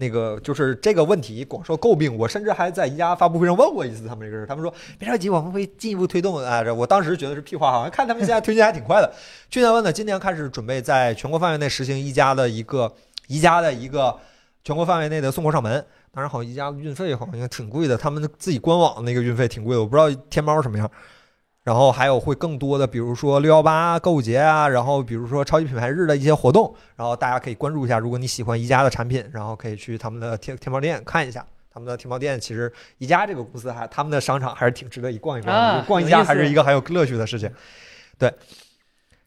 那个就是这个问题广受诟病，我甚至还在宜家发布会上问过一次他们这个事儿，他们说别着急，我们会进一步推动。哎，这我当时觉得是屁话，好像看他们现在推进还挺快的。去年问的，今年开始准备在全国范围内实行宜家的一个宜家的一个全国范围内的送货上门。当然，好像宜家运费好像挺贵的，他们自己官网那个运费挺贵的，我不知道天猫什么样。然后还有会更多的，比如说六幺八购物节啊，然后比如说超级品牌日的一些活动，然后大家可以关注一下。如果你喜欢宜家的产品，然后可以去他们的天天猫店看一下。他们的天猫店其实宜家这个公司还他们的商场还是挺值得一逛一逛的，啊逛宜家还是一个很有乐趣的事情。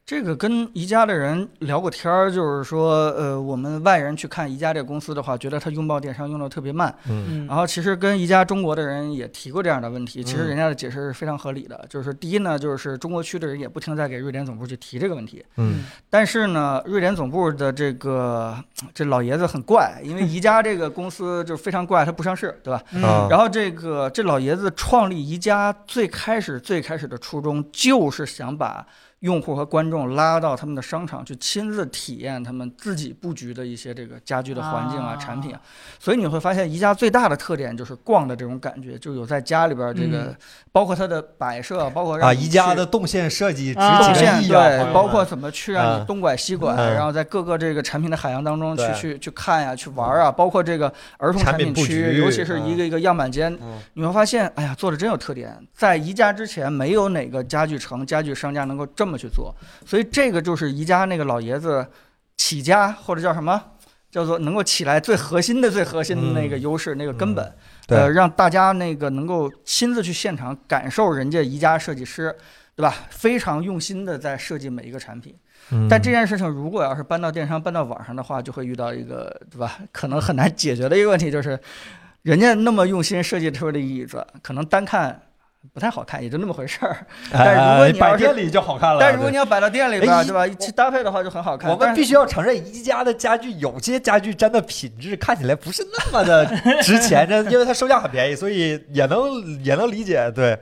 这个跟宜家的人聊过天儿，就是说，呃，我们外人去看宜家这个公司的话，觉得它拥抱电商用的特别慢。嗯嗯然后其实跟宜家中国的人也提过这样的问题，其实嗯人家的解释是非常合理的。就是第一呢，就是中国区的人也不停在给瑞典总部去提这个问题，嗯但是呢，瑞典总部的这个这老爷子很怪，因为宜家这个公司就非常怪，它不上市，对吧？嗯啊然后这个这老爷子创立宜家最开始最开始的初衷就是想把用户和观众拉到他们的商场去亲自体验他们自己布局的一些这个家居的环境啊、啊。产品啊，所以你会发现宜家最大的特点就是逛的这种感觉，就有在家里边儿这个，嗯。包括它的摆设，包括让啊，宜家的动线设计值啊几个动线对，包括怎么去让嗯。你东拐西拐，嗯。然后在各个这个产品的海洋当中去对。去去看呀、去玩啊，包括这个儿童产产品区，尤其是一嗯个一个样板间，嗯。你会发现，哎呀，做的真有特点。在宜家之前，没有哪个家具城、家具商家能够这么去做，所以这个就是宜家那个老爷子起家或者叫什么，叫做能够起来最核心的、最核心的那个嗯优势、那个根本。对呃，让大家那个能够亲自去现场感受人家宜家设计师，对吧？非常用心的在设计每一个产品。嗯但这件事情如果要是搬到电商、搬到网上的话，就会遇到一个，对吧？可能很难解决的一个问题，就是人家那么用心设计出来的椅子，可能单看不太好看，也就那么回事儿。(laughs) 但是如果哎你摆店里就好看了，但是如果你要摆到店里边儿，哎对吧？一起搭配的话就很好看。我们必须要承认，宜家的家具有些家具真的品质看起来不是那么的 (laughs) 值钱，这因为它售价很便宜，所以也能也能理解。对，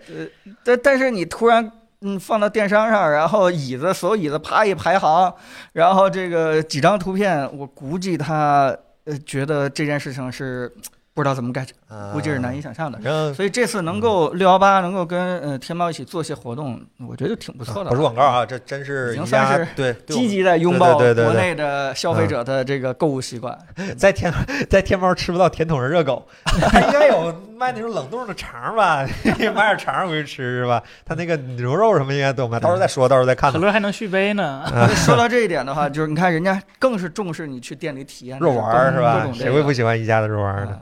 但但是你突然嗯放到电商上，然后椅子所有椅子啪一排行，然后这个几张图片，我估计他呃觉得这件事情是不知道怎么干，估计是难以想象的所以这次能够六幺八能够跟呃天猫一起做些活动，我觉得挺不错的。不是广告啊，这真是已经算是对对积极的拥抱国内的消费者的这个购物习惯。(laughs) 在天在天猫吃不到甜筒的热狗，(laughs) 它应该有卖那种冷冻的肠吧？(laughs) 买点肠回去吃是吧？它那个牛肉什么应该都有卖，到时候再说，到时候再看可。乐还能续杯呢。说到这一点的话，就是你看人家更是重视你去店里体验肉丸是吧谁会不喜欢宜家的肉丸儿呢？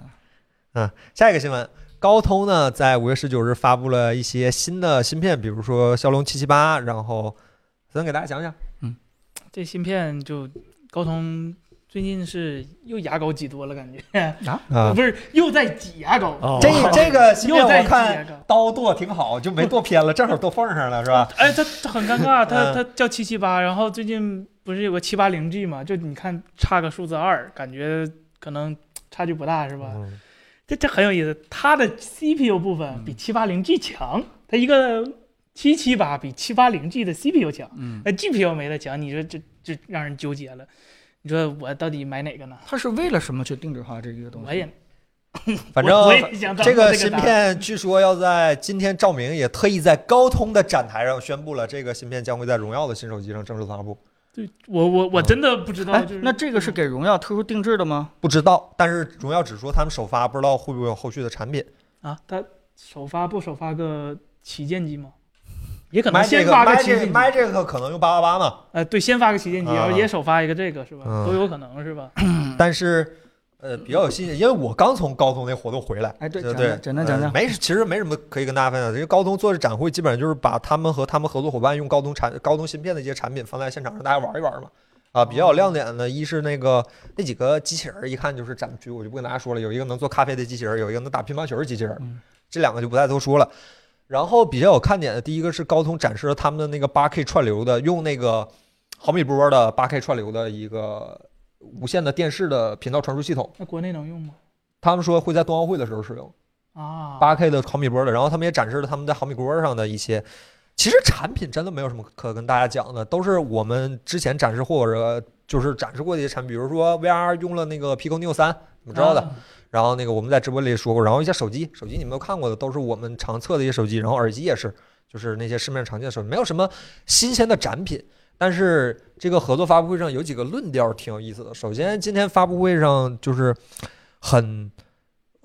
啊下一个新闻，高通呢在五月十九日发布了一些新的芯片，比如说骁龙七七八，然后咱给大家讲讲。嗯这芯片就高通最近是又牙膏挤多了，感觉啊 (laughs) 不是又在挤牙膏，哦这这个芯片 (laughs) 又在挤我看牙膏。刀剁挺好，就没剁偏了，正好剁缝上了，是吧？哎，它它很尴尬，它嗯它叫七七八，然后最近不是有个七八零 G 嘛？就你看差个数字二，感觉可能差距不大，是吧？嗯这这很有意思，它的 CPU 部分比七八零 G 强，它一个七七八比七八零 G 的 CPU 强，嗯，那 GPU 没它强，你说这这让人纠结了。你说我到底买哪个呢？它是为了什么去定制化这个东西？我也 (laughs) 反正这个芯片据说要在今天，赵明也特意在高通的展台上宣布了，这个芯片将会在荣耀的新手机上正式发布。对我我我真的不知道，哎就是，那这个是给荣耀特殊定制的吗？不知道，但是荣耀只说他们首发，不知道会不会有后续的产品。啊，它首发不首发个旗舰机吗？也可能先发个旗舰，Magic 可能用八八八嘛，呃，对，先发个旗舰机，啊然后也首发一个这个是吧？嗯都有可能是吧？但是呃，比较有信心，因为我刚从高通那活动回来。哎，对，对对讲讲，没，其实没什么可以跟大家分享的，因为高通做的展会基本上就是把他们和他们合作伙伴用高通产高通芯片的一些产品放在现场让大家玩一玩嘛。啊，比较有亮点的，一是那个那几个机器人，一看就是展区，我就不跟大家说了。有一个能做咖啡的机器人，有一个能打乒乓球的机器人嗯，这两个就不再多说了。然后比较有看点的，第一个是高通展示了他们的那个八 K 串流的，用那个毫米波的八 K 串流的一个无线的电视的频道传输系统。那国内能用吗？他们说会在冬奥会的时候使用。啊，八 K 的毫米波的，然后他们也展示了他们在毫米波上的一些。其实产品真的没有什么可跟大家讲的，都是我们之前展示或者就是展示过的一些产品，比如说 VR 用了那个 Pico Neo 三，你们知道的。啊然后那个我们在直播里也说过，然后一些手机，手机你们都看过的，都是我们常测的一些手机，然后耳机也是，就是那些市面上常见的手机，没有什么新鲜的展品。但是这个合作发布会上有几个论调挺有意思的。首先，今天发布会上就是很，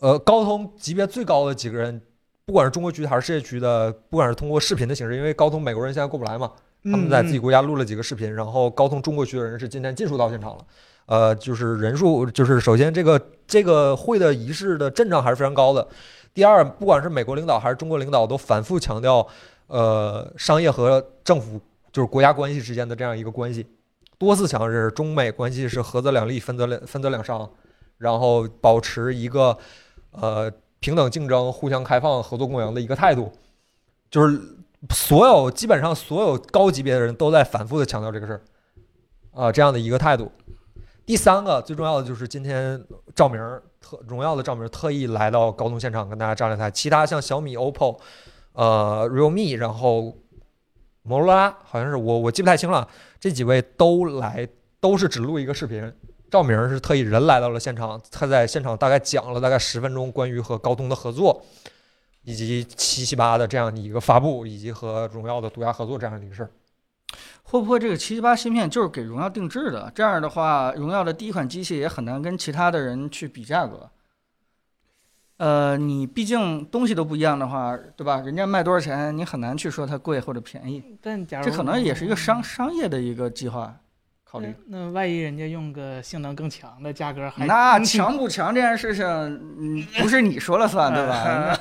呃，高通级别最高的几个人，不管是中国区还是世界区的，不管是通过视频的形式，因为高通美国人现在过不来嘛，他们在自己嗯国家录了几个视频，然后高通中国区的人是今天尽数到现场了。呃，就是人数，就是首先这个这个会的仪式的阵仗还是非常高的。第二，不管是美国领导还是中国领导，都反复强调，呃，商业和政府就是国家关系之间的这样一个关系，多次强调是中美关系是合则两利，分则两分则两伤，然后保持一个呃平等竞争、互相开放、合作共赢的一个态度，就是所有基本上所有高级别的人都在反复的强调这个事儿，啊、这样的一个态度。第三个最重要的就是今天赵明特荣耀的赵明特意来到高通现场跟大家站了台，其他像小米、OPPO、呃 realme，然后摩托罗拉好像是我我记不太清了，这几位都来都是只录一个视频。赵明是特意人来到了现场，他在现场大概讲了大概十分钟关于和高通的合作，以及七七八的这样的一个发布，以及和荣耀的独家合作这样的一个事儿。会不会这个七七八芯片就是给荣耀定制的？这样的话，荣耀的第一款机器也很难跟其他的人去比价格。呃，你毕竟东西都不一样的话，对吧？人家卖多少钱，你很难去说它贵或者便宜。但假如这可能也是一个商商业的一个计划考虑。那那万一人家用个性能更强的，价格还那强不强这件事情，嗯，不是你说了算，(laughs) 对吧？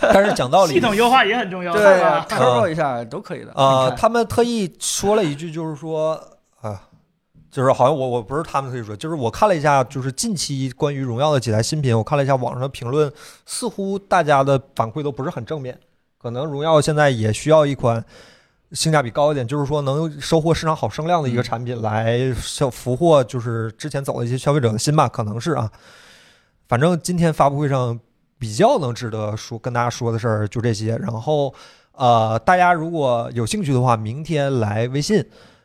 但是讲道理，(laughs) 系统优化也很重要，对吧？，turbo 一下都可以的。啊，他们特意说了一句，就是说啊，就是好像我我不是他们自己说，就是我看了一下，就是近期关于荣耀的几台新品，我看了一下网上的评论，似乎大家的反馈都不是很正面，可能荣耀现在也需要一款。性价比高一点，就是说能收获市场好声量的一个产品来消俘获，就是之前走的一些消费者的心吧，可能是啊。反正今天发布会上比较能值得说跟大家说的事儿就这些，然后呃，大家如果有兴趣的话，明天来微信，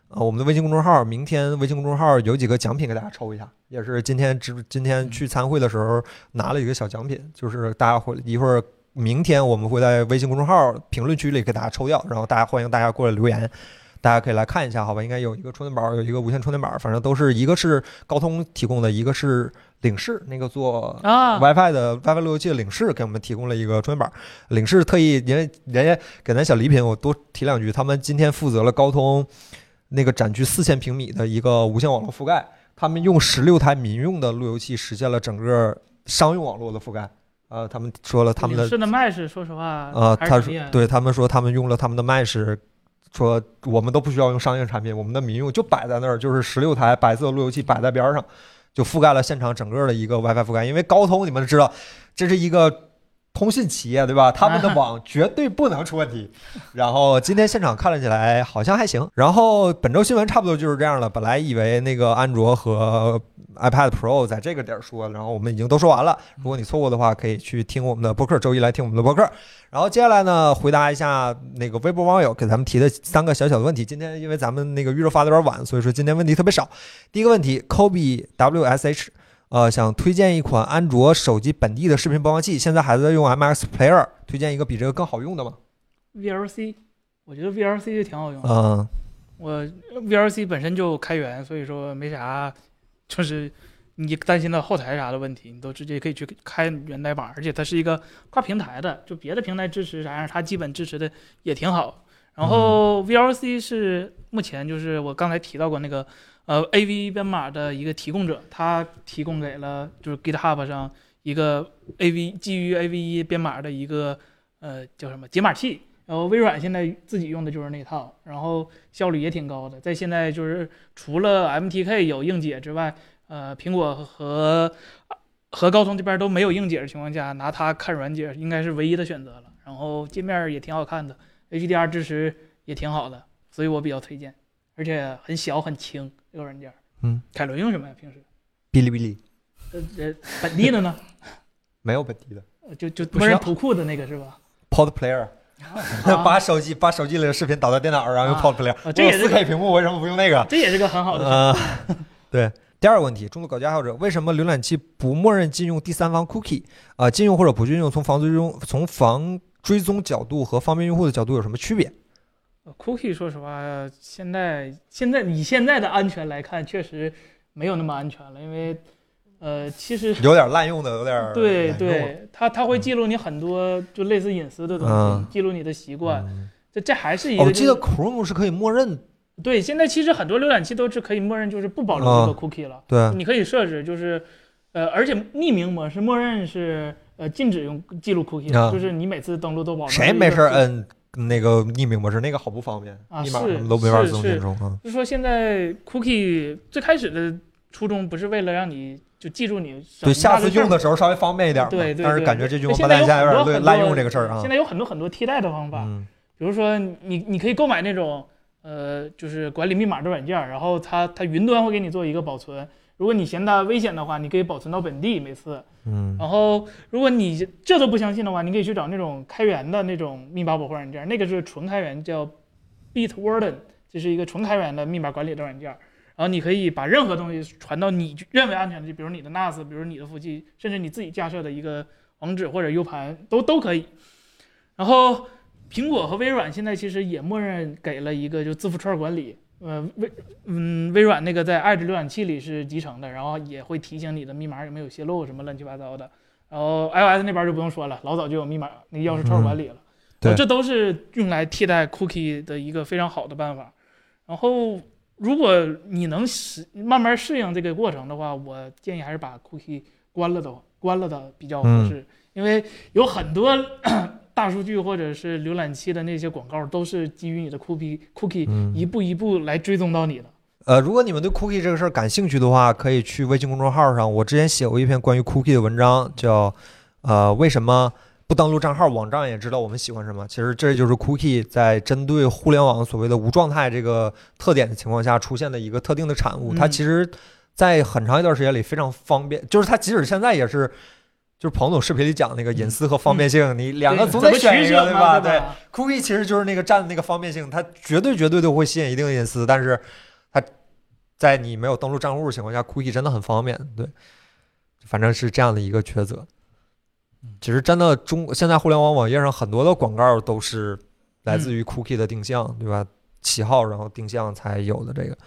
呃，我们的微信公众号，明天微信公众号有几个奖品给大家抽一下，也是今天直今天去参会的时候拿了一个小奖品，就是大家会一会儿明天我们会在微信公众号评论区里给大家抽掉，然后大家欢迎大家过来留言。大家可以来看一下，好吧？应该有一个充电宝，有一个无线充电宝，反正都是一个是高通提供的，一个是领事那个做啊，WiFi 的 WiFi 路由器的领事给我们提供了一个充电宝，领事特意因为人家给咱小礼品，我多提两句，他们今天负责了高通那个展区四千平米的一个无线网络覆盖，他们用十六台民用的路由器实现了整个商用网络的覆盖。呃，他们说了他们的是的麦是说实话，呃，他说对他们说他们用了他们的 Mesh，说我们都不需要用商业产品，我们的民用就摆在那儿，就是十六台白色路由器摆在边上，就覆盖了现场整个的一个 WiFi 覆盖。因为高通你们知道，这是一个通信企业对吧？(laughs) 他们的网绝对不能出问题。然后今天现场看了起来好像还行。然后本周新闻差不多就是这样了。本来以为那个安卓和 iPad Pro 在这个点儿说，然后我们已经都说完了。如果你错过的话，可以去听我们的播客，周一来听我们的播客。然后接下来呢，回答一下那个微博网友给咱们提的三个小小的问题。今天因为咱们那个预热发的有点晚，所以说今天问题特别少。第一个问题，Kobe WSH，呃，想推荐一款安卓手机本地的视频播放器，现在还在用 MX Player，推荐一个比这个更好用的吗？VLC，我觉得 VLC 就挺好用的。嗯我 VLC 本身就开源，所以说没啥，就是你担心的后台啥的问题，你都直接可以去开源代码，而且它是一个跨平台的，就别的平台支持啥样，它基本支持的也挺好。然后 VLC 是目前就是我刚才提到过那个呃 AV 编码的一个提供者，他提供给了就是 GitHub 上一个 AV 基于 AV1 编码的一个呃叫什么解码器。然后微软现在自己用的就是那套，然后效率也挺高的。在现在就是除了 MTK 有硬解之外，呃，苹果和和高通这边都没有硬解的情况下，拿它看软解应该是唯一的选择了。然后界面也挺好看的，HDR 支持也挺好的，所以我比较推荐，而且很小很轻这个软件。嗯，凯伦用什么呀？平时？哔哩哔哩呃呃，本地的呢？(laughs) 没有本地的呃就就不需要默认图库的那个是吧？Pod Player，啊 (laughs) 把手机把手机里的视频导到电脑上，然后用啊 Pod Player。啊这也是 4K 屏幕，为什么不用那个？这也是个很好的对。第二个问题，中度搞基爱好者为什么浏览器不默认禁用第三方 cookie？啊、禁用或者不禁用，从防追踪从防追踪角度和方便用户的角度有什么区别？呃 Cookie 说实话，现在现在以现在的安全来看，确实没有那么安全了，因为呃，其实 (laughs) 有点滥用的，有点对对，它它会记录你很多就类似隐私的东西，嗯记录你的习惯，嗯。这这还是一哦个、就是我记得 Chrome 是可以默认，对，现在其实很多浏览器都是可以默认就是不保留啊这个 Cookie 了，对，你可以设置就是呃，而且匿名模式默认是呃禁止用记录 Cookie，、的啊就是你每次登录都保留谁没事儿摁那个匿名模式，那个好不方便，啊密码什么都没法自动填充啊。就是说现在 cookie 最开始的初衷不是为了让你就记住你对，下次用的时时候稍微方便一点嘛。对对但是感觉这句王对现在八蛋现在有有很多点滥用这个事儿啊现。在有很多很多替代的方法，嗯比如说你你可以购买那种呃就是管理密码的软件，然后它它云端会给你做一个保存。如果你嫌它危险的话，你可以保存到本地每次。嗯然后如果你这都不相信的话，你可以去找那种开源的那种密码保护软件，那个是纯开源，叫 Bitwarden，这是一个纯开源的密码管理的软件。然后你可以把任何东西传到你认为安全的，比如你的 NAS，比如你的服务器，甚至你自己架设的一个网址或者 U 盘都都可以。然后苹果和微软现在其实也默认给了一个就字符串管理，呃微嗯微软那个在 Edge 浏览器里是集成的，然后也会提醒你的密码有没有泄露什么乱七八糟的。然后 iOS 那边就不用说了，老早就有密码那个钥匙串管理了。对这都是用来替代 cookie 的一个非常好的办法。然后，如果你能适慢慢适应这个过程的话，我建议还是把 cookie 关了的，关了的比较合适，因为有很多大数据或者是浏览器的那些广告都是基于你的 cookie cookie 嗯一步一步来追踪到你的。呃，如果你们对 cookie 这个事儿感兴趣的话，可以去微信公众号上，我之前写过一篇关于 cookie 的文章，叫呃为什么不登录账号，网站也知道我们喜欢什么。其实这就是 cookie 在针对互联网所谓的无状态这个特点的情况下出现的一个特定的产物。它嗯其实，在很长一段时间里非常方便，就是它即使现在也是。就是彭总视频里讲那个隐私和方便性，你两个总得选一个，对吧？对？cookie 其实就是那个占的那个方便性，它绝对绝对都会吸引一定的隐私，但是它在你没有登录账户的情况下，cookie 真的很方便，对，反正是这样的一个抉择。其实真的中现在互联网网页上很多的广告都是来自于 cookie 的定向，对吧？起号然后定向才有的这个。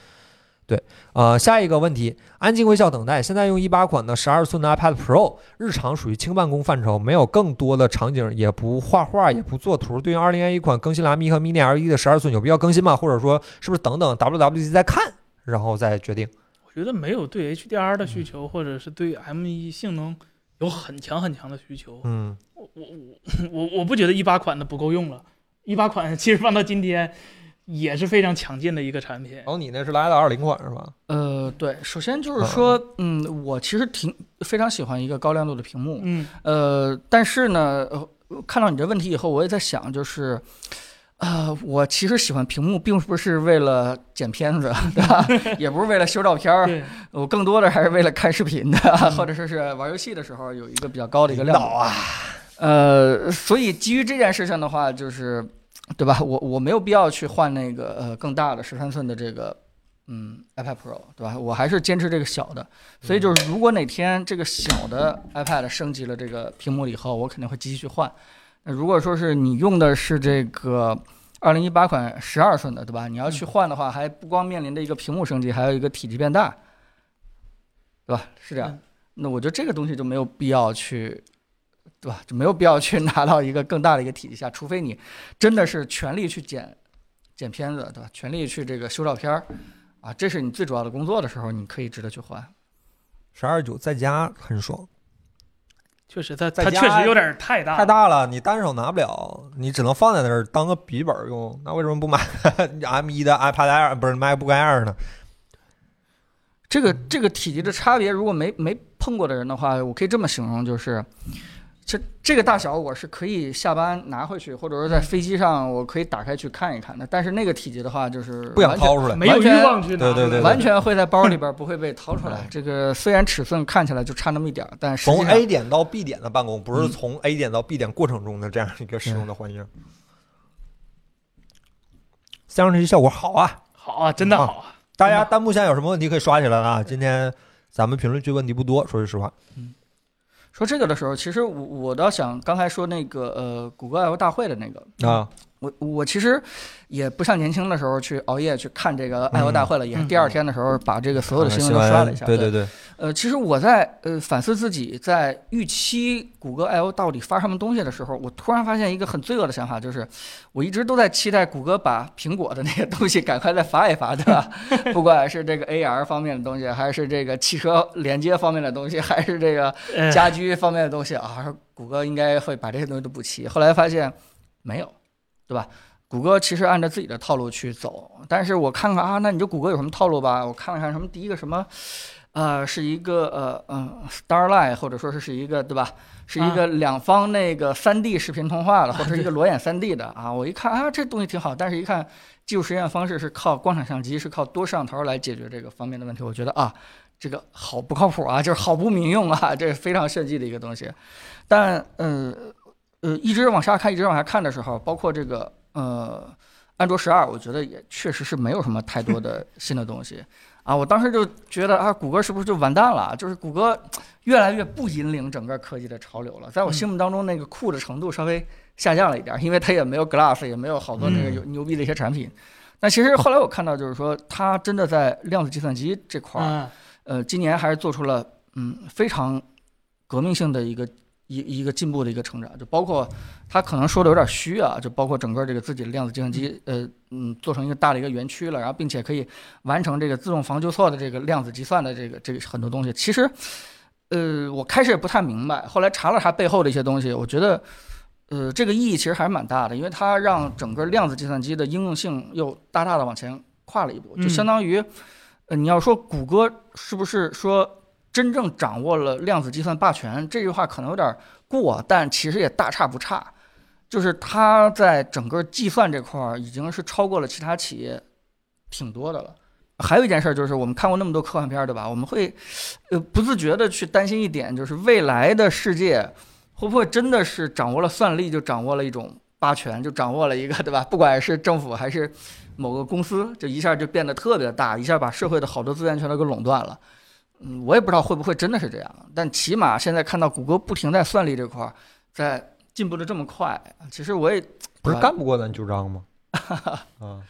对，呃，下一个问题，安静微笑等待。现在用一八款的十二寸的 iPad Pro，日常属于轻办公范畴，没有更多的场景，也不画画，也不做图。对于二零二一款更新了 M1 和 Mini LED 的十二寸，有必要更新吗？或者说是不是等等 WWDC 再看，然后再决定？我觉得没有对 HDR 的需求，或者是对 M1 性能有很强很强的需求。嗯，我我我我我不觉得一八款的不够用了，一八款其实放到今天也是非常强劲的一个产品然。后你那是来的二零款是吧？呃，对，首先就是说，嗯，我其实挺非常喜欢一个高亮度的屏幕，嗯呃，但是呢，呃，看到你这问题以后，我也在想，就是，啊、我其实喜欢屏幕，并不是为了剪片子，(laughs) 对吧？也不是为了修照片儿，我更多的还是为了看视频的，(laughs) 或者说是玩游戏的时候有一个比较高的一个亮度。啊，呃，所以基于这件事情的话，就是，对吧？我我没有必要去换那个呃更大的十三寸的这个嗯 iPad Pro，对吧？我还是坚持这个小的。所以就是，如果哪天这个小的 iPad 升级了这个屏幕了以后，我肯定会继续换。那如果说是你用的是这个二零一八款十二寸的，对吧？你要去换的话，还不光面临着一个屏幕升级，还有一个体积变大，对吧？是这样嗯。那我觉得这个东西就没有必要去，对吧？就没有必要去拿到一个更大的一个体积下，除非你真的是全力去剪剪片子，对吧？全力去这个修照片儿，啊，这是你最主要的工作的时候，你可以值得去换。十二九在家很爽，确实它在家它确实有点太大了，太大了，你单手拿不了，你只能放在那儿当个笔记本用。那为什么不买 (laughs) M 一的 iPad Air 不是 MacBook Air 呢？这个这个体积的差别，如果没没碰过的人的话，我可以这么形容，就是，这这个大小我是可以下班拿回去，或者说在飞机上我可以打开去看一看的。但是那个体积的话，就是不想完全掏出来。没有欲完全望去拿对对对完全会在包里边 (laughs) 不会被掏出来。这个虽然尺寸看起来就差那么一点儿，但是从 A 点到 B 点的办公，不是嗯从 A 点到 B 点过程中的这样一个使用的环境。相上去效果好啊！好啊，真的好啊，大家弹幕现在有什么问题可以刷起来了啊！今天咱们评论区问题不多，说句实话。说这个的时候，其实我我倒想刚才说那个呃谷歌 I/O 大会的那个，啊，我我其实也不像年轻的时候去熬夜去看这个 I/O 大会了，也是嗯第二天的时候把这个所有的新闻都刷了一下。对对对，呃，其实我在呃反思自己在预期谷歌 I/O 到底发什么东西的时候，我突然发现一个很罪恶的想法，就是我一直都在期待谷歌把苹果的那个东西赶快再发一发，对吧？(laughs) 不管是这个 AR 方面的东西，还是这个汽车连接方面的东西，还是这个呃家居方面的东西啊，谷歌应该会把这些东西都补齐。后来发现没有，对吧？谷歌其实按照自己的套路去走，但是我看看啊，那你就谷歌有什么套路吧？我看了看什么，第一个什么，呃，是一个呃嗯、Starlight，或者说是是一个对吧？是一个两方那个三 D 视频通话的，或者是一个裸眼三 D 的啊。我一看啊，这东西挺好，但是一看技术实验方式是靠光场相机，是靠多摄像头来解决这个方面的问题，我觉得啊，这个好不靠谱啊，就是好不民用啊，这是非常设计的一个东西。但呃呃，一直往下看，一直往下看的时候，包括这个呃安卓十二，我觉得也确实是没有什么太多的 (laughs) 新的东西啊。我当时就觉得啊，谷歌是不是就完蛋了？就是谷歌越来越不引领整个科技的潮流了，在我心目当中，那个酷的程度稍微下降了一点，因为它也没有 Glass，也没有好多那个有牛逼的一些产品。但其实后来我看到，就是说它真的在量子计算机这块儿，嗯呃，今年还是做出了嗯非常革命性的一个一一个进步的一个成长，就包括他可能说的有点虚啊，就包括整个这个自己的量子计算机，呃嗯，做成一个大的一个园区了，然后并且可以完成这个自动防纠错的这个量子计算的这个这个很多东西。其实，呃，我开始也不太明白，后来查了查背后的一些东西，我觉得。呃，这个意义其实还是蛮大的，因为它让整个量子计算机的应用性又大大的往前跨了一步，就嗯相当于，呃，你要说谷歌是不是说真正掌握了量子计算霸权，这句话可能有点过，但其实也大差不差。就是它在整个计算这块儿已经是超过了其他企业挺多的了。还有一件事儿就是，我们看过那么多科幻片儿，对吧？我们会呃不自觉的去担心一点，就是未来的世界会不会真的是掌握了算力就掌握了一种霸权，就掌握了一个对吧？(laughs) 不管是政府还是某个公司，就一下就变得特别大，一下把社会的好多资源全都给垄断了。嗯，我也不知道会不会真的是这样，但起码现在看到谷歌不停在算力这块儿在进步的这么快，其实我也 (tsk) 不是干不过咱九章吗？啊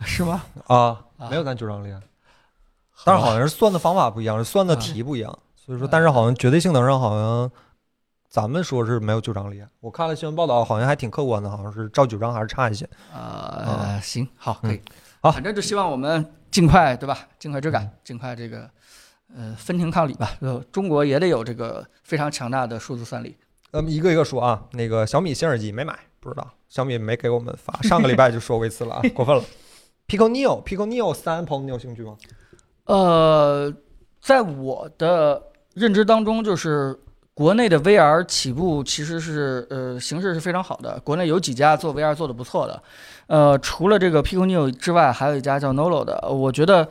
(laughs) 是吗？啊，啊没有咱九章厉害，但是好像是算的方法不一样，算的题不一样，所以说，但是好像绝对性能上好像咱们说是没有九章厉害。我看了新闻报道，好像还挺客观的，好像是照九章还是差一些。呃，行，好，可以，嗯好反正就希望我们尽快，对吧？尽快追赶，尽快这个，呃，分庭抗礼吧。呃，中国也得有这个非常强大的数字算力。咱们一个一个说啊，那个小米新耳机没买，不知道小米没给我们发，上个礼拜就说过一次了啊，(laughs) 过分了。Pico Neo Pico Neo 三，朋友你有兴趣吗？呃，在我的认知当中，就是国内的 VR 起步其实是呃形势是非常好的，国内有几家做 VR 做的不错的，呃，除了这个 Pico Neo 之外，还有一家叫 Nolo 的，我觉得。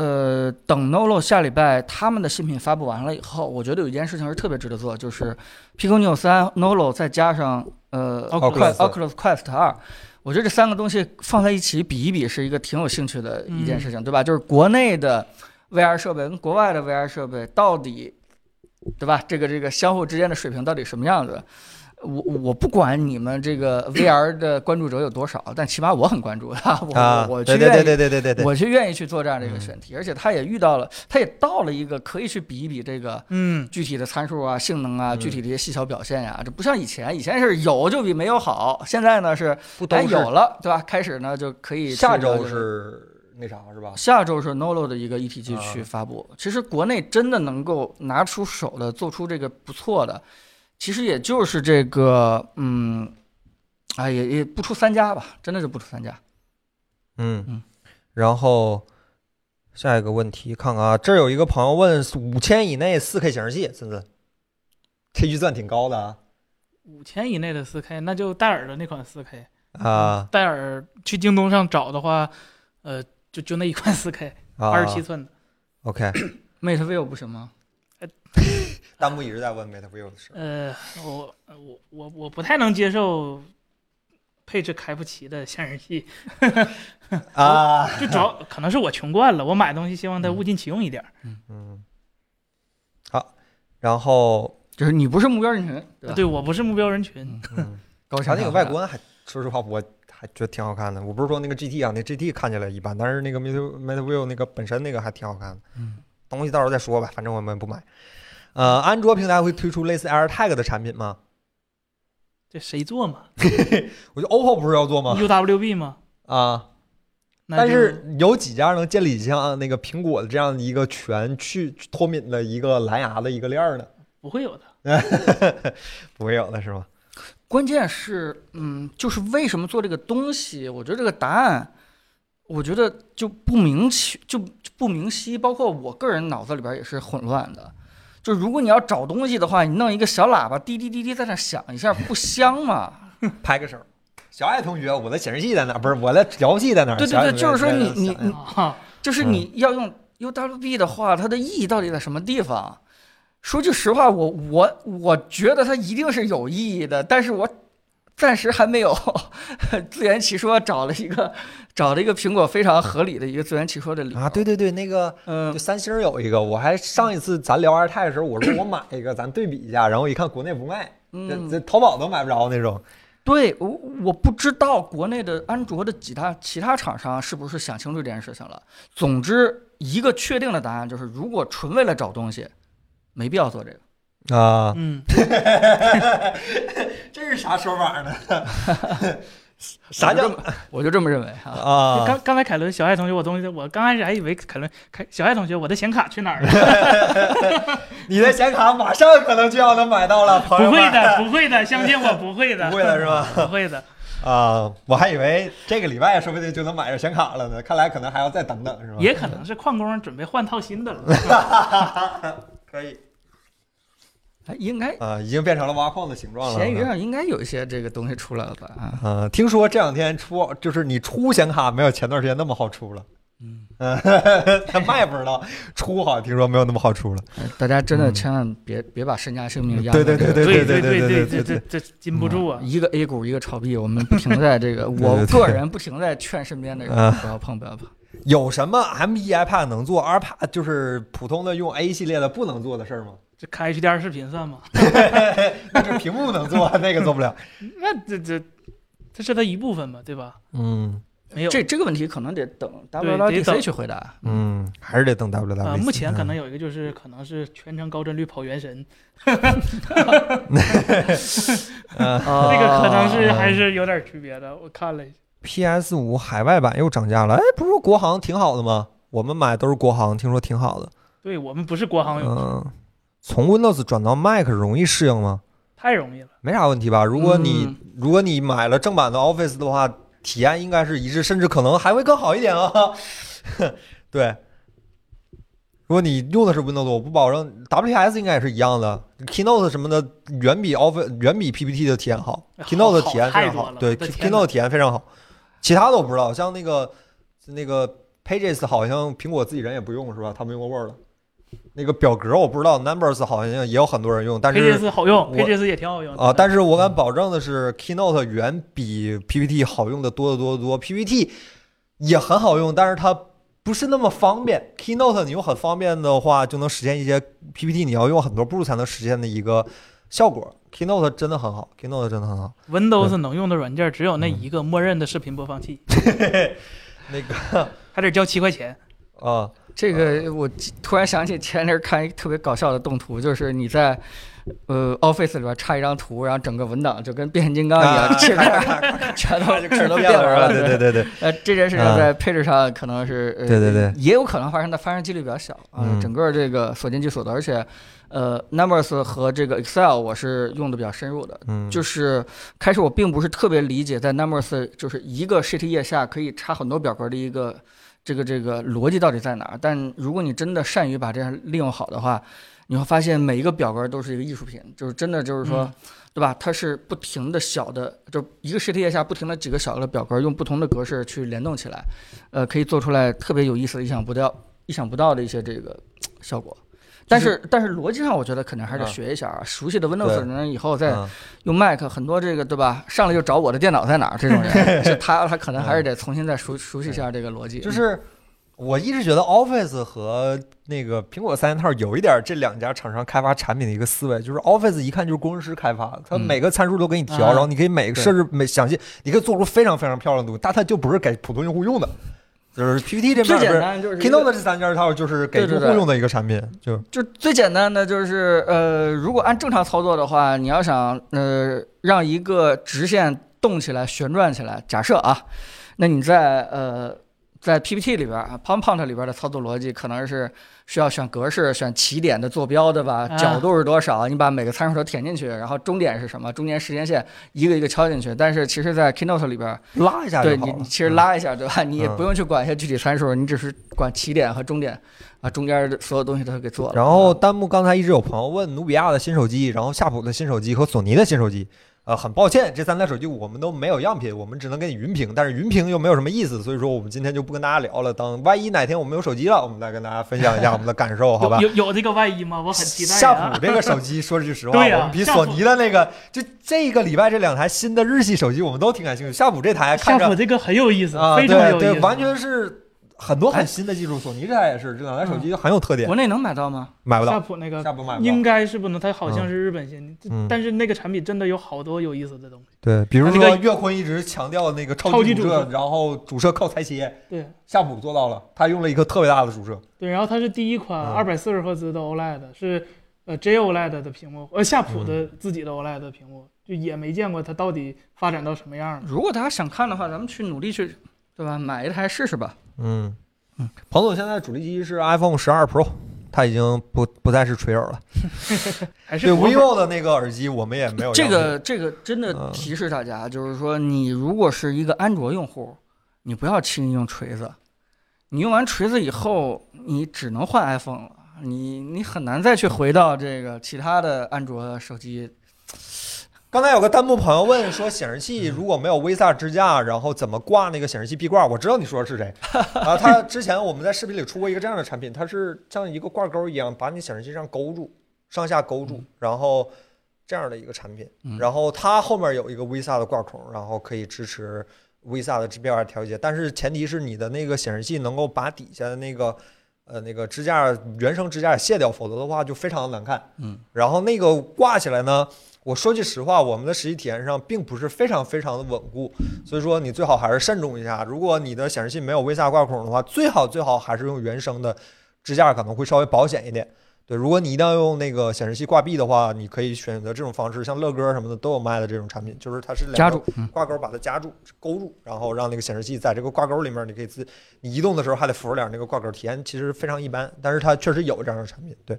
呃，等 Nolo 下礼拜他们的新品发布完了以后，我觉得有一件事情是特别值得做，就是 Pico Neo 三、Nolo 再加上呃 Oculus Oculus Quest 二，我觉得这三个东西放在一起比一比，是一个挺有兴趣的一件事情，对吧？就是国内的 VR 设备跟国外的 VR 设备到底，对吧？这个这个相互之间的水平到底什么样子？我我不管你们这个 (coughs) VR 的关注者有多少，但起码我很关注啊，我啊，我我去愿意对对对对对对对，我去愿意去做这样的一个嗯选题，而且他也遇到了，他也到了一个可以去比一比这个嗯，具体的参数啊、性能啊、嗯具体的一些细小表现呀、这不像以前，以前是有就比没有好，现在呢是不有了，对吧？开始呢就可以下周是那啥是吧？下周是 Nolo 的一个 ETG 啊去发布。其实国内真的能够拿出手的，做出这个不错的，其实也就是这个，嗯，哎，也也不出三家吧，真的是不出三家。嗯嗯，然后下一个问题，看看啊，这儿有一个朋友问五千以内四 K 显示器，森森，这预算挺高的啊五千以内的四 K，那就戴尔的那款四 K。啊戴尔去京东上找的话，呃，就就那一款四 K，啊！二十七寸的。(clears throat) OK，Mate View 不行吗？(laughs) 弹幕一直在问 Mate View 的事。呃，我我我我不太能接受配置开不齐的 (laughs) 显示器，(laughs) 啊，就主要可能是我穷惯了，我买东西希望它物尽其用一点儿。嗯，好，然后就是你不是目标人群，对？对我不是目标人群，嗯，(laughs) 高它那个外观还，说实话，我还觉得挺好看的。我不是说那个 GT 啊，那 GT 看起来一般，但是那个 Mate Mate View 那个本身那个还挺好看的。嗯，东西到时候再说吧，反正我们不买。呃，安卓平台会推出类似 AirTag 的产品吗？这谁做嘛 (laughs) 我觉得 OPPO 不是要做吗？？UWB 吗？啊，但是有几家能建立像那个苹果的这样一个全去脱敏的一个蓝牙的一个链儿呢？不会有的。(laughs) 不会有的是吗？关键是，嗯，就是为什么做这个东西？我觉得这个答案，我觉得就不明其就就不明晰，包括我个人脑子里边也是混乱的。就如果你要找东西的话，你弄一个小喇叭滴滴滴滴在那响一下，不香吗？(laughs) 拍个手。小爱同学，我的显示器在哪？不是我的遥控器在哪？对对对就是说你你你啊，就是嗯你要用 UWB 的话，它的意义到底在什么地方？说句实话，我我我觉得它一定是有意义的，但是我暂时还没有 (laughs) 自圆其说，找了一个找了一个苹果非常合理的一个自圆其说的理由啊，对，对对，那个嗯就，三星儿有一个，我还上一次咱聊 AirTag 的时候，我说我买一个，咱对比一下，然后一看国内不卖，这嗯这淘宝都买不着那种。对我我不知道国内的安卓的几大其他厂商是不是想清楚这件事情了。总之，一个确定的答案就是，如果纯为了找东西，没必要做这个。啊，嗯，(laughs) 这是啥说法呢？(laughs) 啥叫 (laughs) 我就这么认为哈。啊？刚刚才凯伦小爱同学，我东西，我刚开始还以为凯伦凯小爱同学，我的显卡去哪儿了？你的显卡马上可能就要能买到了，朋友。不会的，不会的，相信我，不会的，不会的是吧？不会的。啊，我还以为这个礼拜说不定就能买着显卡了呢，看来可能还要再等等，是吧？也可能是矿工准备换套新的了。可以哎，应该啊，已经变成了挖矿的形状了。闲鱼上应该有一些这个东西出来了吧？啊，呃，听说这两天出，就是你出显卡没有前段时间那么好出了。嗯，(laughs) 他卖不知道，出好像听说没有那么好出了。哎大家真的嗯千万别别把身家性命压对在这个对对对对对对对这这禁不住啊！一个 A 股一个炒币，我们不停 (laughs) 在这个，我个人不停在劝身边的人啊不要碰，不要碰。有什么 M1 iPad 能做，iPad 就是普通的用 A 系列的不能做的事儿吗？这开 HDR 视频算吗？(laughs) 那这屏幕能做，(laughs) 那个做不了。那这这这是它一部分嘛，对吧？嗯没有这这个问题可能得等 WWDC 去回答。嗯，还是得等 WWDC。啊，目前可能嗯有一个就是可能是全程高帧率跑原神，呃 (laughs) 这个可能是啊还是有点区别的。我看了一下，PS 五海外版又涨价了，哎，不是说国行挺好的吗？我们买都是国行，听说挺好的。对我们不是国行用户，嗯，从 Windows 转到 Mac 容易适应吗？太容易了。没啥问题吧？如果你、嗯如果你买了正版的 Office 的话，体验应该是一致，甚至可能还会更好一点啊。(laughs) 对，如果你用的是 Windows，我不保证 WPS 应该也是一样的，Keynote 什么的远比 Office 远比 PPT 的体验好好，Keynote 的体验非常好，对，Keynote 的体验非常好。其他的我不知道，像那个那个 Pages 好像苹果自己人也不用是吧？他们用过 Word。那个表格我不知道，Numbers 好像也有很多人用，但是 Pages 好用，Pages 也挺好用啊，但是我敢保证的是，Keynote 远比 PPT 好用的多得多得多。PPT 也很好用，但是它不是那么方便。Keynote 你用很方便的话，就能实现一些 PPT 你要用很多步才能实现的一个效果。Keynote 真的很好，Keynote 真的很好。Windows 能用的软件只有那嗯一个默认的视频播放器，(laughs) 那个还得交七块钱。啊，这个我突然想起前阵儿看一个特别搞笑的动图，就是你在呃，Office 里边插一张图，然后整个文档就跟变形金刚一样，啊切片 (laughs) 全都全都变了。(laughs) 对对对对，呃，这件事情啊在配置上可能是，呃、对对对也有可能发生，但发生几率比较小啊、嗯整个这个所见即所得，而且，呃，Numbers 和这个 Excel 我是用的比较深入的。嗯，就是开始我并不是特别理解，在 Numbers 就是一个 sheet 页下可以插很多表格的一个这个这个逻辑到底在哪儿。但如果你真的善于把这样利用好的话，你会发现每一个表格都是一个艺术品，就是真的就是说，嗯对吧？它是不停的小的，就一个 sheet 页下不停的几个小的表格，用不同的格式去联动起来，呃，可以做出来特别有意思的、意想不到、意想不到的一些这个效果。但是，但是逻辑上，我觉得可能还是学一下啊。熟悉的 Windows 对的人以后再嗯用 Mac 很多这个对吧？上来就找我的电脑在哪儿这种人，(laughs) 是他他可能还是得重新再熟熟悉一下这个逻辑。(laughs) 就是我一直觉得 Office 和那个苹果三件套有一点这两家厂商开发产品的一个思维，就是 Office 一看就是工程师开发的，它嗯每个参数都给你调，啊然后你可以每个设置每详细，你可以做出非常非常漂亮的东西，但它就不是给普通用户用的。就是 PPT 这边最简单就是一 Keynote 个这三件套就是给对对对用户用的一个产品，就就最简单的就是呃，如果按正常操作的话，你要想呃让一个直线动起来、旋转起来，假设啊，那你在呃在 PPT 里边啊 PowerPoint 里边的操作逻辑可能是需要选格式、选起点的坐标，对吧？啊角度是多少？你把每个参数都填进去，然后终点是什么？中间时间线一个一个敲进去。但是其实，在 Keynote 里边，拉一下就对你，你其实嗯拉一下，对吧？你也嗯不用去管一些具体参数，你只是管起点和终点，啊，中间的所有东西都给做了。然后弹幕刚才一直有朋友问努比亚的新手机，然后夏普的新手机和索尼的新手机。呃，很抱歉，这三台手机我们都没有样品，我们只能给你云评，但是云评又没有什么意思，所以说我们今天就不跟大家聊了。等万一哪天我们有手机了，我们再跟大家分享一下我们的感受，(laughs) 好吧有？有有这个万一吗？我很期待夏普这个手机，说句实话，(laughs) 我们比索尼的那个，就这个礼拜这两台新的日系手机，我们都挺感兴趣。夏普这台看着夏普这个很有意思，啊，非常有意思，对对，完全是很多很新的技术。索尼这台也是，这两台手机很有特点，国内能买到吗？买不到，夏普那个夏普买不到。应该是不能，它好像是日本先，进但是那个产品真的有好多有意思的东西。对，比如那个说岳坤一直强调那个超超级主摄，然后主摄靠裁切，对夏普做到了，他用了一个特别大的主摄。对，然后它是第一款嗯二百四十赫兹的 OLED，是呃 JOLED 的屏幕，呃夏普的自己的 OLED 的屏幕，就也没见过它到底发展到什么样了。如果大家想看的话，咱们去努力去，对吧？买一台试试吧。嗯嗯，彭总现在主力机是 iPhone 十二 Pro，他已经不不再是锤友了。(laughs) 对 vivo 的那个耳机，我们也没有这个这个真的嗯提示大家，就是说，你如果是一个安卓用户，你不要轻易用锤子。你用完锤子以后，你只能换 iPhone 了，你你很难再去回到这个其他的安卓手机。刚才有个弹幕朋友问说，显示器如果没有 VISA 支架，然后怎么挂那个显示器壁挂？我知道你说的是谁 (laughs) 啊？他之前我们在视频里出过一个这样的产品，它是像一个挂钩一样，把你显示器上勾住，上下勾住，然后这样的一个产品。嗯然后它后面有一个 VISA 的挂孔，然后可以支持 VISA 的 GPR 调节，但是前提是你的那个显示器能够把底下的那个呃那个支架原生支架卸掉，否则的话就非常的难看。嗯，然后那个挂起来呢，我说句实话，我们的实际体验上并不是非常非常的稳固，所以说你最好还是慎重一下。如果你的显示器没有 VISA 挂孔的话，最好最好还是用原生的支架，可能会稍微保险一点。对，如果你一定要用那个显示器挂壁的话，你可以选择这种方式，像乐哥什么的都有卖的这种产品，就是它是夹住，嗯，挂钩把它夹住、勾住，然后让那个显示器在这个挂钩里面，你可以自你移动的时候还得扶着点那个挂钩，体验其实非常一般，但是它确实有这样的产品，对。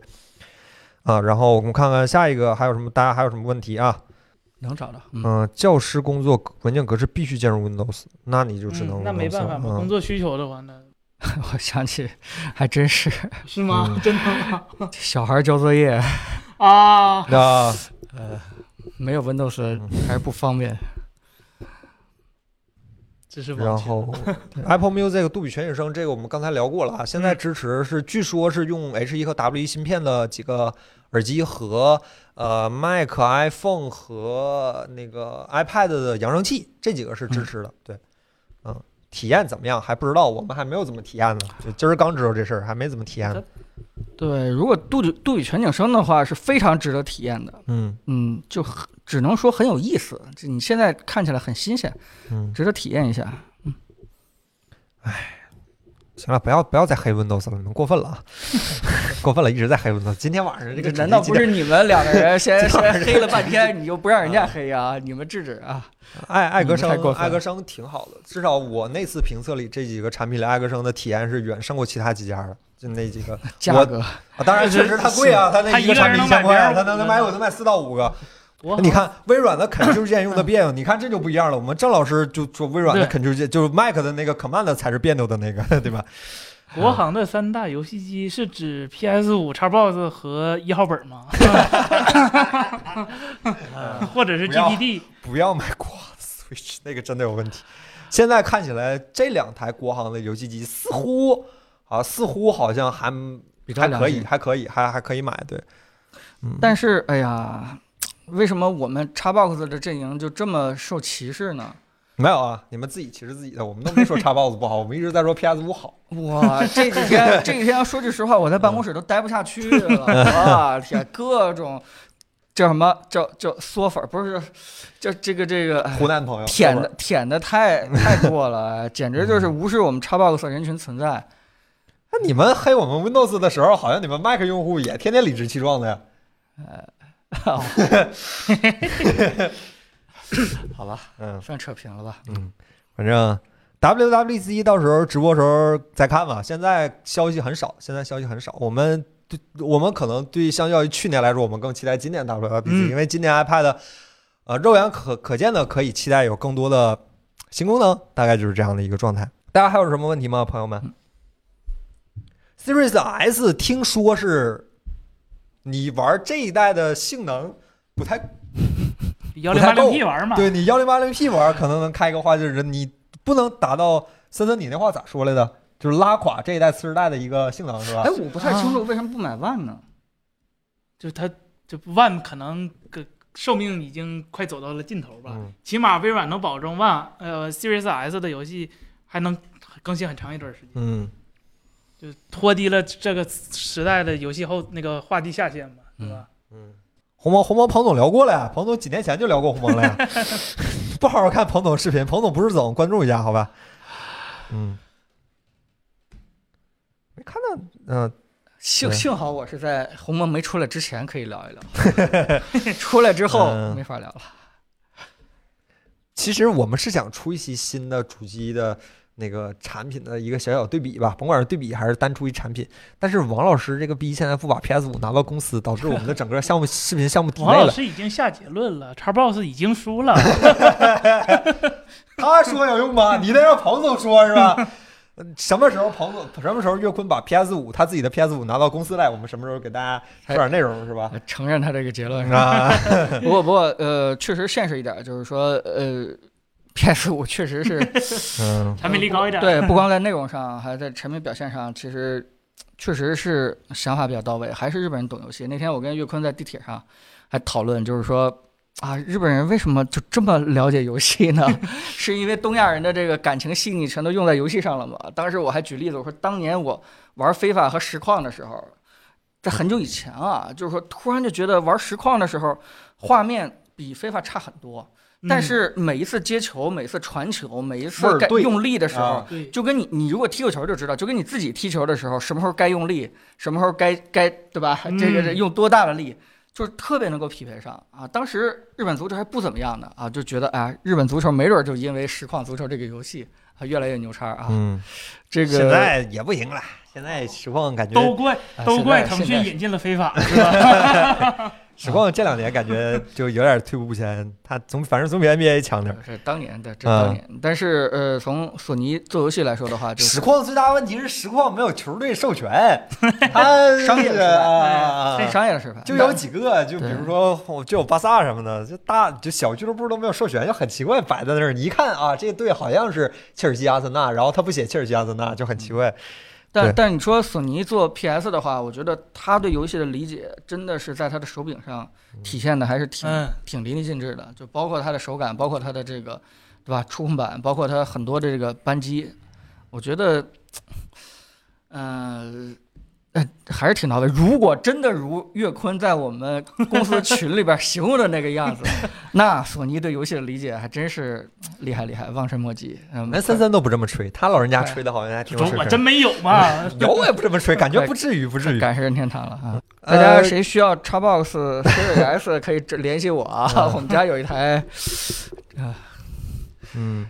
啊，然后我们看看下一个还有什么，大家还有什么问题啊？能找到。嗯，嗯、教师工作文件格式必须兼容 Windows，那你就只能、嗯、那没办法嘛，工作需求的话，那 (laughs) 我想起还真是 (laughs) 是吗？嗯 (laughs) 真的吗？小孩交作业啊，那呃没有 Windows 还是不方便。这是然后 (laughs) Apple Music 杜比全景声这个我们刚才聊过了啊，现在支持是据说是用 H 1和 W 1芯片的几个耳机和呃 Mac、iPhone 和那个 iPad 的扬声器这几个是支持的，对，嗯，体验怎么样还不知道，我们还没有怎么体验呢，就今儿刚知道这事儿，还没怎么体验呢，对，如果杜比杜比全景声的话，是非常值得体验的。嗯嗯，就很只能说很有意思。就你现在看起来很新鲜，嗯。值得体验一下。行了，不要不要再黑 Windows 了，你们过分了啊！(laughs) 过分了，一直在黑 Windows。今天晚上这个难道不是你们两个人先 (laughs) 先黑了半天，(laughs) 你就不让人家黑啊？你们制止啊！爱爱格生，爱格生挺好的，至少我那次评测里这几个产品里，爱格生的体验是远胜过其他几家的。就那几个价格啊，当然确实它贵啊，它那一个产品一千块，它能能买我能卖四到五个。我你看微软的 Ctrl 键用的别扭，(laughs) 你看这就不一样了。我们郑老师就说微软的 Ctrl 键就是 Mac 的那个 Command 才是别扭的那个，(laughs) 对吧？国行的三大游戏机是指 PS 五、Xbox 和一号本吗？(laughs) 或者是不要 GPD？不要买国行 Switch，那个真的有问题。现在看起来这两台国行的游戏机似乎啊，似乎好像还还可以，还可以，还还可以买。对，嗯，但是，哎呀，为什么我们 Xbox 的阵营就这么受歧视呢？没有啊，你们自己歧视自己的，我们都没说 Xbox 不好，我们一直在说 PS 五好。哇，这几天 (laughs) 这几天说句实话，我在办公室都待不下去了。哇天，各种叫什么叫叫嗦粉，不是叫这个这个哎湖南朋友舔的舔的太太过了，简直就是无视我们 Xbox 人群存在。那你们黑我们 Windows 的时候，好像你们 Mac 用户也天天理直气壮的呀。(laughs) 好吧，嗯算扯平了吧？嗯，反正 WWDC 到时候直播时候再看吧。现在消息很少，现在消息很少。我们对，我们可能对相较于去年来说，我们更期待今年嗯因为今年 iPad 呃肉眼可可见的可以期待有更多的新功能，大概就是这样的一个状态。大家还有什么问题吗，朋友们？Series S 听说是你玩这一代的性能不太 (laughs) 幺零八零 P 玩嘛？对你幺零八零 P 玩，可能能开个话，就是你不能达到森森你那话咋说来的？就是拉垮这一代次世代的一个性能是吧哎，？我不太清楚为什么不买 One 呢？就是它就 One 可能个寿命已经快走到了尽头吧。嗯起码微软能保证 One 呃 Series S 的游戏还能更新很长一段时间，嗯，就拖低了这个时代的游戏后那个画地下限嘛，对吧？嗯，鸿蒙鸿蒙彭总聊过了呀，彭总几年前就聊过鸿蒙了呀。(laughs) 不好好看彭总视频，彭总不是总关注一下好吧？嗯，没看到，嗯、幸幸好我是在鸿蒙没出来之前可以聊一聊，(laughs) 出来之后嗯没法聊了。其实我们是想出一期新的主机的那个产品的一个小小对比吧，甭管是对比还是单出一产品。但是王老师这个逼现在不把 PS 五拿到公司，导致我们的整个项目 (laughs) 视频项目抵王老。师已经下结论了，Xbox 已经输了。(laughs) 他说有用吗？你得让彭总说是吧？什么时候彭总什么时候岳坤把 PS 五他自己的 PS 五拿到公司来，我们什么时候给大家说点内容是吧？承认他这个结论是吧？(laughs) 啊，不过不过呃，确实现实一点，就是说呃，PS 五确实是 (laughs) 嗯产品力高一点。对，不光在内容上，还在产品表现上，其实确实是想法比较到位，还是日本人懂游戏。那天我跟岳坤在地铁上还讨论，就是说。啊，日本人为什么就这么了解游戏呢？(laughs) 是因为东亚人的这个感情细腻全都用在游戏上了吗？当时我还举例子，我说当年我玩非法和实况的时候，在很久以前啊，就是说突然就觉得玩实况的时候，画面比非法差很多。嗯但是每一次接球、每一次传球、每一次该用力的时候就跟你你如果踢过球就知道，就跟你自己踢球的时候，什么时候该用力，什么时候该该对吧？嗯这个这用多大的力，就是特别能够匹配上啊。当时日本足球还不怎么样呢啊，就觉得哎，日本足球没准就因为实况足球这个游戏啊越来越牛叉啊。嗯，这个现在也不行了，现在实况感觉都怪啊都怪腾讯引进了非法，是吧？(laughs) 实况这两年感觉就有点退步不前，他总反正总比 NBA 强点儿。是当年的，这嗯当年。但是呃，从索尼做游戏来说的话，就是实况最大问题是实况没有球队授权，(laughs) 他商业的商业的失败，就有几个，就比如说就有巴萨什么的，就大就小俱乐部都没有授权，就很奇怪，摆在那儿，你一看啊，这队好像是切尔西、阿森纳，然后他不写切尔西、阿森纳，就很奇怪。对但但你说索尼做 PS 的话，我觉得他对游戏的理解真的是在他的手柄上体现的，还是挺、嗯挺淋漓尽致的。就包括它的手感，包括它的这个，对吧？触控板，包括它很多的这个扳机，我觉得，呃，还是挺到位。(laughs) 如果真的如岳坤在我们公司群里边形容的那个样子，(laughs) 那索尼对游戏的理解还真是厉害厉害，望尘莫及。嗯，连森森都不这么吹，他老人家吹的好像还挺有水平。我真没有嘛，(laughs) 有我也不这么吹，感觉不至于，不至于。感谢任天堂了啊！大呃家谁需要 Xbox Series S 可以联系我啊，我们家有一台。嗯，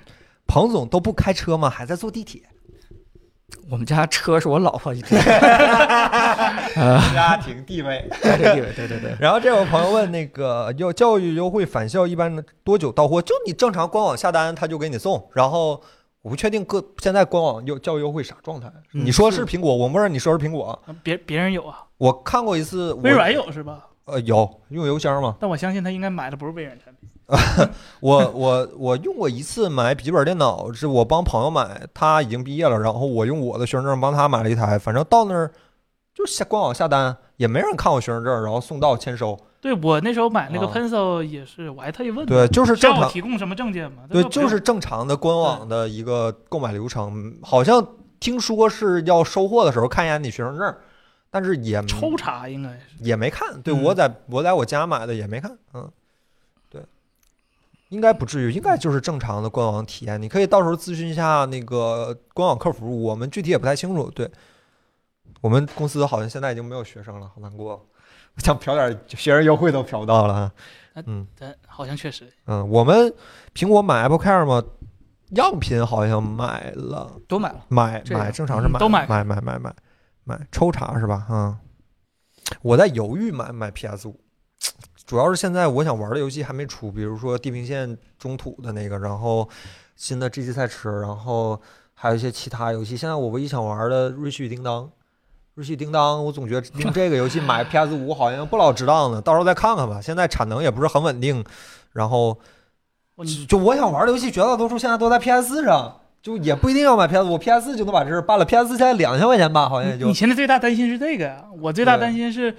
彭总都不开车吗？还在坐地铁？我们家车是我老婆 (laughs) 家庭地位。家庭地位，对对对。然后这有朋友问，那个要教育优惠返校一般多久到货？就你正常官网下单，他就给你送。然后我不确定各现在官网优教育优惠啥状态。嗯你说是苹果，我默认你说是苹果。别别人有啊，我看过一次，微软有是吧？呃有用邮箱吗？但我相信他应该买的不是微软产品。(laughs) 我我我用过一次买笔记本电脑，是我帮朋友买，他已经毕业了，然后我用我的学生证帮他买了一台，反正到那儿就下官网下单，也没人看我学生证，然后送到签收。对我那时候买那个啊 Pencil 也是，我还特意问对，就是正常，提供什么证件吗？对，就是正常的官网的一个购买流程。好像听说是要收货的时候看一眼你学生证，但是也抽查应该是。也没看。对嗯我在我在我家买的也没看，嗯，对，应该不至于，应该就是正常的官网体验。你可以到时候咨询一下那个官网客服，我们具体也不太清楚。对，我们公司好像现在已经没有学生了，好难过。我 (laughs) 想嫖点学生优惠都嫖不到了。嗯但好像确实嗯，我们苹果买 Apple Care 吗？样品好像买了，都买了。买买正常是买嗯都买买买买买买抽查是吧？嗯，我在犹豫买买 PS 五，主要是现在我想玩的游戏还没出，比如说《地平线：中土》的那个，然后新的 GT 赛车，然后还有一些其他游戏。现在我唯一想玩的《瑞奇与叮当》，《瑞奇与叮当》，我总觉得 (laughs) 用这个游戏买 PS 五好像不老值当的，到时候再看看吧。现在产能也不是很稳定，然后。就就我想玩的游戏，绝大多数现在都在 PS 上，就也不一定要买 PS 五，PS 就能把这事办了。PS 现在两千块钱吧，好像也就你现在最大担心是这个呀，我最大担心是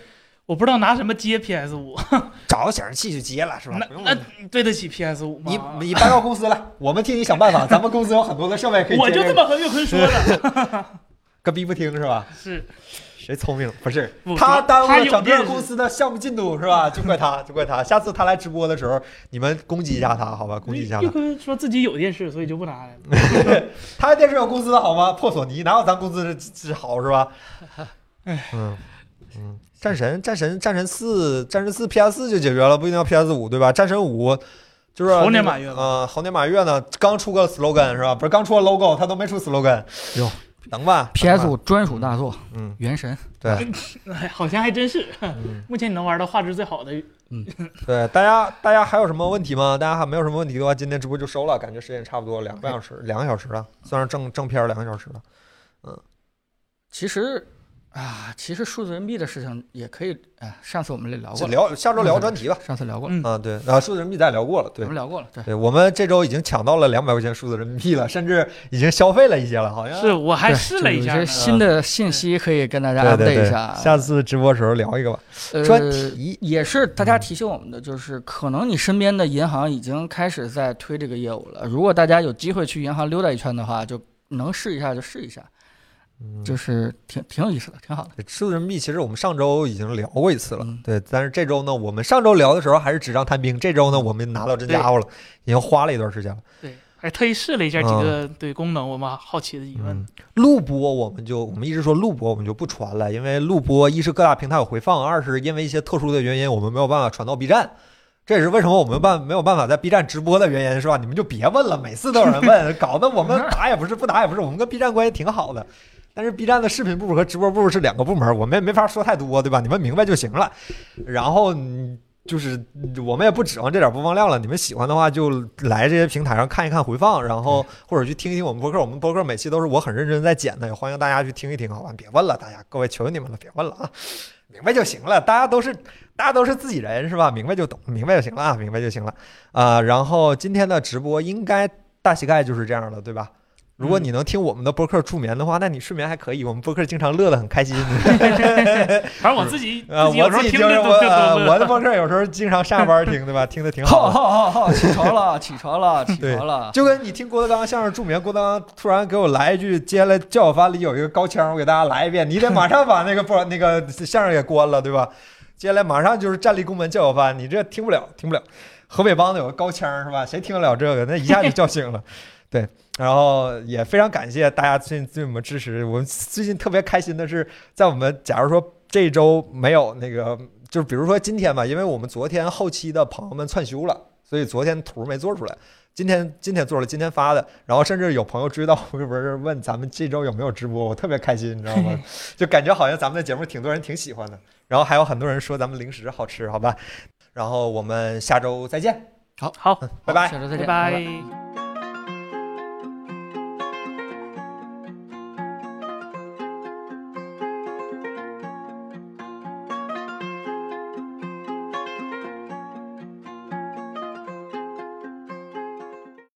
我不知道拿什么接 PS 五，(laughs) 找个显示器就接了，是吧？那那对得起 PS 五吗？你你搬到公司来，(laughs) 我们替你想办法。咱们公司有很多的设备可以我就这么和岳坤说的，(laughs) 跟逼不听是吧？是谁聪明？不是他耽误了整个公司的项目进度是吧？就怪他，就怪他。下次他来直播的时候，你们攻击一下他，好吧？攻击一下他。岳坤说自己有电视，所以就不拿来了。他电视有公司的好吗？破索尼哪有咱公司是好是吧？嗯嗯，战神战神战神四战神四 PS 四就解决了，不一定要 PS 五对吧？战神五就是猴年马月了呃，猴年马月呢，刚出个 slogan 是吧？不是刚出个 logo，他都没出 slogan。哟，能吧 PS 五专属大作《嗯原神》，对哎，好像还真是，嗯目前你能玩到画质最好的，嗯 (laughs) 对，大家大家还有什么问题吗？大家还没有什么问题的话，今天直播就收了，感觉时间也差不多两个半小时，两个小时了，算是正正片两个小时了。嗯其实啊，其实数字人民币的事情也可以，哎，上次我们聊过了，聊下周聊专题吧。上次聊过了，嗯，啊，对，啊，数字人民币咱也聊过了，对我们。聊过了，对。对，我们这周已经抢到了两百块钱数字人民币了，甚至已经消费了一些了，好像是我还试了一下。新的信息可以跟大家对 update 对对，一下。下次直播时候聊一个吧。呃专题也是大家提醒我们的，就是可能你身边的银行已经开始在推这个业务了。如果大家有机会去银行溜达一圈的话，就能试一下就试一下，嗯，就是挺挺有意思的，挺好的。数字人民币，其实我们上周已经聊过一次了，嗯对。但是这周呢，我们上周聊的时候还是纸上谈兵，这周呢，我们拿到真家伙了，已经花了一段时间了。对，还特意试了一下几个对功能我们好奇的疑问嗯。，录播我们就我们一直说录播我们就不传了，因为录播一是各大平台有回放，二是因为一些特殊的原因我们没有办法传到 B 站。这也是为什么我们办没有办法在 B 站直播的原因，是吧？你们就别问了，每次都有人问，(laughs) 搞得我们打也不是，不打也不是。我们跟 B 站关系挺好的，但是 B 站的视频部和直播部是两个部门，我们也没法说太多，对吧？你们明白就行了。然后嗯就是我们也不指望这点播放量了，你们喜欢的话就来这些平台上看一看回放，然后或者去听一听我们播客。我们播客每期都是我很认真在剪的，也欢迎大家去听一听，好吧？别问了，大家各位求求你们了，别问了啊，明白就行了。大家都是大家都是自己人是吧？明白就懂，明白就行了啊，明白就行了啊、然后今天的直播应该大膝盖就是这样了，对吧？如果你能听我们的播客助眠的话，那你睡眠还可以。我们播客经常乐得很开心。(laughs) 反正我自己呃，自己有时候我自己听着听着都都我。我的播客有时候经常下班听，对吧？(laughs) 听的挺好好。好好好，起床了，起床了，(laughs) 起床了。就跟你听郭德纲相声助眠，郭德纲突然给我来一句，接下来叫我饭里有一个高腔，我给大家来一遍，你得马上把那个播那个相声给关了，对吧？接下来马上就是站立宫门叫我饭，你这听不了，听不了。河北梆子有个高腔是吧？谁听得了这个？那一下就叫醒了。对，然后也非常感谢大家最近对我们支持。我们最近特别开心的是，在我们假如说这一周没有那个，就是比如说今天吧，因为我们昨天后期的朋友们窜休了，所以昨天图没做出来。今天 (laughs) 今天做了，今天发的，然后甚至有朋友追到微博问咱们这周有没有直播，我特别开心，你知道吗？(laughs) 就感觉好像咱们的节目挺多人挺喜欢的，然后还有很多人说咱们零食好吃，好吧？然后我们下周再见，好，好拜拜。下周再见，拜拜拜。